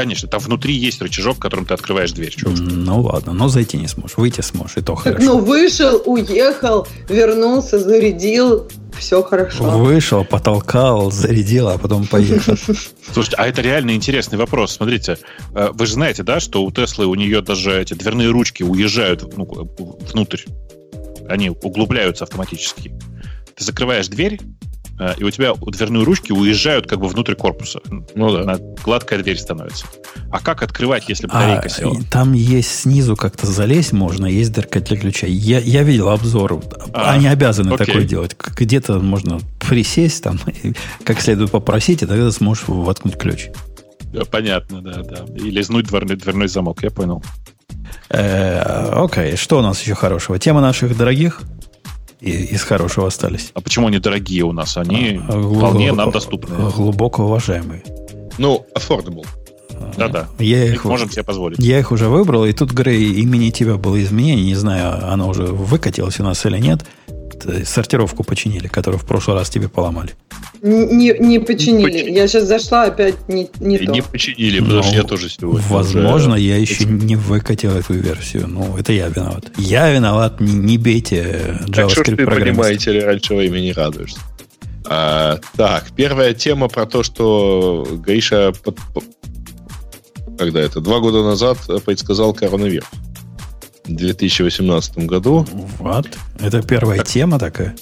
Конечно, там внутри есть рычажок, которым ты открываешь дверь. Чего. Ну ладно, но зайти не сможешь. Выйти сможешь, и то Так, хорошо. ну, вышел, уехал, вернулся, зарядил, все хорошо. Вышел, потолкал, зарядил, а потом поехал. Слушайте, а это реально интересный вопрос. Смотрите, э, вы же знаете, да, что у Теслы у нее даже эти дверные ручки уезжают ну, внутрь. они углубляются автоматически. Ты закрываешь дверь, и у тебя дверные ручки уезжают как бы внутрь корпуса. Ну да. Гладкая дверь становится. А как открывать, если батарейка а, села? Там есть снизу как-то залезть можно, есть дырка для ключа. Я, я видел обзор. А, Они обязаны окей. такое делать. Где-то можно присесть там, как следует попросить, и тогда сможешь воткнуть ключ. Понятно, да, да. И лизнуть дверной, дверной замок, я понял. Э, окей, что у нас еще хорошего? Тема наших дорогих и, из хорошего остались. А почему они дорогие у нас? Они а, вполне нам доступны. Глубоко уважаемые. Ну, affordable. Да-да. Я их, их можем себе позволить. Я их уже выбрал, и тут, Грей, имени тебя было изменение. Не знаю, оно уже выкатилось у нас или нет. Сортировку починили, которую в прошлый раз тебе поломали. Не, не починили. Почини. Я сейчас зашла, опять не, не то. Не починили, потому что я тоже сегодня. Возможно, уже... я еще не выкатил эту версию. Ну, это я виноват. Я виноват, не, не бейте JavaScript Так что ты понимаете, раньше времени радуешься. А, так, первая тема про то, что Гриша под, когда это, два года назад предсказал коронавирус. В 2018 году. Вот. Это первая так. тема такая.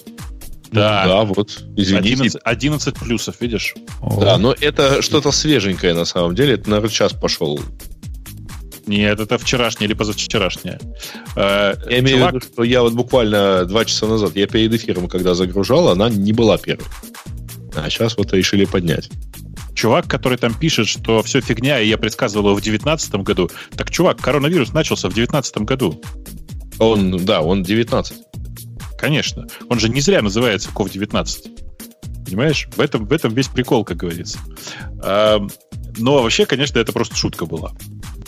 Да, да, вот, извините. 11, 11 плюсов, видишь? О. Да, но это что-то свеженькое на самом деле. Это, наверное, час пошел. Нет, это вчерашнее или позавчерашнее. Э, я имею в виду, что я вот буквально два часа назад, я перед эфиром, когда загружал, она не была первой. А сейчас вот решили поднять чувак, который там пишет, что все фигня, и я предсказывал его в 2019 году. Так, чувак, коронавирус начался в 2019 году. Он, да, он 19. Конечно. Он же не зря называется COV-19. Понимаешь? В этом, в этом весь прикол, как говорится. Но вообще, конечно, это просто шутка была.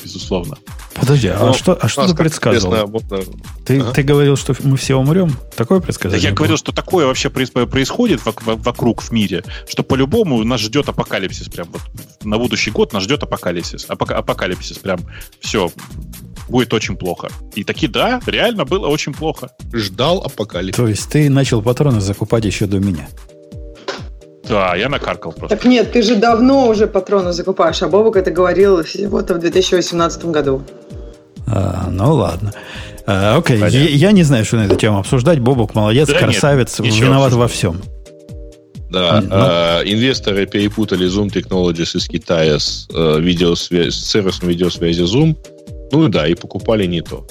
Безусловно. Подожди, а но, что, а что ты предсказывал? Можно... Ты, ага. ты говорил, что мы все умрем? Такое предсказание? Да я было? говорил, что такое вообще происходит вокруг в мире, что по-любому нас ждет апокалипсис. Прям вот на будущий год нас ждет апокалипсис. Апокалипсис прям все будет очень плохо. И таки, да, реально было очень плохо. Ждал апокалипсис. То есть ты начал патроны закупать еще до меня? Да, я накаркал просто. Так нет, ты же давно уже патроны закупаешь, а Бобок это говорил всего-то в 2018 году. А, ну ладно. А, окей, я, я не знаю, что на эту тему обсуждать. Бобок молодец, да красавец, нет, виноват во всем. Да, ну, э, инвесторы перепутали Zoom Technologies из Китая с, э, видеосвязь, с сервисом видеосвязи Zoom. Ну да, и покупали не то.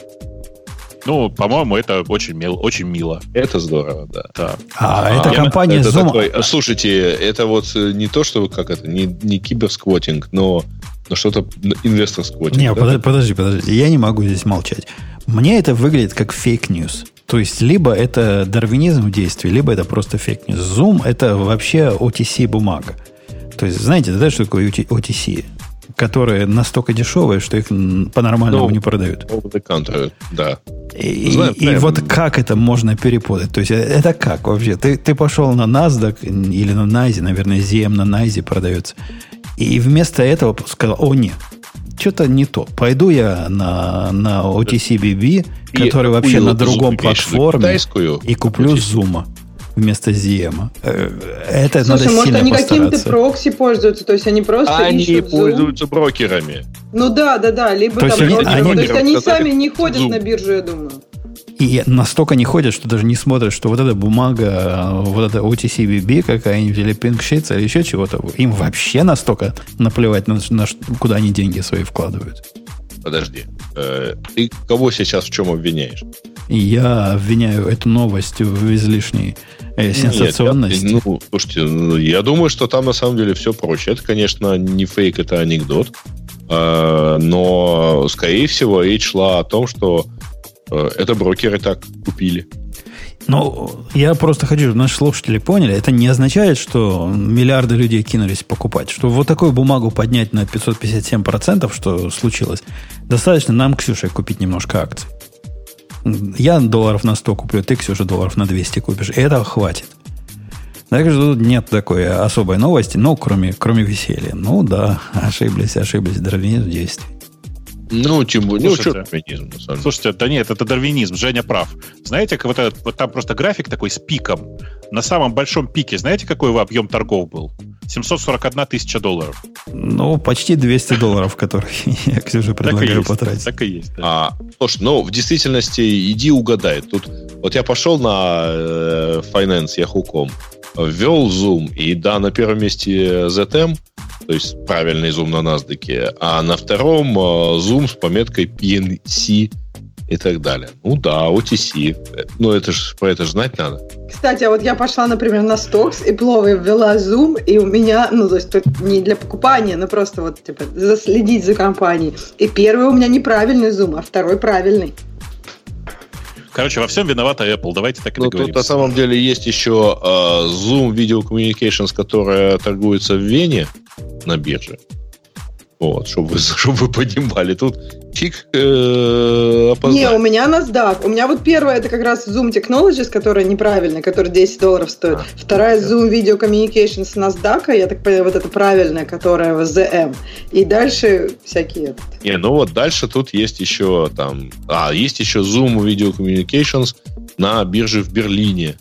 Ну, по-моему, это очень, мил, очень мило. Это здорово, да. да. А, а это компания это Zoom. Такой, слушайте, это вот э, не то, что как это, не, не киберсквотинг, но, но что-то инвестор сквотинг. Не, да? подожди, подожди, я не могу здесь молчать. Мне это выглядит как fake news. То есть, либо это дарвинизм в действии, либо это просто fake news. Zoom – это вообще OTC-бумага. То есть, знаете, да, что такое OTC? Которые настолько дешевые, что их по-нормальному ну, не продают. Over да. И, Знаем, и, и вот как это можно перепутать? То есть э, это как вообще? Ты, ты пошел на NASDAQ или на NYSE, наверное, ZM на NYSE продается, и вместо этого сказал, о нет, что-то не то. Пойду я на, на OTCBB, который вообще на другом платформе, и куплю Zoom вместо ZM. Э, это Слушай, надо может, они каким-то прокси пользуются, то есть они просто Они ищут пользуются Zoom. брокерами. Ну да, да, да, либо то там они, они, то есть они сами не ходят Zoom. на биржу, я думаю. И настолько не ходят, что даже не смотрят, что вот эта бумага, вот эта OTCBB какая-нибудь, или Pink Sheets, или еще чего-то, им вообще настолько наплевать, на, на, куда они деньги свои вкладывают. Подожди. Э, ты кого сейчас в чем обвиняешь? Я обвиняю эту новость в излишней э, сенсационности. Нет, я, ну, слушайте, ну, я думаю, что там на самом деле все проще. Это, конечно, не фейк, это анекдот. Э, но, скорее всего, речь шла о том, что э, это брокеры так купили. Ну, я просто хочу, наши слушатели поняли, это не означает, что миллиарды людей кинулись покупать. Что вот такую бумагу поднять на 557%, что случилось, достаточно нам, Ксюше, купить немножко акций. Я долларов на 100 куплю, ты, Ксюша, долларов на 200 купишь. И этого хватит. Так что тут нет такой особой новости, но кроме, кроме веселья. Ну да, ошиблись, ошиблись. Дарвинизм в действии. Ну, тем более, ну, что дарвинизм, на самом деле. Слушайте, да нет, это дарвинизм, Женя прав. Знаете, как вот, этот, вот там просто график такой с пиком. На самом большом пике, знаете, какой объем торгов был? 741 тысяча долларов. Ну, почти 200 долларов, которые я, Ксюша, предлагаю потратить. Так и есть, да. А, слушай, ну, в действительности, иди угадай. Тут Вот я пошел на э, Finance Yahoo.com, ввел Zoom, и да, на первом месте ZM, то есть правильный Zoom на NASDAQ, а на втором э, Zoom с пометкой PNC и так далее. Ну да, OTC. Ну это же про это же знать надо. Кстати, а вот я пошла, например, на Стокс и пловый ввела Zoom, и у меня, ну, то есть тут не для покупания, но просто вот, типа, заследить за компанией. И первый у меня неправильный Zoom, а второй правильный. Короче, во всем виновата Apple. Давайте так и Ну, тут на самом деле есть еще э, Zoom Video Communications, которая торгуется в Вене на бирже. Вот, чтобы чтобы вы понимали. Тут фиг э, Не, у меня NASDAQ. У меня вот первая это как раз Zoom Technologies, которая неправильная, которая 10 долларов стоит. А, Вторая Zoom Video Communications NASDAQ, я так понимаю, вот это правильная, которая в ZM. И дальше всякие... Не, ну вот дальше тут есть еще там... А, есть еще Zoom Video Communications на бирже в Берлине.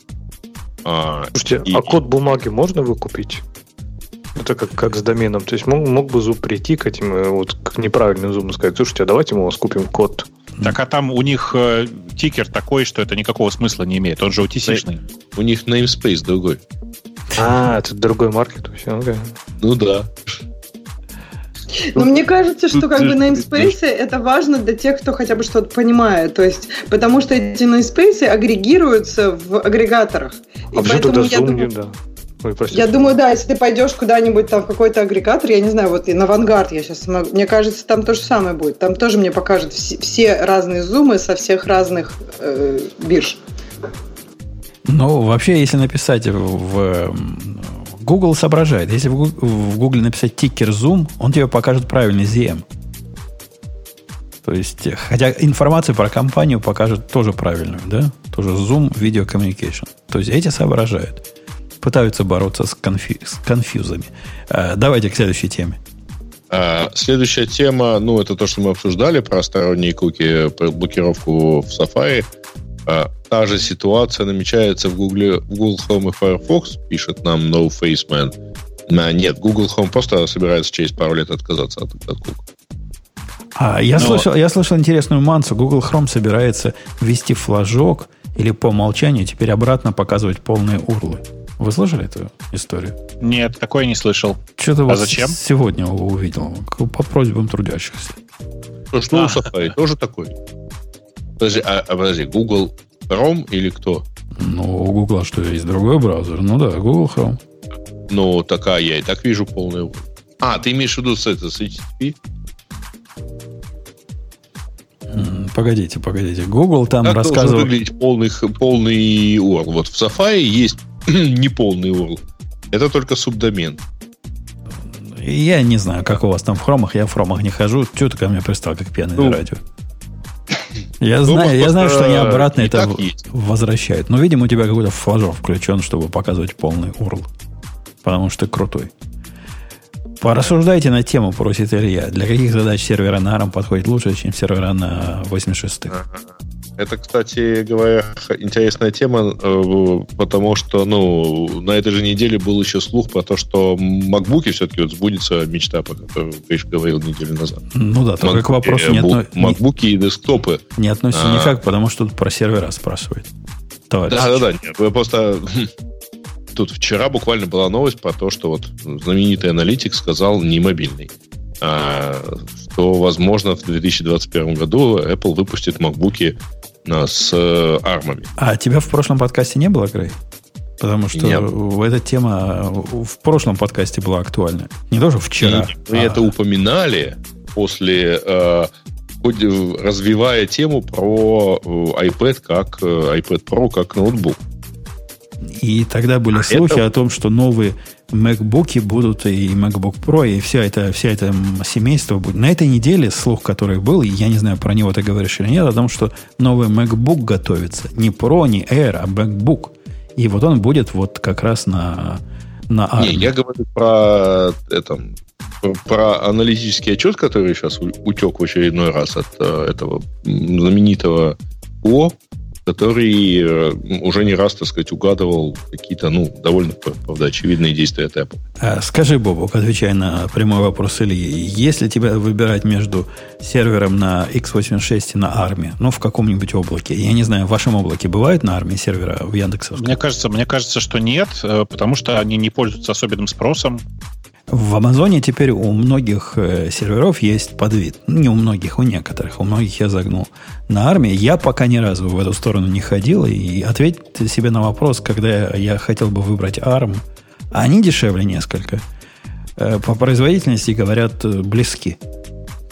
А, Слушайте, и... а код бумаги можно выкупить? Это как, как с доменом. То есть мог, мог бы зуб прийти к этим, э, вот к неправильным зубам сказать, слушайте, а давайте мы у вас купим код. Так, а там у них э, тикер такой, что это никакого смысла не имеет. Он же UTC-шный. У них namespace другой. А, это другой маркет вообще. Okay. Ну да. Но мне кажется, что как бы namespace это важно для тех, кто хотя бы что-то понимает. То есть, потому что эти namespace агрегируются в агрегаторах. А почему тогда Zoom думаю, да. Ой, я думаю, да, если ты пойдешь куда-нибудь там в какой-то агрегатор, я не знаю, вот и на Vanguard я сейчас могу, мне кажется, там то же самое будет. Там тоже мне покажут все, все разные зумы со всех разных э, бирж. Ну, вообще, если написать в Google соображает. Если в Google написать тикер Zoom, он тебе покажет правильный ZM. То есть, хотя информацию про компанию покажет тоже правильную, да? Тоже Zoom Video Communication. То есть, эти соображают пытаются бороться с, конфи- с конфьюзами. А, давайте к следующей теме. А, следующая тема, ну, это то, что мы обсуждали про сторонние куки, про блокировку в Safari. А, та же ситуация намечается в Google, в Google Chrome и Firefox, пишет нам No Faceman. А, нет, Google Chrome просто собирается через пару лет отказаться от, от кук. А, я, Но... слышал, я слышал интересную мансу. Google Chrome собирается ввести флажок или по умолчанию теперь обратно показывать полные урлы. Вы слышали эту историю? Нет, такое не слышал. Что-то а вот зачем? сегодня увидел. По просьбам трудящихся. Ну, что у Safari тоже такой? Подожди, а, а подожди, Google Chrome или кто? Ну, у Google что, есть другой браузер? Ну да, Google Chrome. Ну, такая я и так вижу полный... А, ты имеешь в виду с, это, с HTTP? Погодите, погодите. Google там как рассказывал... должен выглядеть полный, полный URL? Вот в Safari есть неполный URL. Это только субдомен. Я не знаю, как у вас там в хромах. Я в хромах не хожу. Чего ты ко мне пристал, как пьяный ну, на радио? Я знаю, я знаю, что они обратно это возвращают. Но, видимо, у тебя какой-то флажок включен, чтобы показывать полный URL. Потому что ты крутой. Порассуждайте на тему, просит Илья. Для каких задач сервера на ARM подходит лучше, чем сервера на 86-х? Это, кстати говоря, интересная тема, э, потому что, ну, на этой же неделе был еще слух про то, что MacBook все-таки вот сбудется мечта, про которую Гриш говорил неделю назад. Ну да, только к вопросу не относится. MacBook и десктопы. Не относится а... никак, потому что тут про сервера спрашивает. Товарищ. Да, да, да. Нет, просто тут вчера буквально была новость про то, что вот знаменитый аналитик сказал не мобильный. А, что, возможно, в 2021 году Apple выпустит макбуки с э, армами. А тебя в прошлом подкасте не было, Грей? Потому что Нет. эта тема в прошлом подкасте была актуальна. Не тоже вчера. И мы а... это упоминали после э, развивая тему про э, iPad как iPad Pro как ноутбук. И тогда были а слухи это... о том, что новые MacBook будут и MacBook Pro, и вся это, вся это семейство будет. На этой неделе слух, который был, я не знаю, про него ты говоришь или нет, о том, что новый MacBook готовится. Не Pro, не Air, а MacBook. И вот он будет вот как раз на, на ARM. Не, я говорю про, это, про аналитический отчет, который сейчас утек в очередной раз от э, этого знаменитого О, который э, уже не раз, так сказать, угадывал какие-то, ну, довольно, правда, очевидные действия от Apple. А, скажи, Бобок, отвечая на прямой вопрос Ильи, если тебя выбирать между сервером на x86 и на армии, ну, в каком-нибудь облаке, я не знаю, в вашем облаке бывают на армии сервера в Яндексовском? Мне кажется, мне кажется, что нет, э, потому что они не пользуются особенным спросом. В Амазоне теперь у многих э, серверов есть подвид. Не у многих, у некоторых. У многих я загнул. На армии я пока ни разу в эту сторону не ходил. И ответь себе на вопрос, когда я хотел бы выбрать ARM. Они дешевле несколько. Э, по производительности, говорят, э, близки.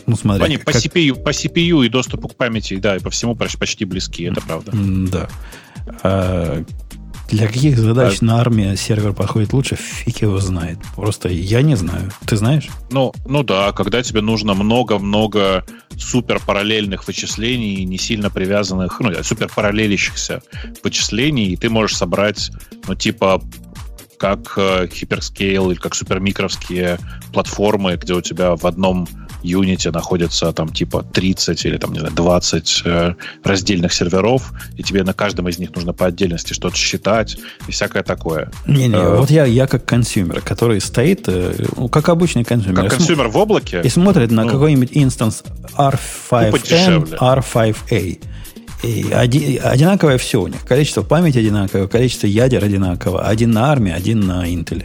Ну, смотри. Они как... по, CPU, по CPU и доступу к памяти, да, и по всему почти близки, это правда. Да. А, для каких задач а... на армии сервер подходит лучше, фиг его знает. Просто я не знаю. Ты знаешь? Ну, ну да, когда тебе нужно много-много супер параллельных вычислений, не сильно привязанных, ну, супер параллелящихся вычислений, и ты можешь собрать, ну, типа как э, Hyperscale или как супермикровские платформы, где у тебя в одном Unity находится там типа 30 или там, не знаю, 20 э, раздельных серверов, и тебе на каждом из них нужно по отдельности что-то считать и всякое такое. Не-не, э, вот я, я как consumer, который стоит, э, ну, как обычный consumer. Как consumer в облаке? И смотрит на ну, какой-нибудь instance R5M, R5A. И одинаковое все у них. Количество памяти одинаковое, количество ядер одинаково. Один на ARM е, один на Intel.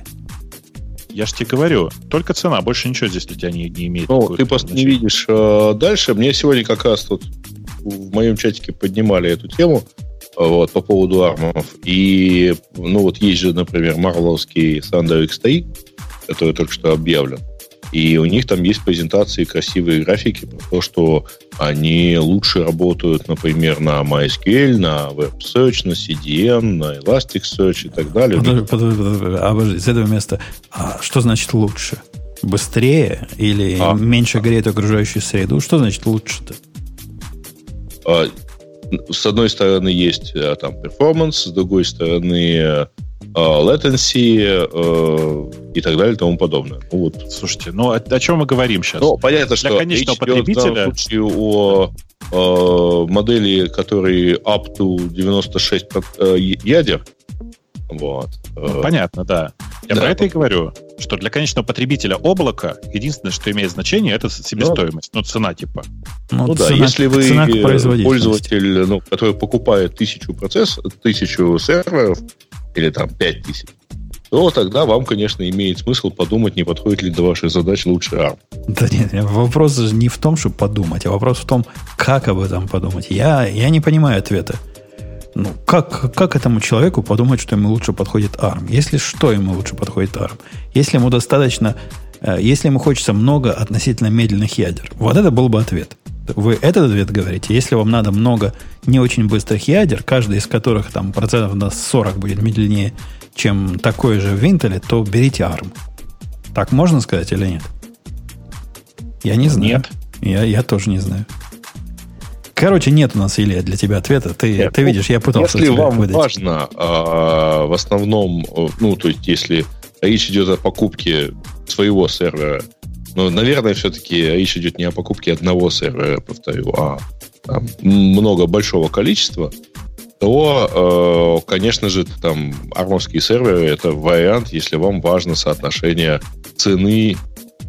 Я же тебе говорю, только цена, больше ничего здесь для тебя не, не имеет. Ну, ты просто значения. не видишь э, дальше. Мне сегодня как раз тут в моем чатике поднимали эту тему вот, по поводу армов. И, ну, вот есть же, например, марвеловский Thunder X3, который только что объявлен. И у них там есть презентации, красивые графики про то, что они лучше работают, например, на MySQL, на WebSearch, на CDN, на Elasticsearch и так далее. Подожди, подожди, подожди, обожди, с этого места. А что значит лучше? Быстрее или а, меньше греет окружающую среду? Что значит лучше-то? А, с одной стороны есть а, там performance, с другой стороны Э, latency э, и так далее и тому подобное. Ну, вот. Слушайте, ну о, о чем мы говорим сейчас? Ну, понятно, что Для конечного потребителя... в случае о э, модели, которые up to 96 э, ядер, вот. Ну, понятно, да. Я да, про это и говорю, что для конечного потребителя облака единственное, что имеет значение, это себестоимость, ну, ну цена типа. Ну, ну цена, да, если вы пользователь, ну, который покупает тысячу процесс, тысячу серверов, или там 5 тысяч, то тогда вам, конечно, имеет смысл подумать, не подходит ли до вашей задачи лучше ARM. Да нет, вопрос не в том, чтобы подумать, а вопрос в том, как об этом подумать. Я, я не понимаю ответа. Ну, как, как этому человеку подумать, что ему лучше подходит ARM? Если что ему лучше подходит ARM? Если ему достаточно, э, если ему хочется много относительно медленных ядер, вот это был бы ответ. Вы этот ответ говорите. Если вам надо много не очень быстрых ядер, каждый из которых там процентов на 40 будет медленнее, чем такой же в Intel, то берите ARM. Так можно сказать или нет? Я не знаю. Нет. Я, я тоже не знаю. Короче, нет у нас, Илья, для тебя ответа. Ты, нет, ты видишь, я пытался Если вам выдать. важно, а, в основном, ну, то есть, если речь идет о покупке своего сервера но, наверное, все-таки речь идет не о покупке одного сервера, повторю, а там, много большого количества, то, э, конечно же, там армовские серверы это вариант, если вам важно соотношение цены,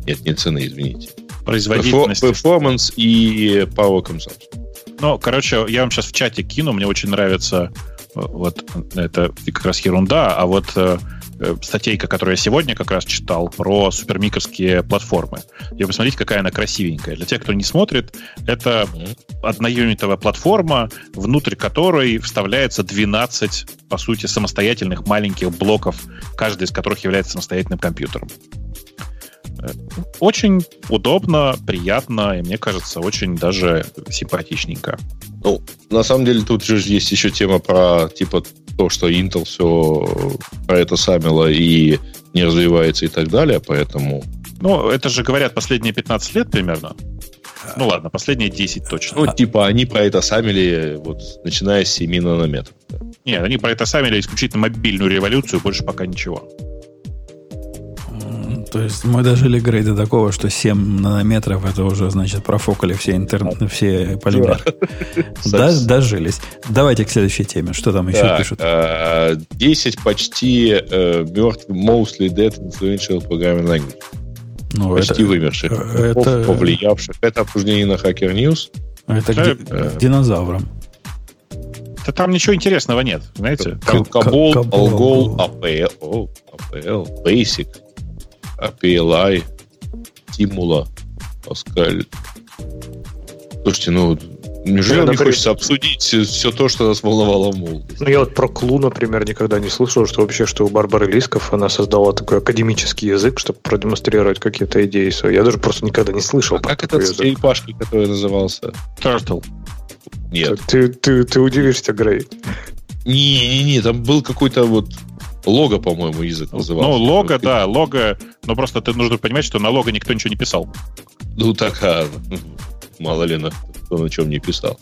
нет, не цены, извините, производительности, performance и power consumption. Ну, короче, я вам сейчас в чате кину, мне очень нравится э, вот это как раз ерунда, а вот э, Э, статейка, которую я сегодня как раз читал, про супермикровские платформы. И посмотрите, какая она красивенькая. Для тех, кто не смотрит, это одноюнитовая платформа, внутрь которой вставляется 12, по сути, самостоятельных маленьких блоков, каждый из которых является самостоятельным компьютером. Э, очень удобно, приятно, и мне кажется, очень даже симпатичненько. Ну, на самом деле, тут же есть еще тема про типа то, что Intel все про это самило и не развивается и так далее, поэтому... Ну, это же говорят последние 15 лет примерно. Ну ладно, последние 10 точно. Ну, типа, они про это самили, вот, начиная с 7 нанометров. Нет, они про это самили исключительно мобильную революцию, больше пока ничего. То есть мы дожили грейда такого, что 7 нанометров это уже, значит, профокали все интернет, все полимеры. Да, дожились. Давайте к следующей теме. Что там еще пишут? 10 а, почти э, мертвых, mostly dead influential programming language. Ну, почти это, вымерших. Это, повлиявших. Это обсуждение на Hacker News. Это к, э, динозаврам. Да там ничего интересного нет, знаете? Кабол, Алгол, APL, APL, Basic, APLI, Тимула, Паскаль. Слушайте, ну, Неужели не например... хочется обсудить все то, что нас волновало в молодости? Ну, я вот про Клу, например, никогда не слышал, что вообще, что у Барбары Лисков она создала такой академический язык, чтобы продемонстрировать какие-то идеи свои. Я даже просто никогда не слышал. А как этот язык. черепашки, который назывался? Turtle. Нет. Ты, ты, ты удивишься, Грей. Не-не-не, там был какой-то вот Лого, по-моему, язык назывался. Ну, лого, да, лого. Но просто ты нужно понимать, что на лого никто ничего не писал. Ну, так, а, мало ли, на, кто на чем не писал.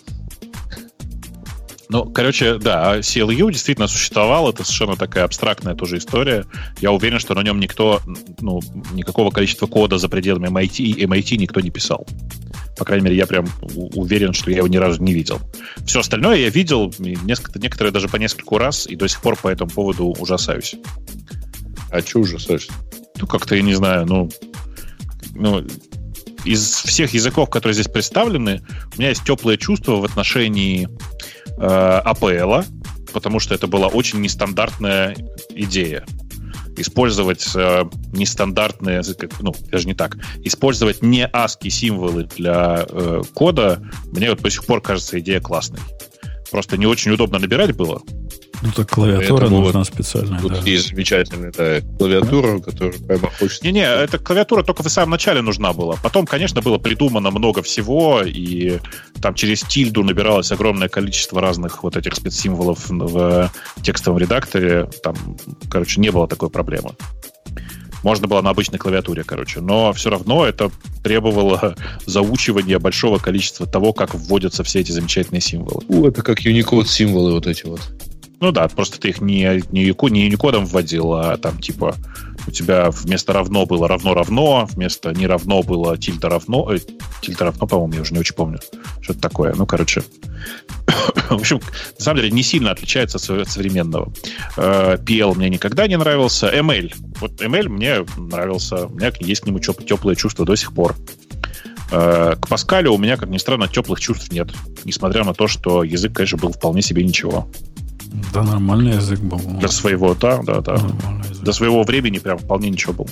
Ну, короче, да, CLU действительно существовал, это совершенно такая абстрактная тоже история. Я уверен, что на нем никто, ну, никакого количества кода за пределами MIT и MIT никто не писал. По крайней мере, я прям уверен, что я его ни разу не видел. Все остальное я видел, несколько, некоторые даже по нескольку раз, и до сих пор по этому поводу ужасаюсь. А что ужасаешься? Ну, как-то, я не знаю, ну, ну, из всех языков, которые здесь представлены, у меня есть теплое чувство в отношении э, APL, потому что это была очень нестандартная идея. Использовать э, нестандартные, ну, даже не так, использовать не ASCII символы для э, кода, мне вот до сих пор кажется идея классной. Просто не очень удобно набирать было. Ну, так клавиатура Поэтому нужна вот специальная. Тут да. есть замечательная да, клавиатура, которая прямо хочется... Не-не, эта клавиатура только в самом начале нужна была. Потом, конечно, было придумано много всего, и там через тильду набиралось огромное количество разных вот этих спецсимволов в текстовом редакторе. Там, короче, не было такой проблемы. Можно было на обычной клавиатуре, короче. Но все равно это требовало заучивания большого количества того, как вводятся все эти замечательные символы. У, это как Unicode символы вот эти вот. Ну да, просто ты их не, не, не Unicode вводил, а там типа у тебя вместо равно было равно-равно, вместо не равно было тильда равно. Э, тильда равно, по-моему, я уже не очень помню. Что-то такое. Ну, короче. в общем, на самом деле не сильно отличается от современного. Э, PL мне никогда не нравился. ML. Вот ML мне нравился. У меня есть к нему теплое чувство до сих пор. Э, к Паскалю у меня, как ни странно, теплых чувств нет. Несмотря на то, что язык, конечно, был вполне себе ничего. Да, нормальный язык был. Для своего, да, да, да. Для своего времени прям вполне ничего был.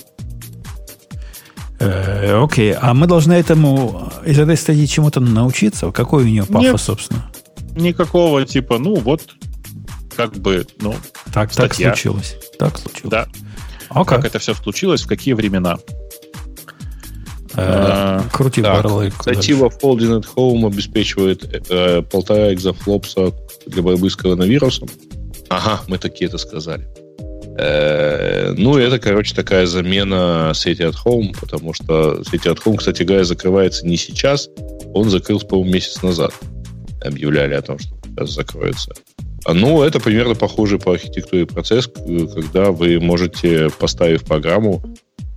Э, окей, а мы должны этому из этой статьи чему-то научиться? Какой у нее пафос, Нет, собственно? Никакого типа, ну вот, как бы, ну, так, так случилось. Так случилось. Да. А как это все случилось, в какие времена? Э, крути барлы. Статива Folding at Home обеспечивает э, полтора экзофлопса для борьбы с коронавирусом. Ага, мы такие это сказали. Э, ну, это, короче, такая замена сети at Home, потому что сети at Home, кстати говоря, закрывается не сейчас, он закрылся, по-моему, месяц назад. Объявляли о том, что сейчас закроется. Ну, это примерно похожий по архитектуре процесс, когда вы можете, поставив программу,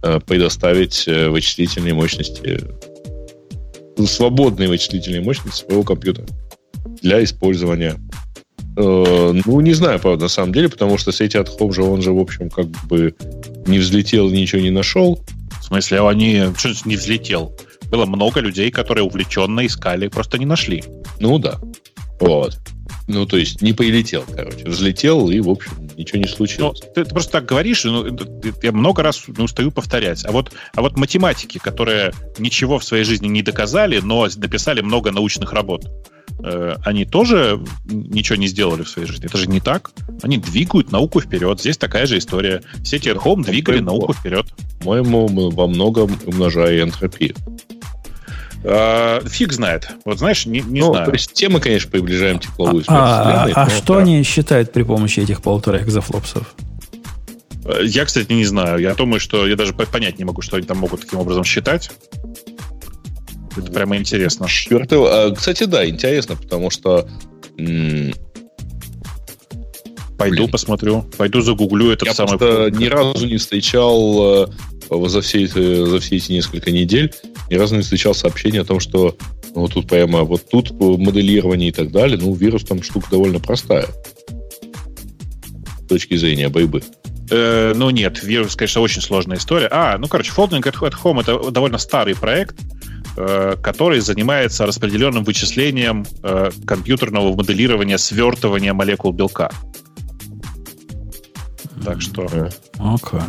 Э, предоставить э, вычислительные мощности, свободные вычислительные мощности своего компьютера для использования. Э, ну, не знаю, правда, на самом деле, потому что сети от Home же, он же, в общем, как бы не взлетел, ничего не нашел. В смысле, они... Что не взлетел? Было много людей, которые увлеченно искали, просто не нашли. Ну да. Вот. Ну, то есть не прилетел, короче. Взлетел, и, в общем, ничего не случилось. Ну, ты, ты просто так говоришь, ну, я много раз не устаю повторять. А вот, а вот математики, которые ничего в своей жизни не доказали, но написали много научных работ, э, они тоже ничего не сделали в своей жизни. Это же не так. Они двигают науку вперед. Здесь такая же история. Сети at Home двигали науку вперед. По-моему, мы во многом умножая энтропию. А, фиг знает. Вот знаешь, не, не ну, знаю. То есть темы, конечно, приближаем тепловую а, а, а что да. они считают при помощи этих полутора экзофлопсов? Э, я, кстати, не знаю. Я думаю, что я даже понять не могу, что они там могут таким образом считать. Это прямо интересно. Черт а, Кстати, да, интересно, потому что... М- Пойду Блин. посмотрю. Пойду загуглю это Я самое... ни разу не встречал э, за все, за все эти несколько недель ни разу не встречал сообщение о том, что ну, вот тут прямо вот тут моделирование и так далее. Ну, вирус там штука довольно простая. С точки зрения борьбы. Э, ну нет, вирус, конечно, очень сложная история. А, ну, короче, Folding at Home это довольно старый проект, который занимается распределенным вычислением э, компьютерного моделирования свертывания молекул белка. Так что... Окей. Okay.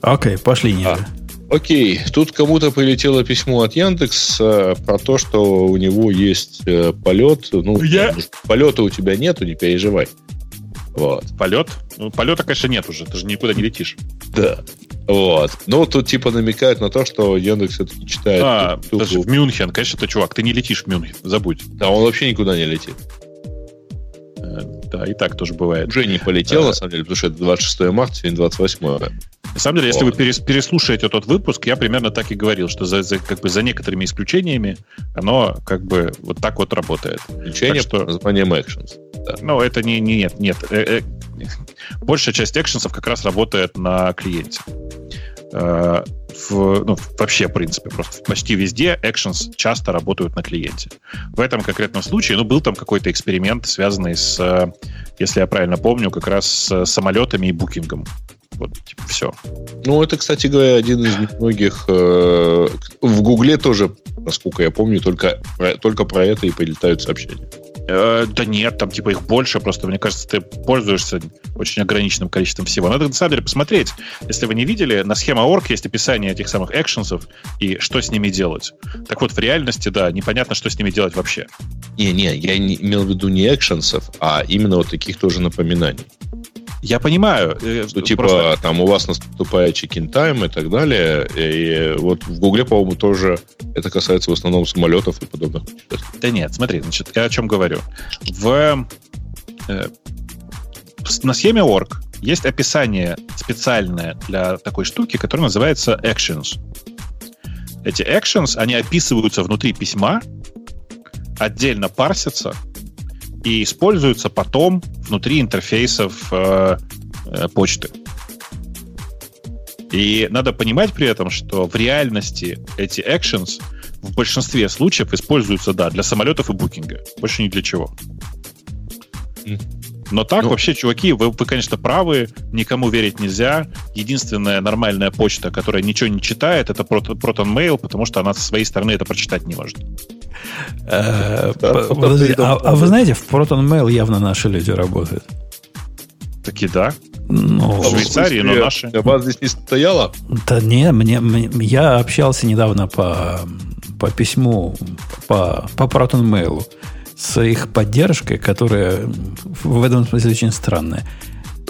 Окей, okay, пошли ниже. А. Окей, тут кому-то прилетело письмо от Яндекс э, про то, что у него есть э, полет. Ну, Я... полета у тебя нету, не переживай. Вот. Полет? Ну, полета, конечно, нет уже, ты же никуда не летишь. Да. Вот. Ну, тут типа намекают на то, что Яндекс все-таки читает. А, тут, даже в Мюнхен, конечно, ты, чувак, ты не летишь в Мюнхен, забудь. Да, он вообще никуда не летит. Э, да, и так тоже бывает. Уже не полетел, да. на самом деле, потому что это 26 марта, сегодня 28. На самом деле, если вы переслушаете тот выпуск, я примерно так и говорил, что за, за, как бы за некоторыми исключениями оно как бы вот так вот работает. Исключение что, под названием Actions. Ну, это не, не нет, нет. Э, э, большая часть экшенсов как раз работает на клиенте. Э, в, ну, вообще, в принципе, просто почти везде actions часто работают на клиенте. В этом конкретном случае, ну, был там какой-то эксперимент, связанный с, если я правильно помню, как раз с самолетами и букингом. Вот, типа, все. Ну, это, кстати говоря, один из немногих... Э, в Гугле тоже, насколько я помню, только, только про это и прилетают сообщения. Э, да нет, там типа их больше, просто мне кажется, ты пользуешься очень ограниченным количеством всего. Надо на самом деле посмотреть. Если вы не видели, на схема.org есть описание этих самых экшенсов и что с ними делать. Так вот, в реальности, да, непонятно, что с ними делать вообще. Не-не, я не, имел в виду не экшенсов, а именно вот таких тоже напоминаний. Я понимаю. Э, что, типа, просто... там у вас наступает чекин тайм и так далее. И вот в Гугле, по-моему, тоже это касается в основном самолетов и подобных Да нет, смотри, значит, я о чем говорю. В, э, на схеме org есть описание специальное для такой штуки, которая называется actions. Эти actions, они описываются внутри письма, отдельно парсятся, и используются потом внутри интерфейсов э, э, почты. И надо понимать при этом, что в реальности эти actions в большинстве случаев используются, да, для самолетов и букинга. Больше ни для чего. Но так ну, вообще, чуваки, вы, вы, конечно, правы, никому верить нельзя. Единственная нормальная почта, которая ничего не читает, это Proton Mail, потому что она со своей стороны это прочитать не может. Э, а, а вы знаете, в Proton Mail явно наши люди работают. Таки да. Ну, в Швейцарии, но наши. А вас здесь не стояло? Да не, мне, мне, я общался недавно по, по письму, по, по Proton Mail с их поддержкой, которая в этом смысле очень странная.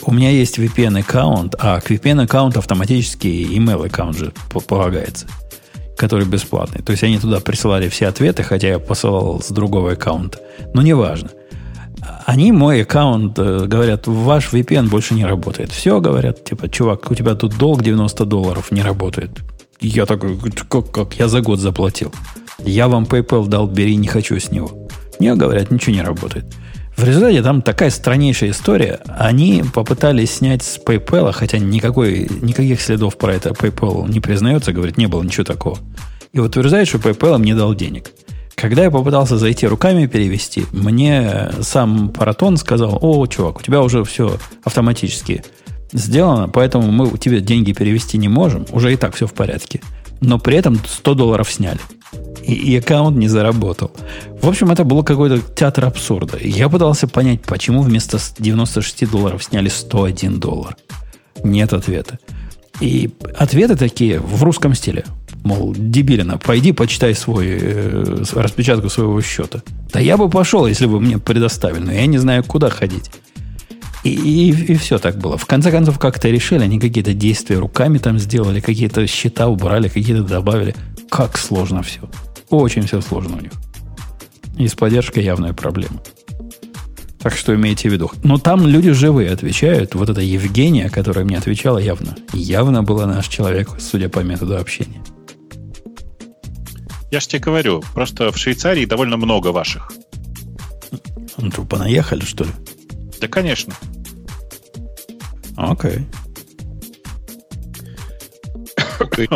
У меня есть VPN-аккаунт, а к VPN-аккаунту автоматически email аккаунт же полагается который бесплатный. То есть они туда присылали все ответы, хотя я посылал с другого аккаунта. Но неважно. Они мой аккаунт э, говорят, ваш VPN больше не работает. Все говорят, типа, чувак, у тебя тут долг 90 долларов не работает. Я такой, как, как, я за год заплатил. Я вам PayPal дал, бери, не хочу с него. Не, говорят, ничего не работает. В результате там такая страннейшая история. Они попытались снять с PayPal, хотя никакой, никаких следов про это PayPal не признается, говорит, не было ничего такого. И утверждает, что PayPal им не дал денег. Когда я попытался зайти руками перевести, мне сам Паратон сказал, о, чувак, у тебя уже все автоматически сделано, поэтому мы тебе деньги перевести не можем, уже и так все в порядке. Но при этом 100 долларов сняли и, и аккаунт не заработал. В общем, это был какой-то театр абсурда. Я пытался понять, почему вместо 96 долларов сняли 101 доллар. Нет ответа. И ответы такие в русском стиле. Мол, дебилина, пойди почитай свой, э, распечатку своего счета. Да я бы пошел, если бы мне предоставили, но я не знаю, куда ходить. И, и, и все так было. В конце концов, как-то решили, они какие-то действия руками там сделали, какие-то счета убрали, какие-то добавили. Как сложно все. Очень все сложно у них. И с поддержкой явная проблема. Так что имейте в виду. Но там люди живые отвечают. Вот эта Евгения, которая мне отвечала явно. Явно была наш человек, судя по методу общения. Я же тебе говорю, просто в Швейцарии довольно много ваших. Ну, понаехали, что ли? Да, конечно. Окей. Окей.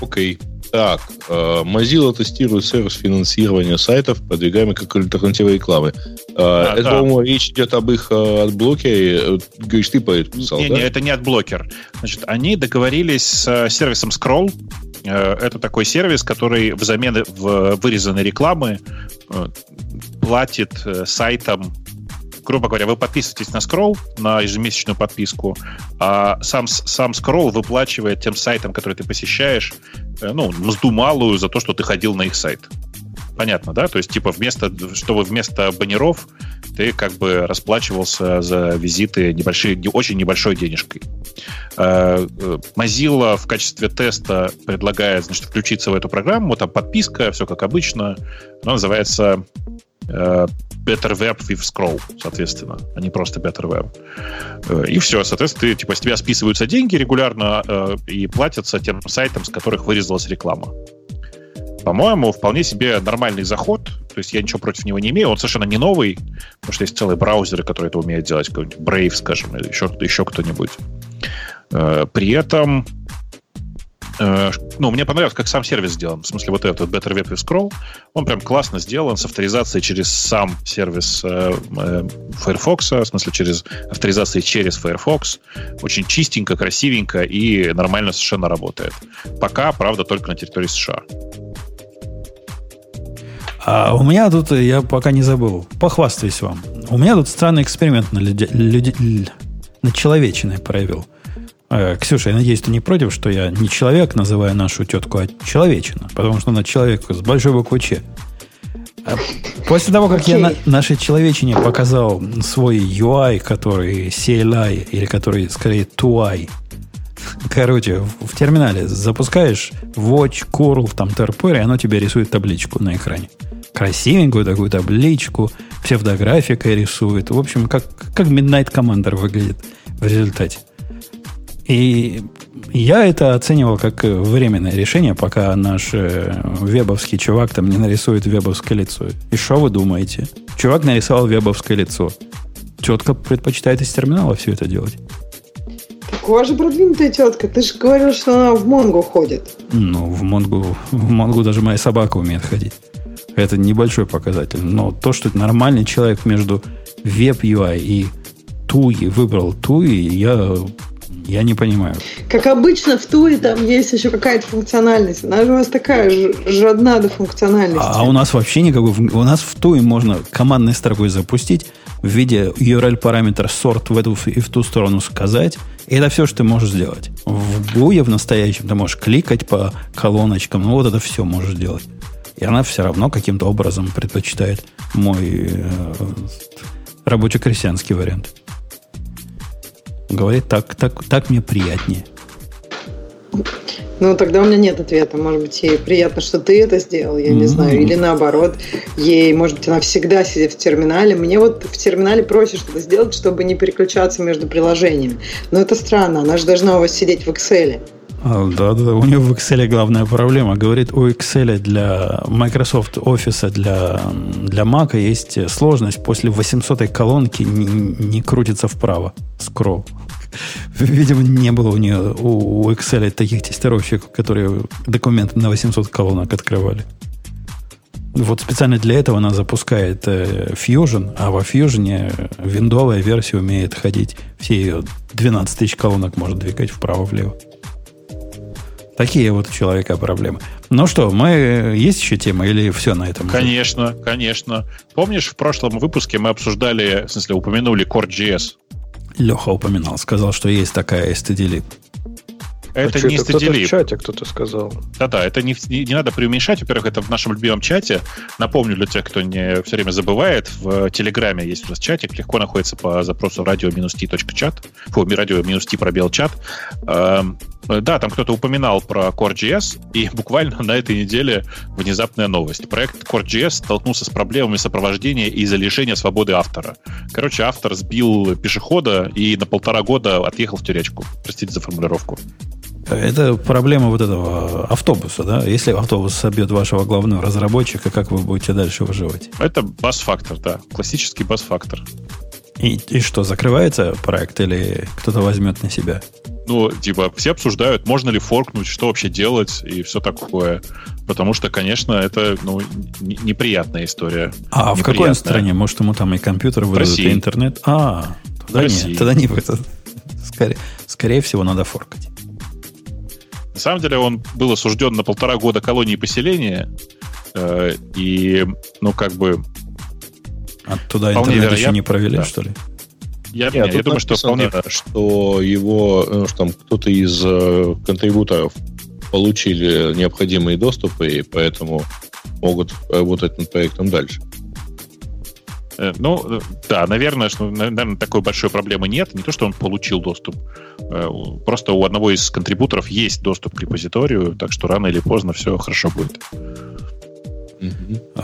Окей. Так, э, Mozilla тестирует сервис финансирования сайтов, продвигаемый как альтернатива рекламы. Э, А, это, да. по-моему, речь идет об их э, адблоке. Говоришь, ты писал, Не, да? не, это не адблокер. Значит, они договорились с сервисом Scroll. Это такой сервис, который взамен в вырезанной рекламы платит сайтам грубо говоря, вы подписываетесь на Scroll, на ежемесячную подписку, а сам, сам Scroll выплачивает тем сайтам, которые ты посещаешь, э, ну, мзду малую за то, что ты ходил на их сайт. Понятно, да? То есть, типа, вместо, чтобы вместо баннеров ты как бы расплачивался за визиты небольшие, не- очень небольшой денежкой. Э, э, Mozilla в качестве теста предлагает, значит, включиться в эту программу. Там подписка, все как обычно. Она называется Better Web with Scroll, соответственно, а не просто Better Web. Э, И все, соответственно, ты, типа, с тебя списываются деньги регулярно э, и платятся тем сайтам, с которых вырезалась реклама. По-моему, вполне себе нормальный заход. То есть я ничего против него не имею. Он совершенно не новый, потому что есть целые браузеры, которые это умеют делать. Какой-нибудь Brave, скажем, или еще, еще кто-нибудь. Э, При этом ну, мне понравилось, как сам сервис сделан. В смысле, вот этот Better Web with Scroll, он прям классно сделан с авторизацией через сам сервис э, э, Firefox, в смысле, через авторизацией через Firefox. Очень чистенько, красивенько и нормально совершенно работает. Пока, правда, только на территории США. А у меня тут, э, я пока не забыл, похвастаюсь вам. У меня тут странный эксперимент на, люди, люди- на человечиной провел. Э, Ксюша, я надеюсь, ты не против, что я не человек называю нашу тетку, а человечина, потому что она человек с большой буквы Ч. А После того, как я Окей. на, нашей человечине показал свой UI, который CLI, или который, скорее, TUI, Короче, в, в терминале запускаешь Watch, Curl, там TRPR, и оно тебе рисует табличку на экране. Красивенькую такую табличку, псевдографикой рисует. В общем, как, как Midnight Commander выглядит в результате. И я это оценивал как э, временное решение, пока наш э, вебовский чувак там не нарисует вебовское лицо. И что вы думаете? Чувак нарисовал вебовское лицо. Тетка предпочитает из терминала все это делать. Так у вас же продвинутая тетка. Ты же говорил, что она в Монгу ходит. Ну, в Монгу, в Монгу даже моя собака умеет ходить. Это небольшой показатель. Но то, что нормальный человек между Web UI и TUI выбрал TUI, я, я не понимаю. Как обычно, в Туе там есть еще какая-то функциональность. Она же у вас такая жадна до функциональности. А у нас вообще никакой... У нас в TUI можно командной строкой запустить, в виде URL-параметра sort в эту и в ту сторону сказать. И это все, что ты можешь сделать. В GUI в настоящем ты можешь кликать по колоночкам. Ну, вот это все можешь делать. И она все равно каким-то образом предпочитает мой э, рабоче-крестьянский вариант. Говорит, так, так, так мне приятнее. Ну, тогда у меня нет ответа. Может быть, ей приятно, что ты это сделал, я не М. знаю. Или наоборот, ей, может быть, она всегда сидит в терминале. Мне вот в терминале просят что-то сделать, чтобы не переключаться между приложениями. Но это странно, она же должна у вас сидеть в Excel. А, Да, да, у нее в Excel главная проблема. Говорит, у Excel для Microsoft Office для, для Mac есть сложность. После 800 колонки не, не крутится вправо. Скролл. Видимо, не было у нее у, у Excel таких тестировщиков, которые документы на 800 колонок открывали. Вот специально для этого она запускает э, Fusion, а во Fusion виндовая версия умеет ходить. Все ее 12 тысяч колонок может двигать вправо-влево. Такие вот у человека проблемы. Ну что, мы есть еще тема или все на этом? Конечно, конечно. Помнишь, в прошлом выпуске мы обсуждали, в смысле, упомянули Core.js? Леха упоминал, сказал, что есть такая STD-лib. Это А чё, не кто-то в чате кто-то сказал. Да-да, это не, не, не надо преуменьшать. Во-первых, это в нашем любимом чате. Напомню для тех, кто не все время забывает, в Телеграме есть у нас чатик, легко находится по запросу radio-t.chat, фу, radio-t пробел чат. Эм, Да, там кто-то упоминал про Core.js, и буквально на этой неделе внезапная новость. Проект Core.js столкнулся с проблемами сопровождения из-за лишения свободы автора. Короче, автор сбил пешехода и на полтора года отъехал в тюрячку. Простите за формулировку. Это проблема вот этого автобуса, да? Если автобус собьет вашего главного разработчика, как вы будете дальше выживать? Это бас-фактор, да. Классический бас-фактор. И, и что, закрывается проект или кто-то возьмет на себя? ну, типа, все обсуждают, можно ли форкнуть, что вообще делать и все такое. Потому что, конечно, это ну, неприятная история. А в какой стране? Может, ему там и компьютер выдадут, и интернет? А, тогда нет, тогда не в этот. Скорее, скорее всего, надо форкать. На самом деле он был осужден на полтора года колонии поселения, э, и, ну, как бы... Оттуда интернет вероятно, еще не провели, да. что ли? Я, Нет, я думаю, что вполне... что его, ну, что там кто-то из э, контрибуторов получили необходимые доступы, и поэтому могут работать над проектом дальше. Э, ну, да, наверное, что, наверное, такой большой проблемы нет. Не то, что он получил доступ. Э, просто у одного из контрибуторов есть доступ к репозиторию, так что рано или поздно все хорошо будет.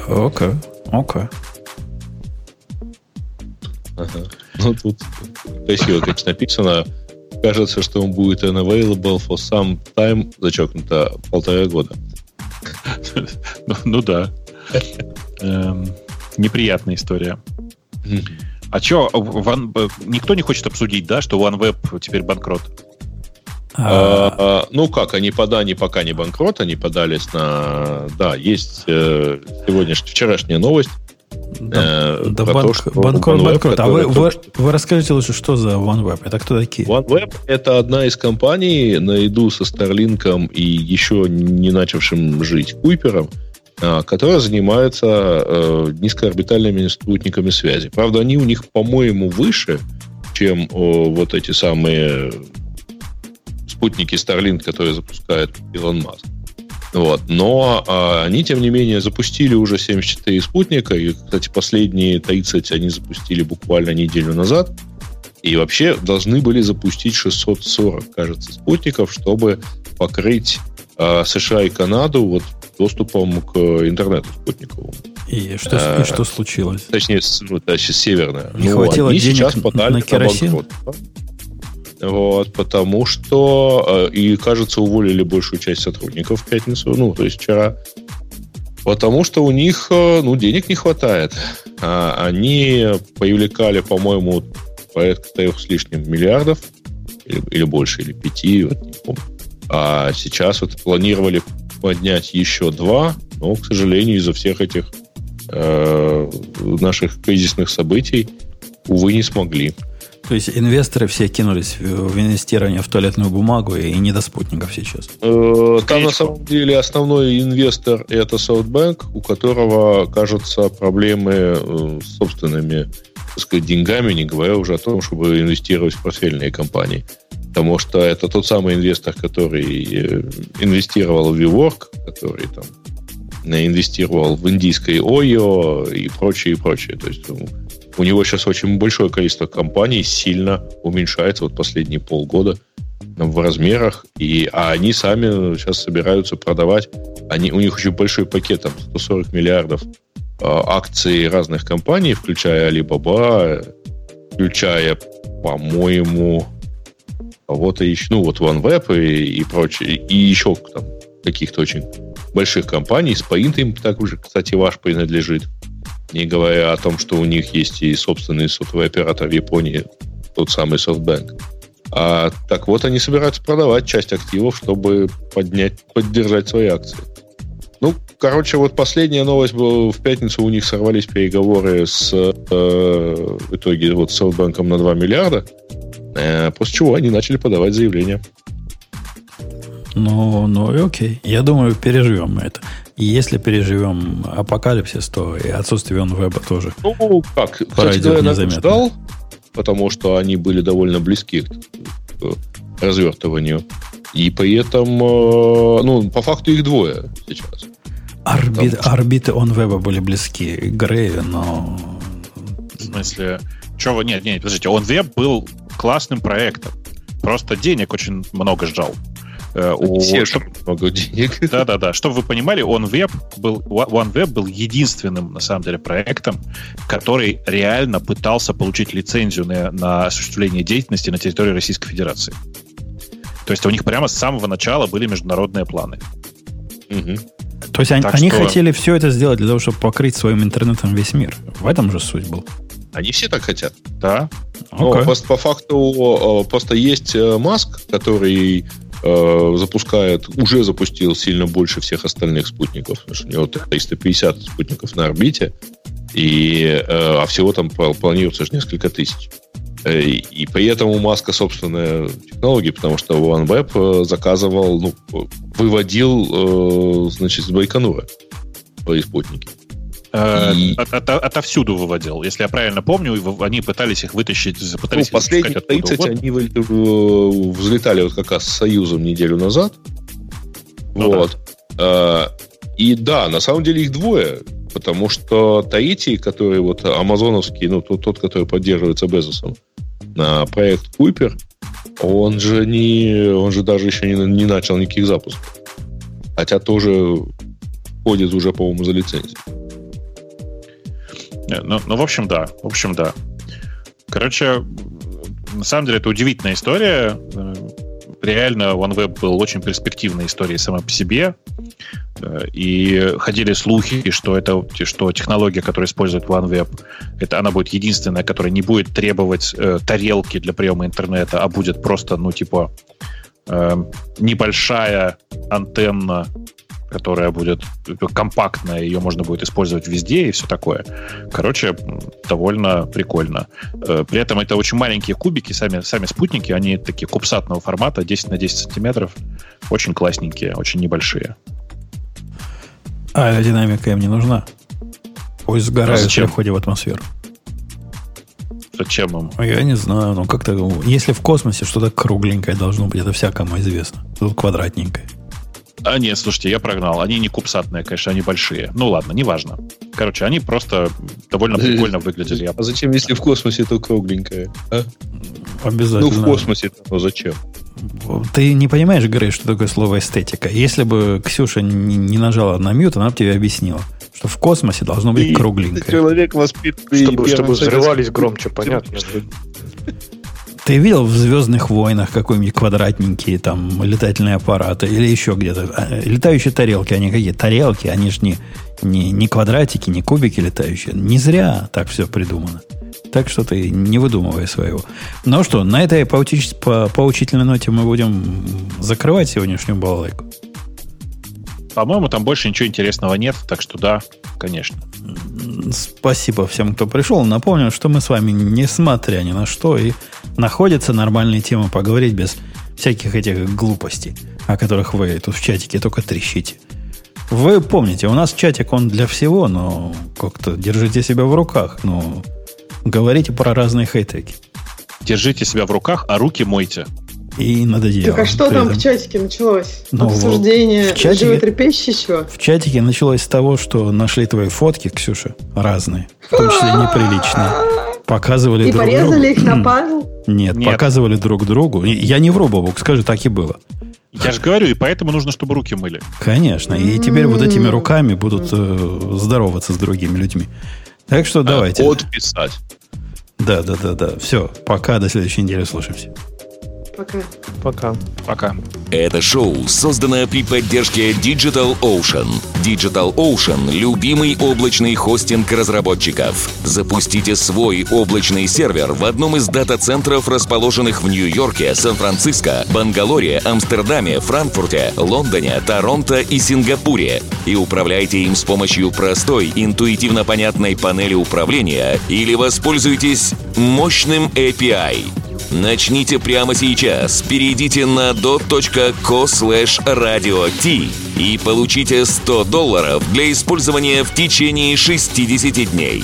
Окей, окей. Ага. Ну, тут красиво, конечно, написано. Кажется, что он будет unavailable for some time, зачеркнуто, полтора года. ну, ну да. Неприятная история. А что, никто не хочет обсудить, да, что OneWeb теперь банкрот? А, а, ну как, они пода, они пока не банкрот, они подались на... Да, есть э, сегодняшняя, вчерашняя новость. Да, э, да банк, то, что банкрот, OneWeb, банкрот. А вы, вы, вы расскажите лучше, что за OneWeb? Это кто такие? OneWeb — это одна из компаний, наряду со Starlink и еще не начавшим жить Куйпером, а, которая занимается э, низкоорбитальными спутниками связи. Правда, они у них, по-моему, выше, чем вот эти самые спутники Starlink, которые запускает Илон Маск. Вот. Но а, они, тем не менее, запустили уже 74 спутника. И, кстати, последние 30 они запустили буквально неделю назад. И вообще должны были запустить 640, кажется, спутников, чтобы покрыть а, США и Канаду вот доступом к интернету спутниковому. И что, а, и что случилось? Точнее, ну, точнее северная. Не ну, хватило они денег сейчас подали на керосин? Вот, потому что, э, и, кажется, уволили большую часть сотрудников в пятницу, ну, то есть вчера, потому что у них, э, ну, денег не хватает. А они привлекали, по-моему, порядка трех с лишним миллиардов, или, или больше, или пяти, вот не помню. А сейчас вот планировали поднять еще два, но, к сожалению, из-за всех этих э, наших кризисных событий, увы, не смогли. То есть инвесторы все кинулись в инвестирование в туалетную бумагу и не до спутников сейчас? Э, там на самом деле основной инвестор это SoftBank, у которого, кажется, проблемы э, с собственными так сказать, деньгами, не говоря уже о том, чтобы инвестировать в портфельные компании потому что это тот самый инвестор, который э, инвестировал в WeWork, который там э, инвестировал в индийское Ойо и прочее, и прочее. То есть ну, у него сейчас очень большое количество компаний сильно уменьшается вот последние полгода в размерах, и, а они сами сейчас собираются продавать, они, у них очень большой пакет, там 140 миллиардов э, акций разных компаний, включая Alibaba, включая, по-моему, кого-то еще, ну вот OneWeb и, и прочее, и еще там каких-то очень больших компаний. Spaint им также, кстати, ваш принадлежит. Не говоря о том, что у них есть и собственный сотовый оператор в Японии, тот самый SoftBank. А, так вот, они собираются продавать часть активов, чтобы поднять, поддержать свои акции. Ну, короче, вот последняя новость была в пятницу у них сорвались переговоры с э, в итоге вот с SoftBank на 2 миллиарда. Э, после чего они начали подавать заявления. Ну, ну окей. Я думаю, переживем мы это. И если переживем апокалипсис, то и отсутствие онвеба тоже. Ну, как, кстати говоря, я ждал, потому что они были довольно близки к, к развертыванию. И при этом, э, ну, по факту их двое сейчас. Орбит, что... Орбиты онвеба были близки к Грею, но... В смысле, чего? Нет, нет, подождите, OnWeb был классным проектом. Просто денег очень много сжал. Э, у, чтоб... много денег. Да-да-да. Чтобы вы понимали, OneWeb был, OneWeb был единственным, на самом деле, проектом, который реально пытался получить лицензию на, на осуществление деятельности на территории Российской Федерации. То есть у них прямо с самого начала были международные планы. Угу. То есть они, они что... хотели все это сделать для того, чтобы покрыть своим интернетом весь мир. В этом же суть был. Они все так хотят. Да. Но просто по факту э, просто есть э, Маск, который э, запускает, уже запустил сильно больше всех остальных спутников. Потому что у него 350 спутников на орбите, и, э, а всего там пл- планируется же несколько тысяч. Э, И при этом у Маска собственная технология, потому что OneWeb заказывал, ну, выводил, значит, с Байконура свои спутники. Э, И- от- от- отовсюду выводил. Если я правильно помню, они пытались их вытащить, пытались Ну, последние запускать откуда 30 угодно. они взлетали вот как раз с Союзом неделю назад. Ну вот. А, И да, на самом деле их двое, потому что третий, который вот амазоновский, ну тот, тот который поддерживается Безосом, на проект Купер, он же не, он же даже еще не, не начал никаких запусков. Хотя тоже ходит уже, по-моему, за лицензию. Ну, ну, в общем, да. В общем, да. Короче, на самом деле это удивительная история. Э, Реально, OneWeb был очень перспективной историей сама по себе. Э, И ходили слухи, что это что технология, которую использует OneWeb, это она будет единственная, которая не будет требовать э, тарелки для приема интернета, а будет просто, ну, типа, э, небольшая антенна, которая будет компактная, ее можно будет использовать везде и все такое. Короче, довольно прикольно. Э, При этом это очень маленькие кубики, сами, сами спутники, они такие кубсатного формата, 10 на 10 сантиметров. Очень классненькие, очень небольшие. А аэродинамика им не нужна. Пусть сгорают при зачем? входе в атмосферу. Зачем им? Я не знаю, ну как-то... Если в космосе что-то кругленькое должно быть, это всякому известно. Тут квадратненькое. А нет, слушайте, я прогнал. Они не кубсатные, конечно, они большие. Ну ладно, неважно. Короче, они просто довольно прикольно выглядели. А зачем, если в космосе то кругленькое? а? Ну, Обязательно. в космосе, но зачем? Ты не понимаешь, Грей, что такое слово эстетика. Если бы Ксюша не, не нажала на мьют, она бы тебе объяснила, что в космосе должно быть И кругленькое. Человек воспитанный Чтобы, чтобы взрывались громче, понятно. Ты видел в Звездных войнах какой-нибудь квадратненькие там летательные аппараты или еще где-то? А, Летающие тарелки, они какие? Тарелки, они же не, не, не квадратики, не кубики летающие. Не зря так все придумано. Так что ты не выдумывай своего. Ну что, на этой поучи- по- поучительной ноте мы будем закрывать сегодняшнюю балалайку. По-моему, там больше ничего интересного нет, так что да, конечно. Спасибо всем, кто пришел. Напомню, что мы с вами, несмотря ни на что, и находятся нормальные темы поговорить без всяких этих глупостей, о которых вы тут в чатике только трещите. Вы помните, у нас чатик, он для всего, но как-то держите себя в руках. Ну, говорите про разные хай-теки. Держите себя в руках, а руки мойте. И над одеялом. Так а что При там этом в чатике началось? Ну, Обсуждение в чатике- животрепещущего? В чатике началось с того, что нашли твои фотки, Ксюша, разные, в том числе неприличные. Показывали И друг порезали другу. их на пазл? Нет, Нет. показывали друг другу. Я не вру, Бобук, скажи, так и было. Я же говорю, и поэтому нужно, чтобы руки мыли. Конечно. И теперь вот этими руками будут э, здороваться с другими людьми. Так что давайте. Отписать. Да, да, да, да. Все. Пока. До следующей недели. Слушаемся. Пока. Пока. Пока. Это шоу создано при поддержке Digital Ocean. Digital Ocean – любимый облачный хостинг разработчиков. Запустите свой облачный сервер в одном из дата-центров, расположенных в Нью-Йорке, Сан-Франциско, Бангалоре, Амстердаме, Франкфурте, Лондоне, Торонто и Сингапуре. И управляйте им с помощью простой, интуитивно понятной панели управления или воспользуйтесь мощным API. Начните прямо сейчас. Перейдите на dot.co slash radio и получите 100 долларов для использования в течение 60 дней.